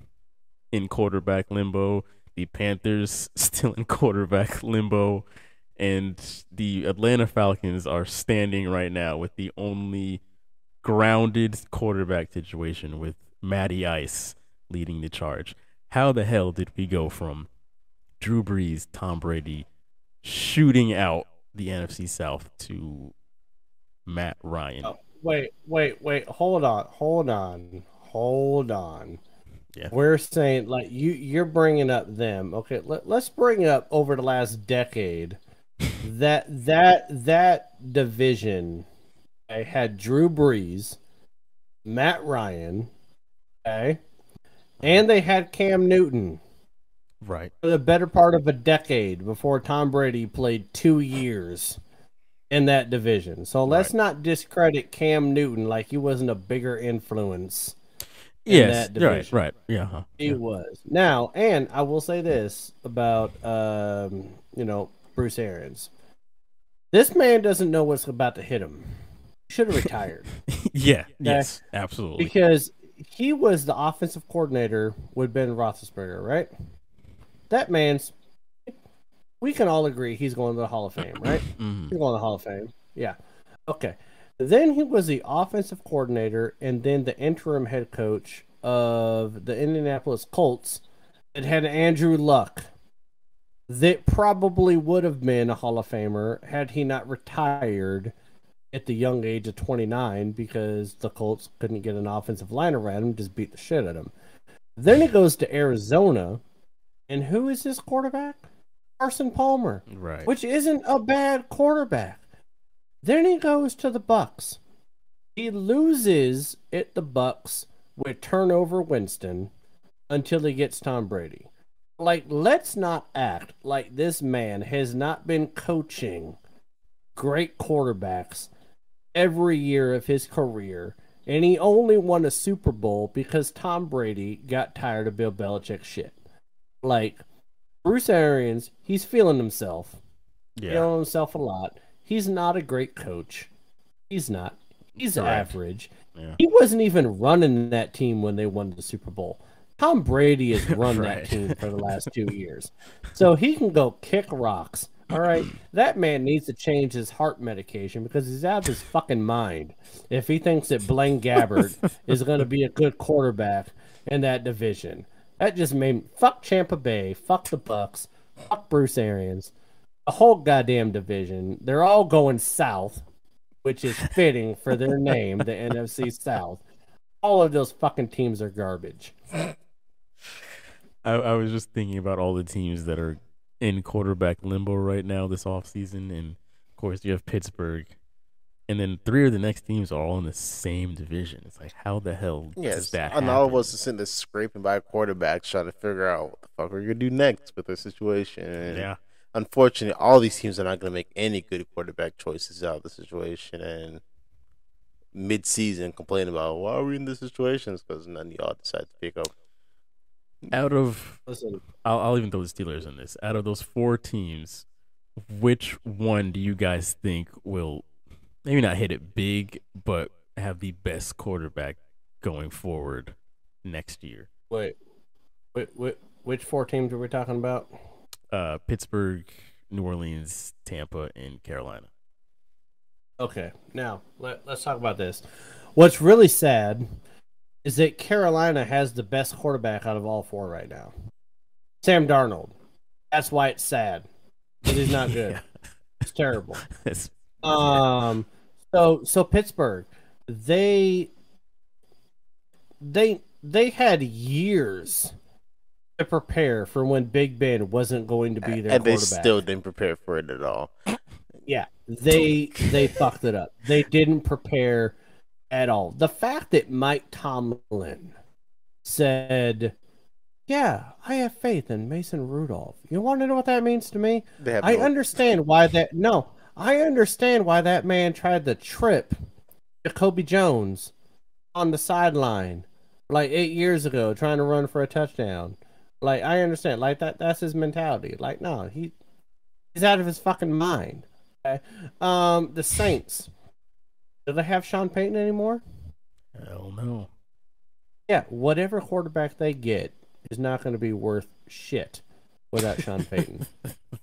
in quarterback limbo. The Panthers still in quarterback limbo. And the Atlanta Falcons are standing right now with the only grounded quarterback situation with Matty Ice leading the charge. How the hell did we go from Drew Brees, Tom Brady shooting out the NFC South to Matt Ryan? Oh, wait, wait, wait. Hold on, hold on, hold on. Yeah. We're saying like you you're bringing up them. Okay, let, let's bring up over the last decade that that that division I had Drew Brees, Matt Ryan, okay, and they had Cam Newton Right. for the better part of a decade before Tom Brady played two years in that division. So let's Right. not discredit Cam Newton like he wasn't a bigger influence. in Yes. that Right. division. Right. Yeah. huh. He was. Now, and I will say this about um, you know, Bruce Arians. This man doesn't know what's about to hit him. He should have retired. yeah. Yes. Absolutely. because he was the offensive coordinator with Ben Roethlisberger, right? That man's. We can all agree he's going to the Hall of Fame, right? Mhm. He's going to the Hall of Fame. Yeah. Okay. Then he was the offensive coordinator and then the interim head coach of the Indianapolis Colts that had Andrew Luck. That probably would have been a Hall of Famer had he not retired at the young age of 29 because the Colts couldn't get an offensive line around him, just beat the shit out of him. Then he goes to Arizona, and who is this quarterback? Carson Palmer Right. which isn't a bad quarterback. Then he goes to the Bucs. He loses at the Bucs with turnover Winston until he gets Tom Brady. Like, let's not act like this man has not been coaching great quarterbacks every year of his career, and he only won a Super Bowl because Tom Brady got tired of Bill Belichick's shit. Like, Bruce Arians, he's feeling himself yeah. feeling himself a lot. He's not a great coach. He's not. He's Correct. average. Yeah. He wasn't even running that team when they won the Super Bowl. Tom Brady has run Right. that team for the last two years. So he can go kick rocks. All right. That man needs to change his heart medication because he's out of his fucking mind if he thinks that Blaine Gabbert is going to be a good quarterback in that division. That just made fuck Champa Bay, fuck the Bucs, fuck Bruce Arians a whole goddamn division. They're all going south, which is fitting for their name, the NFC South. All of those fucking teams are garbage. I, I was just thinking about all the teams that are in quarterback limbo right now this offseason. And of course, you have Pittsburgh. And then three of the next teams are all in the same division. It's like, how the hell does Yes, that and happen? all of us are sitting there scraping by quarterbacks, trying to figure out what the fuck we're gonna do next with the situation. And Yeah. unfortunately, all these teams are not gonna make any good quarterback choices out of the situation. And mid-season, complain about why are we in this situation? because none of y'all decide to pick up. Out of, Listen, I'll, I'll even throw the Steelers in this. Out of those four teams, which one do you guys think will maybe not hit it big, but have the best quarterback going forward next year? wait, wait, wait, which four teams are we talking about? Uh, Pittsburgh, New Orleans, Tampa, and Carolina. Okay, now let, let's talk about this. What's really sad is that Carolina has the best quarterback out of all four right now. Sam Darnold. That's why it's sad. Because he's not good. It's terrible. It's- Um. So so Pittsburgh, they they they had years to prepare for when Big Ben wasn't going to be their and they still didn't prepare for it at all. Yeah, they they fucked it up. They didn't prepare at all. The fact that Mike Tomlin said, "Yeah, I have faith in Mason Rudolph." You want to know what that means to me? I no- understand why that. No, I understand why that man tried to trip Jacoby Jones on the sideline like eight years ago, trying to run for a touchdown. Like I understand, like that. That's his mentality. Like no, he he's out of his fucking mind. Okay? Um, the Saints. Do they have Sean Payton anymore? Hell no. Yeah, whatever quarterback they get is not going to be worth shit without Sean Payton.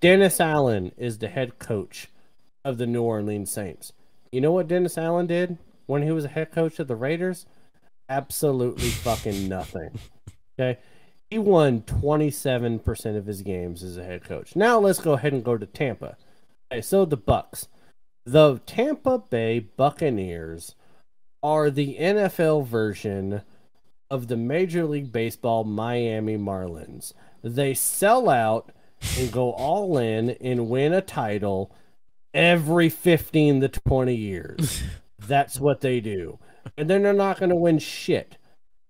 Dennis Allen is the head coach of the New Orleans Saints. You know what Dennis Allen did when he was a head coach of the Raiders? Absolutely fucking nothing. Okay. He won 27% of his games as a head coach. Now let's go ahead and go to Tampa. Okay, so the Bucs. The Tampa Bay Buccaneers are the NFL version of the Major League Baseball Miami Marlins. They sell out and go all in and win a title every 15 to 20 years. That's what they do. And then they're not going to win shit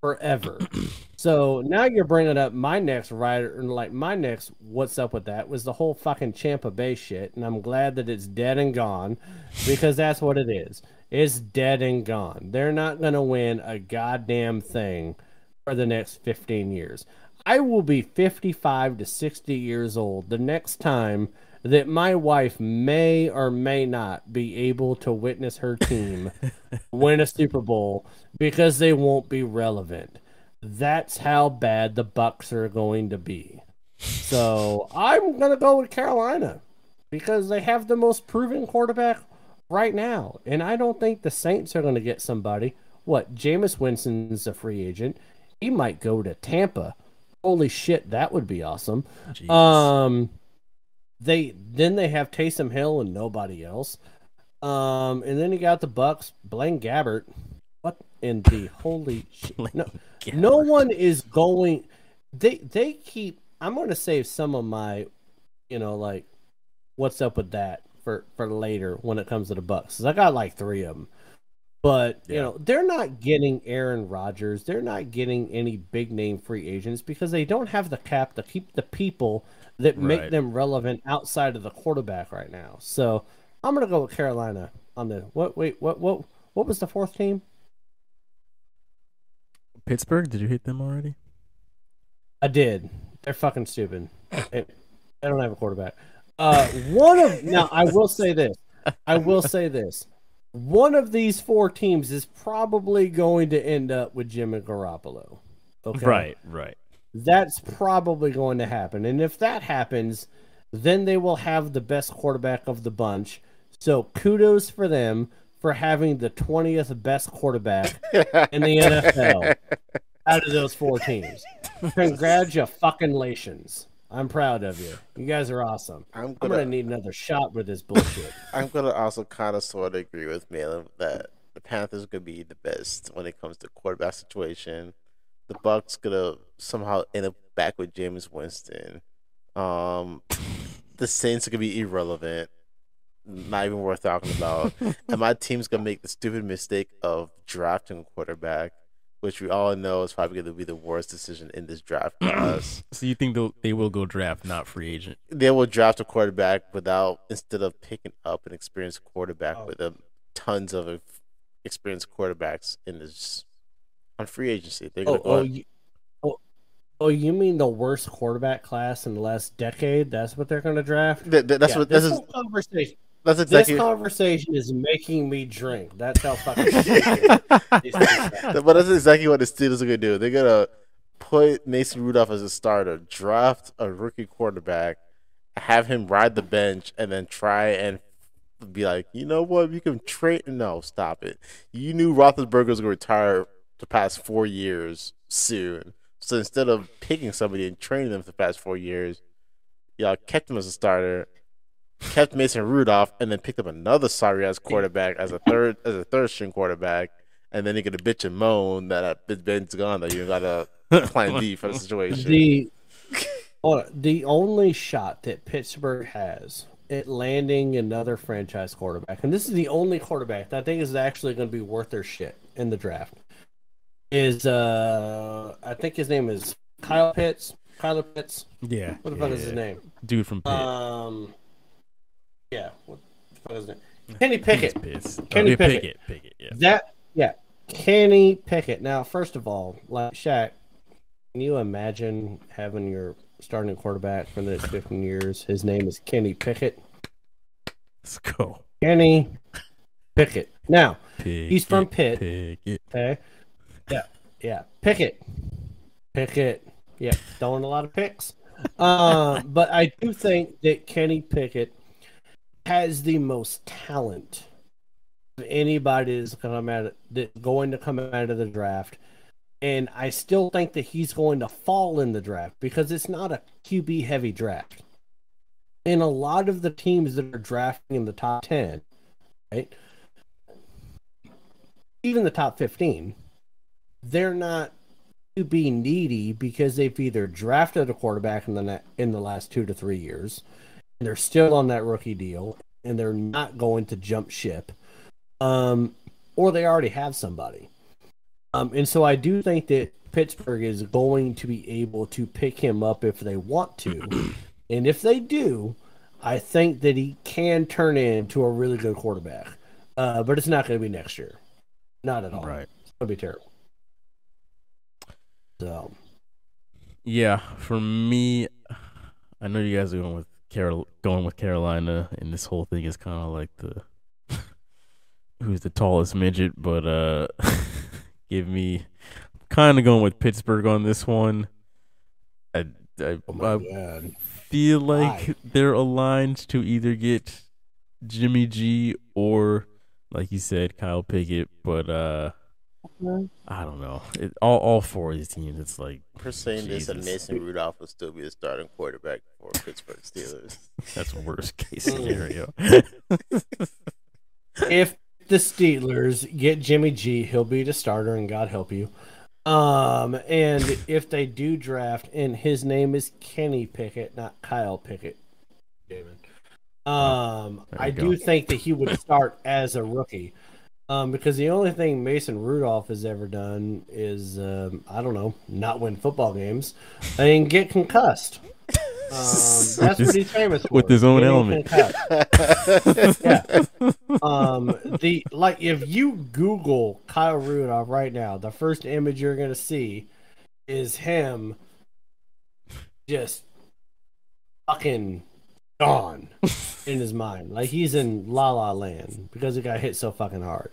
forever. So now you're bringing up my next rider, and like my next what's up with that was the whole fucking Champa Bay shit. And I'm glad that it's dead and gone because that's what it is. It's dead and gone. They're not going to win a goddamn thing for the next 15 years. I will be 55 to 60 years old the next time that my wife may or may not be able to witness her team win a Super Bowl because they won't be relevant. That's how bad the Bucs are going to be. So I'm gonna go with Carolina because they have the most proven quarterback right now, and I don't think the Saints are gonna get somebody. What? Jameis Winston's a free agent. He might go to Tampa. Holy shit, that would be awesome. Jesus. Um, they then they have Taysom Hill and nobody else. Um, and then you got the Bucs, Blaine Gabbert. What in the holy shit? No, no one is going. They they keep. I'm going to save some of my, you know, like, what's up with that for for later when it comes to the Bucs. 'Cause I got like three of them. But you know they're not getting Aaron Rodgers. They're not getting any big name free agents because they don't have the cap to keep the people that make them relevant outside of the quarterback right now. So I'm gonna go with Carolina on the what? Wait, what? What? What was the fourth team? Pittsburgh, did you hit them already? I did. They're fucking stupid. They they don't have a quarterback. Uh, one of now I will say this. I will say this. One of these four teams is probably going to end up with Jimmy Garoppolo. Okay. Right, right. That's probably going to happen. And if that happens, then they will have the best quarterback of the bunch. So kudos for them for having the 20th best quarterback in the NFL out of those four teams. Congratulations. I'm proud of you. You guys are awesome. I'm I'm gonna, need another shot with this bullshit. I'm gonna also kind of sort of agree with Malin that the Panthers gonna be the best when it comes to quarterback situation. The Bucs gonna somehow end up back with Jameis Winston. Um, the Saints are gonna be irrelevant, not even worth talking about. and my team's gonna make the stupid mistake of drafting a quarterback, which we all know is probably gonna be the worst decision in this draft class. So you think they'll, they will go draft, not free agent? they will draft a quarterback without instead of picking up an experienced quarterback Oh. with a, tons of ex- experienced quarterbacks in this on free agency. They're gonna oh, go. oh, you, oh, oh, you mean the worst quarterback class in the last decade? That's what they're going to draft? Th- th- that's Yeah, what this is. whole conversation. That's This conversation is making me drink. That's how fucking but that's exactly what the Steelers are gonna do. They're gonna put Mason Rudolph as a starter, draft a rookie quarterback, have him ride the bench, and then try and be like, you know what, we can trade. No, stop it. You knew Roethlisberger was gonna retire the past four years soon. So instead of picking somebody and training them for the past four years, y'all kept him as a starter, kept Mason Rudolph, and then picked up another sorry ass quarterback as a third as a third string quarterback, and then you're gonna bitch and moan that uh, Big Ben's gone that you got a plan D for the situation. The the only shot that Pittsburgh has at landing another franchise quarterback, and this is the only quarterback that I think is actually going to be worth their shit in the draft, is uh I think his name is Kyle Pitts. Kyle Pitts. Yeah. What the yeah, fuck is yeah. his name? Dude from Pitt. Um, yeah. What the fuck is it? Kenny Pickett. Piss. Kenny oh, Pickett. Pickett. Pickett. Yeah. That yeah, Kenny Pickett. Now, first of all, like Shaq, can you imagine having your starting quarterback for the next fifteen years? His name is Kenny Pickett. Let's go. Kenny Pickett. Now, Pickett, He's from Pitt. Pickett. okay, yeah, yeah, Pickett. Pickett, yeah, throwing a lot of picks. Uh, but I do think that Kenny Pickett has the most talent of anybody that's come out that going to come out of the draft. And I still think that he's going to fall in the draft because it's not a QB heavy draft. And a lot of the teams that are drafting in the top 10, right? Even the top 15, they're not to be needy because they've either drafted a quarterback in the in the last 2 to 3 years they're still on that rookie deal and they're not going to jump ship. Um or they already have somebody. Um, and so I do think that Pittsburgh is going to be able to pick him up if they want to. and if they do, I think that he can turn into a really good quarterback. Uh, but it's not going to be next year. Not at all. Right. It's going to be terrible. So, Yeah, for me, I know you guys are going with Carol, going with Carolina, and this whole thing is kind of like the who's the tallest midget, but uh, give me kind of going with Pittsburgh on this one. I I, oh I feel like Why? they're aligned to either get Jimmy G or, like you said, Kyle Pickett, but uh. I don't know. It, all all four of these teams, it's like We're saying this, and Jesus. Mason Rudolph will still be the starting quarterback for Pittsburgh Steelers. that's worst case Mm. scenario. if the Steelers get Jimmy G, he'll be the starter, and God help you. Um, and if they do draft, and his name is Kenny Pickett, not Kyle Pickett, Damon. Um, I you do think that he would start as a rookie. Um, because the only thing Mason Rudolph has ever done is, um, I don't know, not win football games and get concussed. Um, that's what he's famous for. with his own element. yeah. Um, the like if you Google Kyle Rudolph right now, the first image you're gonna see is him just fucking gone in his mind. Like he's in La La Land because he got hit so fucking hard.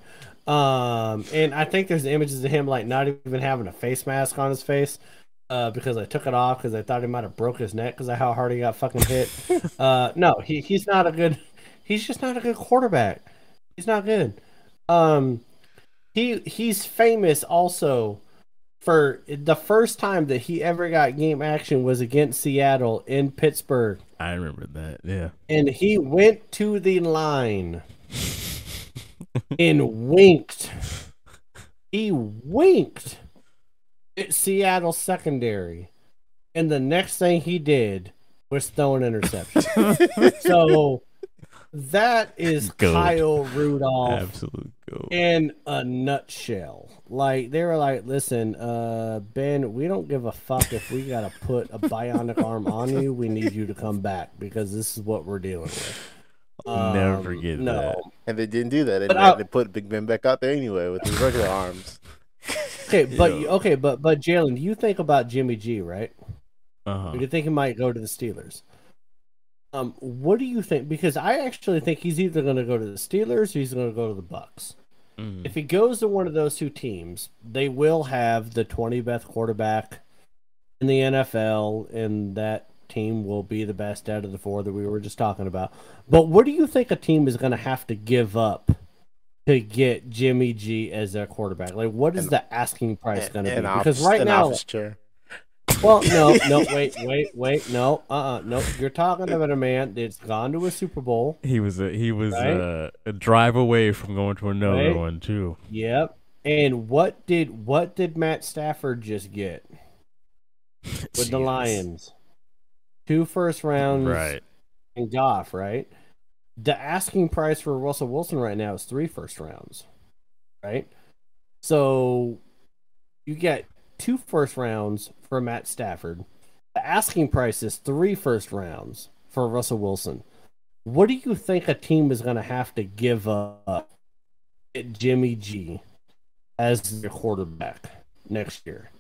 Um, and I think there's images of him like not even having a face mask on his face. Uh, because I took it off because I thought he might have broke his neck because of how hard he got fucking hit. uh, no, he, he's not a good. He's just not a good quarterback. He's not good. Um, he he's famous also for the first time that he ever got game action was against Seattle in Pittsburgh, I remember that. Yeah. and he went to the line and winked. He winked at Seattle secondary, and the next thing he did was throw an interception. so that is Goat. Kyle Rudolph Absolute go. in a nutshell. Like they were like, "Listen, uh, Ben, we don't give a fuck if we gotta put a bionic arm on you. We need you to come back because this is what we're dealing with." Never Um, forget no. that. And they didn't do that. And they, I- they put Big Ben back out there anyway with his regular arms. Okay, but Yeah. okay, but but Jalen, you think about Jimmy G, right? Uh-huh. You think he might go to the Steelers. Um, what do you think? Because I actually think he's either going to go to the Steelers or he's going to go to the Bucs. Mhm. If he goes to one of those two teams, they will have the 20 best quarterback in the NFL, and that team will be the best out of the four that we were just talking about. But what do you think a team is going to have to give up to get Jimmy G as their quarterback? Like, what is An- the asking price going to be? An Because office- right now, chair. Well, no, no, wait, wait, wait, no, uh, uh no. You're talking about a man that's gone to a Super Bowl. He was a, he was Right? uh, a drive away from going to another Right? one too. Yep. And what did what did Matt Stafford just get with the Lions? Two first rounds, Right. And Goff, right? The asking price for Russell Wilson right now is three first rounds, right? So you get two first rounds for Matt Stafford. The asking price is three first rounds for Russell Wilson. What do you think a team is going to have to give up at Jimmy G as their quarterback next year?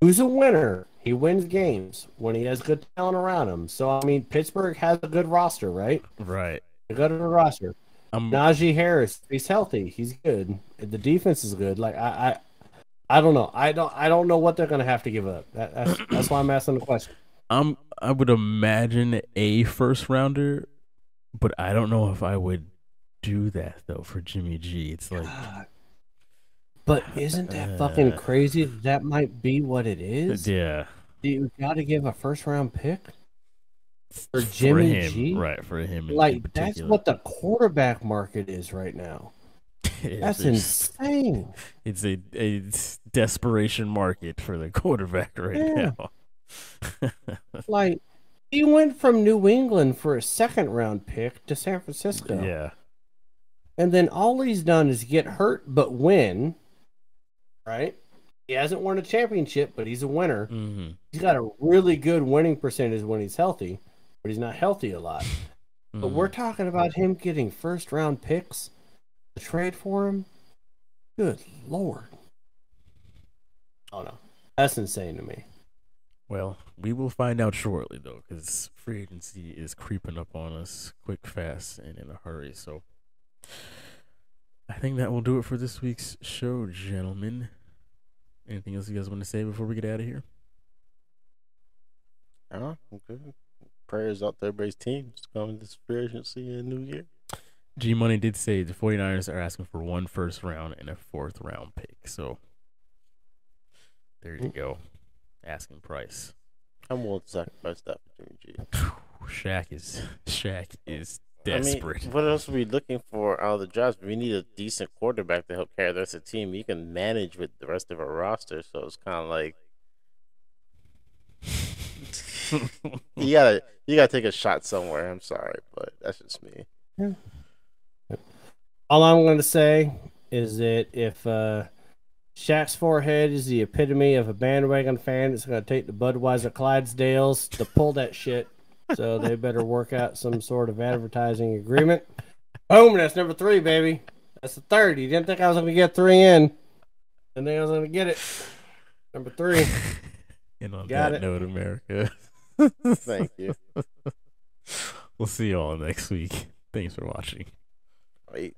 Who's a winner? He wins games when he has good talent around him. So I mean, Pittsburgh has a good roster, right? Right. A good roster. I'm Najee Harris, he's healthy. He's good. The defense is good. Like I, I don't know. I don't. I don't know what they're gonna have to give up. That, that's that's why I'm asking the question. I'm I would imagine a first rounder, but I don't know if I would do that though for Jimmy G. It's like But isn't that fucking Uh, crazy? that might be what it is. yeah, You got to give a first round pick for for Jimmy him, G. right? For him, Like that's what the quarterback market is right now. That's insane. It's a, a desperation market for the quarterback right Yeah. now. Like he went from New England for a second round pick to San Francisco. yeah, And then all he's done is get hurt but win. Right? He hasn't won a championship, but he's a winner. hmm He's got a really good winning percentage when he's healthy, but he's not healthy a lot. But Mm-hmm. we're talking about him getting first round picks to trade for him. Good lord. Oh no. That's insane to me. Well, we will find out shortly though, because free agency is creeping up on us quick, fast, and in a hurry. So, I think that will do it for this week's show, gentlemen. Anything else you guys want to say before we get out of here? Oh, okay. Prayers out to everybody's team. It's coming this free agency in New Year. G Money did say the 49ers are asking for one first round and a fourth round pick. So, there you go. Asking price. I'm willing to sacrifice that for Jimmy G. Shaq is Shaq is I mean, desperate. what else are we looking for out of the draft? We need a decent quarterback to help carry the rest of the team. You can manage with the rest of our roster, so it's kind of like you gotta you gotta take a shot somewhere. I'm sorry, but that's just me. All I'm going to say is that if uh, Shaq's forehead is the epitome of a bandwagon fan it's going to take the Budweiser Clydesdales to pull that shit, so they better work out some sort of advertising agreement. Boom, that's number three, baby. That's the third. You didn't think I was going to get three in. Didn't think I was going to get it. Number three. and on Got that it. note, America. Thank you. We'll see you all next week. Thanks for watching. Wait.